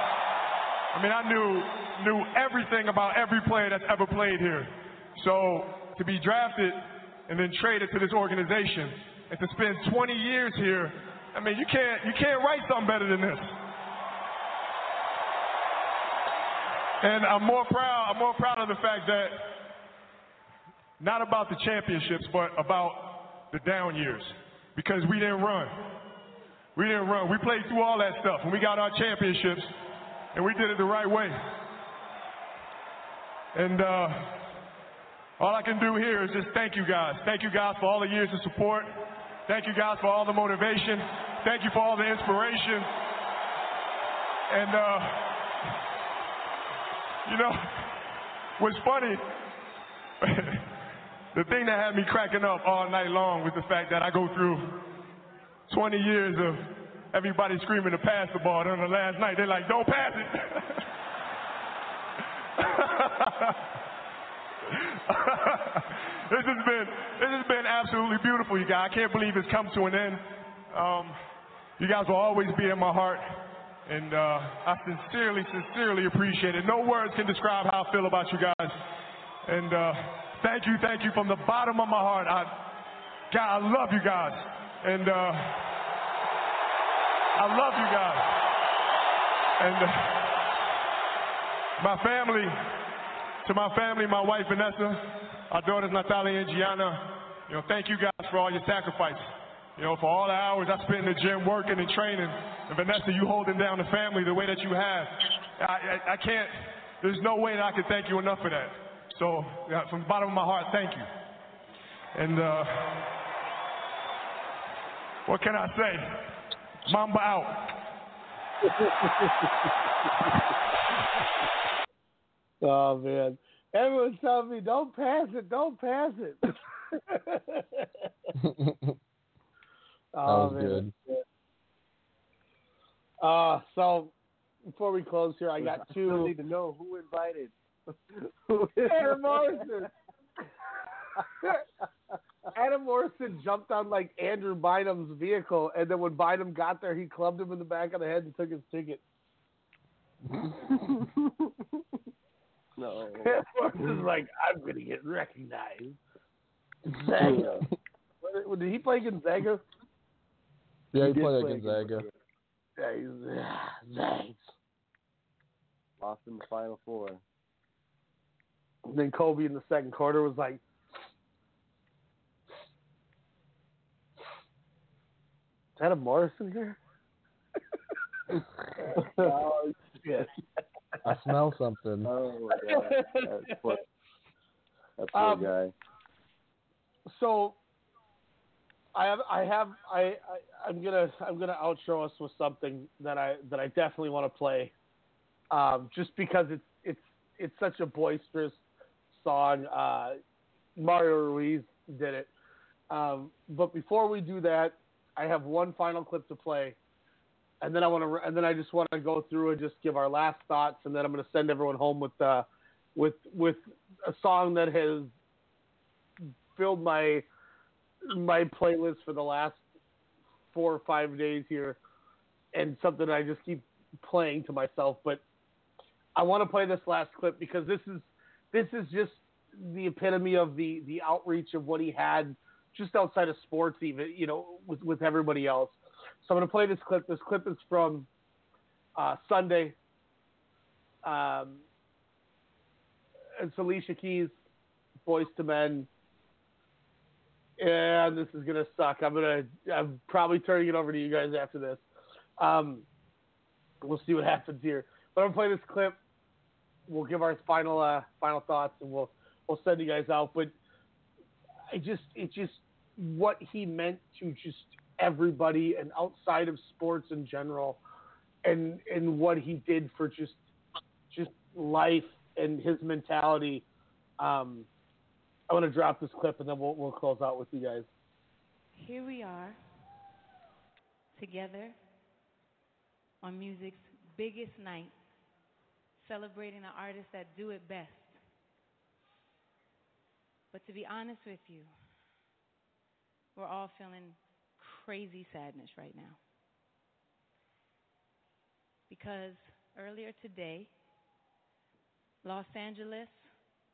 I mean, I knew knew everything about every player that's ever played here. So to be drafted and then traded to this organization and to spend 20 years here, I mean, you can't you can't write something better than this. And I'm more proud. I'm more proud of the fact that not about the championships, but about the down years, because we didn't run. We didn't run. We played through all that stuff, and we got our championships, and we did it the right way. And uh, all I can do here is just thank you guys. Thank you guys for all the years of support. Thank you guys for all the motivation. Thank you for all the inspiration. And, uh, you know, what's funny, (laughs) the thing that had me cracking up all night long was the fact that I go through 20 years of everybody screaming to pass the ball. Then the last night, they're like, don't pass it. (laughs) this has been this has been absolutely beautiful, you guys. I can't believe it's come to an end. Um, you guys will always be in my heart, and uh, I sincerely, sincerely appreciate it. No words can describe how I feel about you guys. And uh, thank you, thank you from the bottom of my heart. I, God, I love you guys, and uh, I love you guys. And uh, my family, to my family, my wife Vanessa, our daughters Natalia and Gianna, you know, thank you guys for all your sacrifice. You know, for all the hours I spent in the gym working and training. And Vanessa, you holding down the family the way that you have. I, I, I can't, there's no way that I can thank you enough for that. So, yeah, from the bottom of my heart, thank you. And uh, what can I say? Mamba out. (laughs) oh man, everyone's telling me don't pass it, don't pass it. (laughs) (laughs) oh, was man. good. Uh, so before we close here, I got two. I two. need to know who invited. Adam Morrison. Adam Morrison jumped on like Andrew Bynum's vehicle, and then when Bynum got there, he clubbed him in the back of the head and took his ticket. (laughs) No. Morrison's like, I'm gonna get recognized. Gonzaga. (laughs) What- Did he play Gonzaga? Yeah, he did played play at Gonzaga. Yeah, he's, thanks. Lost in the final four. And then Kobe in the second quarter was like, Is that a Morrison here? oh, (laughs) shit. I smell something. Oh my god. That poor, that poor Um, guy. So I have I have I, I I'm gonna I'm gonna outro us with something that I that I definitely want to play. Um, just because it's it's it's such a boisterous song. Uh, Mario Ruiz did it. Um, but before we do that, I have one final clip to play, and then I want to and then I just want to go through and just give our last thoughts, and then I'm going to send everyone home with uh, with with a song that has filled my my playlist for the last four or five days here, and something I just keep playing to myself. But I want to play this last clip because this is this is just the epitome of the the outreach of what he had just outside of sports, even you know, with with everybody else. So I'm going to play this clip. This clip is from uh, Sunday. Um, it's Alicia Keys, Boyz II Men. And this is gonna suck. I'm gonna. I'm probably turning it over to you guys after this. Um, we'll see what happens here. But I'm gonna play this clip. We'll give our final uh, final thoughts, and we'll we'll send you guys out. But I just it just what he meant to just everybody and outside of sports in general, and and what he did for just just life and his mentality. Um, I want to drop this clip and then we'll we'll close out with you guys. Here we are, together on music's biggest night, celebrating the artists that do it best. But to be honest with you, we're all feeling crazy sadness right now. Because earlier today, Los Angeles,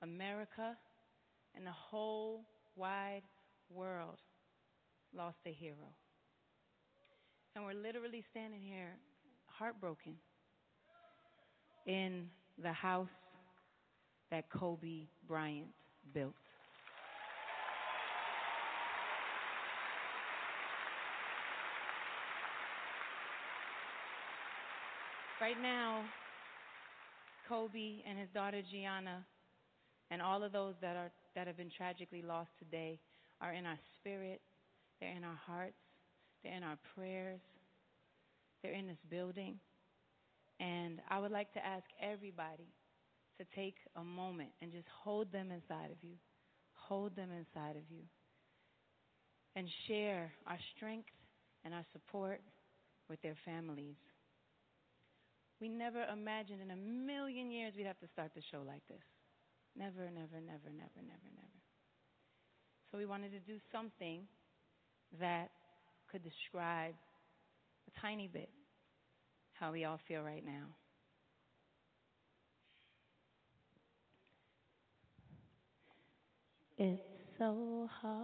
America, and the whole wide world lost a hero. And we're literally standing here heartbroken in the house that Kobe Bryant built. Right now, Kobe and his daughter Gianna and all of those that are that have been tragically lost today are in our spirit, they're in our hearts, they're in our prayers, they're in this building. And I would like to ask everybody to take a moment and just hold them inside of you. Hold them inside of you. And share our strength and our support with their families. We never imagined in a million years we'd have to start the show like this. Never, never, never, never, never, never. So we wanted to do something that could describe a tiny bit how we all feel right now. It's so hard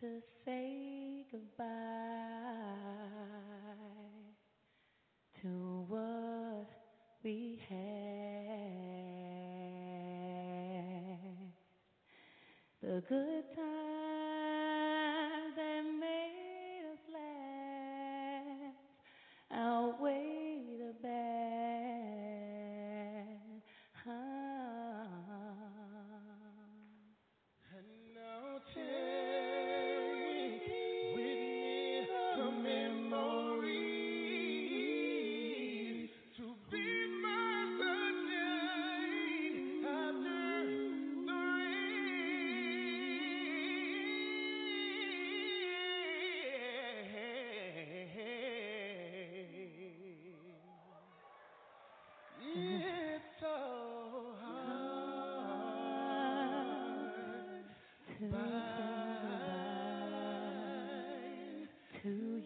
to say goodbye to what we had. The good times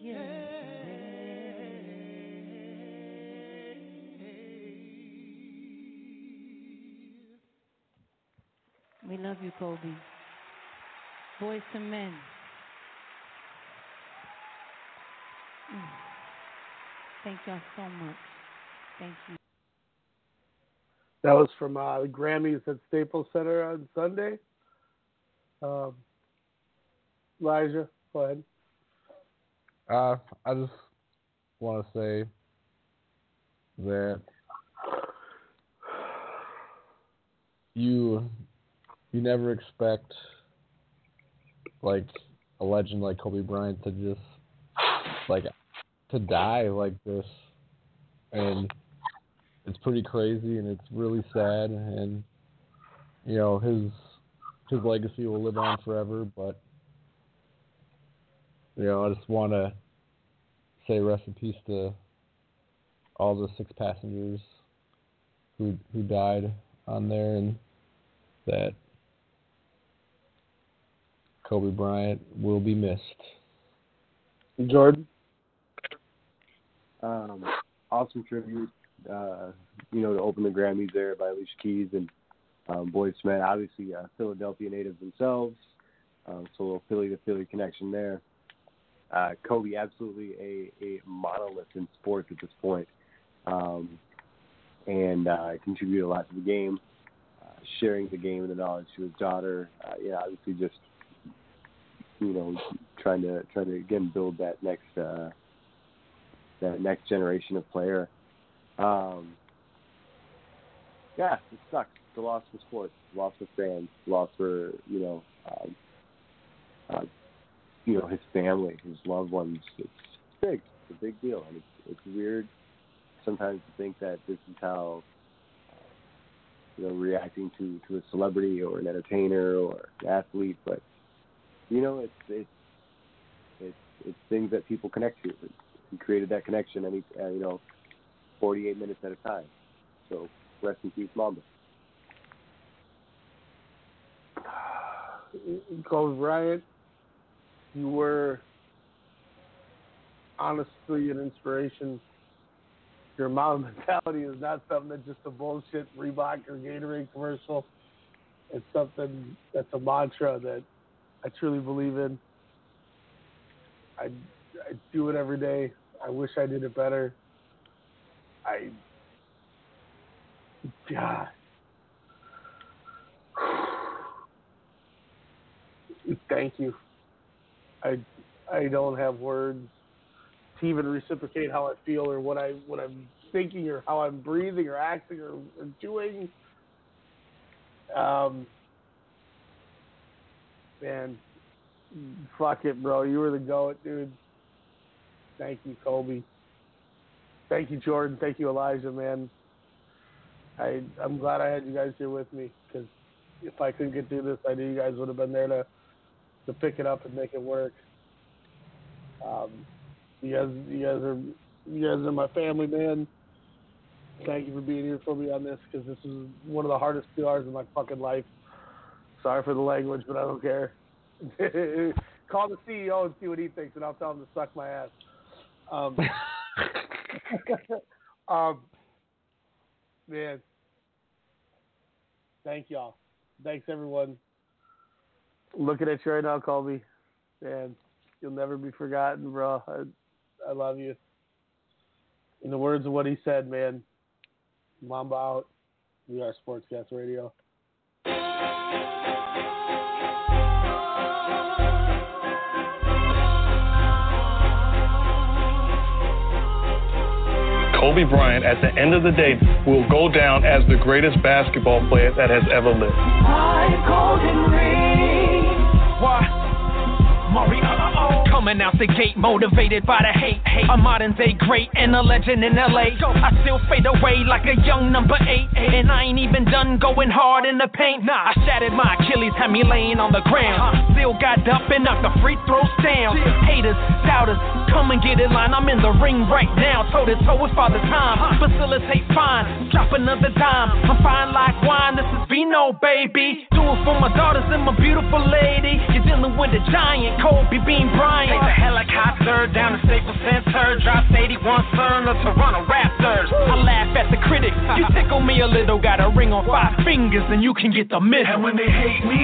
We love you, Kobe. Boyz II Men. Mm. Thank y'all so much. Thank you. That was from uh, the Grammys at Staples Center on Sunday. Um, Elijah, go ahead. Uh, I just want to say that you you never expect like a legend like Kobe Bryant to just like to die like this, and it's pretty crazy and it's really sad and you know his his legacy will live on forever, but you know, I just want to say rest in peace to all the six passengers who who died on there, and that Kobe Bryant will be missed. Jordan. Um, awesome tribute. Uh, you know, to open the Grammys there by Alicia Keys and um, Boys Men. Obviously, uh, Philadelphia natives themselves. Um, so a little Philly to Philly connection there. Uh, Kobe, absolutely a, a monolith in sports at this point, um, and uh, contributed a lot to the game, uh, sharing the game and the knowledge to his daughter. Uh, yeah, obviously just you know trying to trying to again build that next uh, that next generation of player. Um, yeah, it sucks. The loss for sports, loss for fans, loss for you know, um, uh, you know his family, his loved ones. It's big. It's a big deal, and it's it's weird sometimes to think that this is how uh, you know reacting to to a celebrity or an entertainer or an athlete, but you know it's it's it's it's things that people connect to. He created that connection, any uh, you know, 48 minutes at a time. So rest in peace, Mamba. Kobe Bryant, you were honestly an inspiration. Your mom (laughs) mentality is not something that's just a bullshit Reebok or Gatorade commercial. It's something that's a mantra that I truly believe in. I, I do it every day. I wish I did it better. I God. (sighs) Thank you. I I don't have words to even reciprocate how I feel or what I what I'm thinking or how I'm breathing or acting or, or doing. Um, man, fuck it, bro. You were the goat, dude. Thank you, Kobe. Thank you, Jordan. Thank you, Elijah, man. I I'm glad I had you guys here with me because if I couldn't get through this, I knew you guys would have been there to to pick it up and make it work. Um, you guys, you guys are you guys are my family, man. Thank you for being here for me on this because this is one of the hardest two hours of my fucking life. Sorry for the language, but I don't care. (laughs) Call the CEO and see what he thinks, and I'll tell him to suck my ass. Um, (laughs) (laughs) um, man, thank y'all. Thanks everyone. Looking at you right now, Kobe. Man, you'll never be forgotten, bro. I, I love you. In the words of what he said, man, Mamba out. We are Sportscast Radio. Kobe Bryant, at the end of the day, will go down as the greatest basketball player that has ever lived. Coming out the gate, motivated by the hate. hate. A modern day great and a legend in LA. I still fade away like a young number eight, and I ain't even done going hard in the paint. Nah, I shattered my Achilles, had me laying on the ground. Still got up and knocked the free throws down. Haters, doubters, come and get in line. I'm in the ring right now, toe to toe with Father Time. Facilitate fine, drop another dime. I'm fine like wine. This is Vino, baby. Do it for my daughters and my beautiful lady. You're dealing with a giant, Kobe Bean Bryant. Take the helicopter down to Staples Center, drops 81 Cern of Toronto Raptors. I laugh at the critics. You tickle me a little, got a ring on five fingers, and you can get the miss. And when they hate me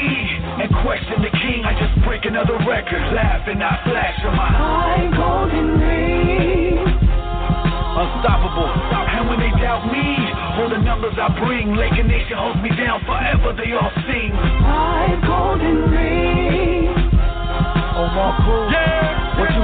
and question the king, I just break another record, laugh and I flash on my high golden ring. Unstoppable. And when they doubt me, all the numbers I bring, Laker Nation holds me down forever. They all sing. High golden ring. Omar oh, Cruz. Yeah.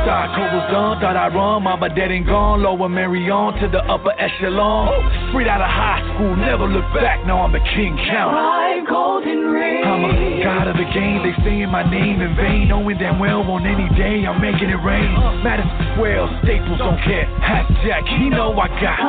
What you thought, done? Thought I'd run, mama dead and gone. Lower Merion to the upper echelon. Straight out of high school, never look back. Now I'm the king count. Golden ring. I'm a god of the game. They saying my name in vain, knowing damn well on any day I'm making it rain. Madison Square, Staples don't care. Hat Jack, he know I got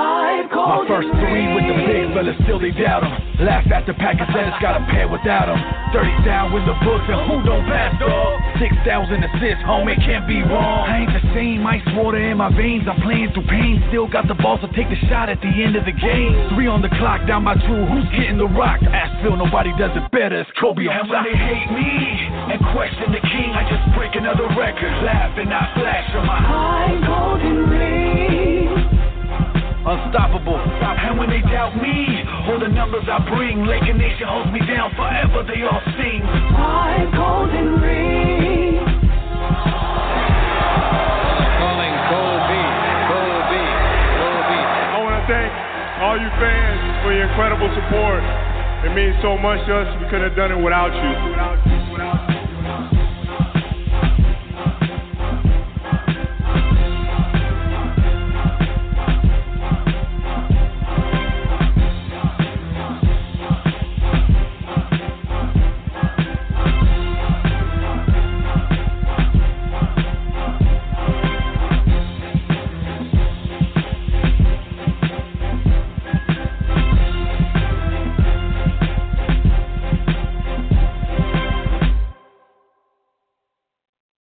my first three with the big fellas. Still they doubt him. Laugh at the Packers, said it's got a pair without him. 30 down with the books, and who don't pass dog? 6,000 assists, homie, can't be wrong. I ain't the same, ice water in my veins. I'm playing through pain, still got the balls to take the shot at the end of the game. Three on the clock, down by two. Who's getting the rock? Ask Phil, nobody does it better. It's Kobe on And when they hate me and question the king, I just break another record, laugh and I flash on my high golden ring. Unstoppable. And when they doubt me, all the numbers I bring, Laker Nation holds me down forever. They all sing. High golden ring. For your incredible support. It means so much to us. We couldn't have done it without you.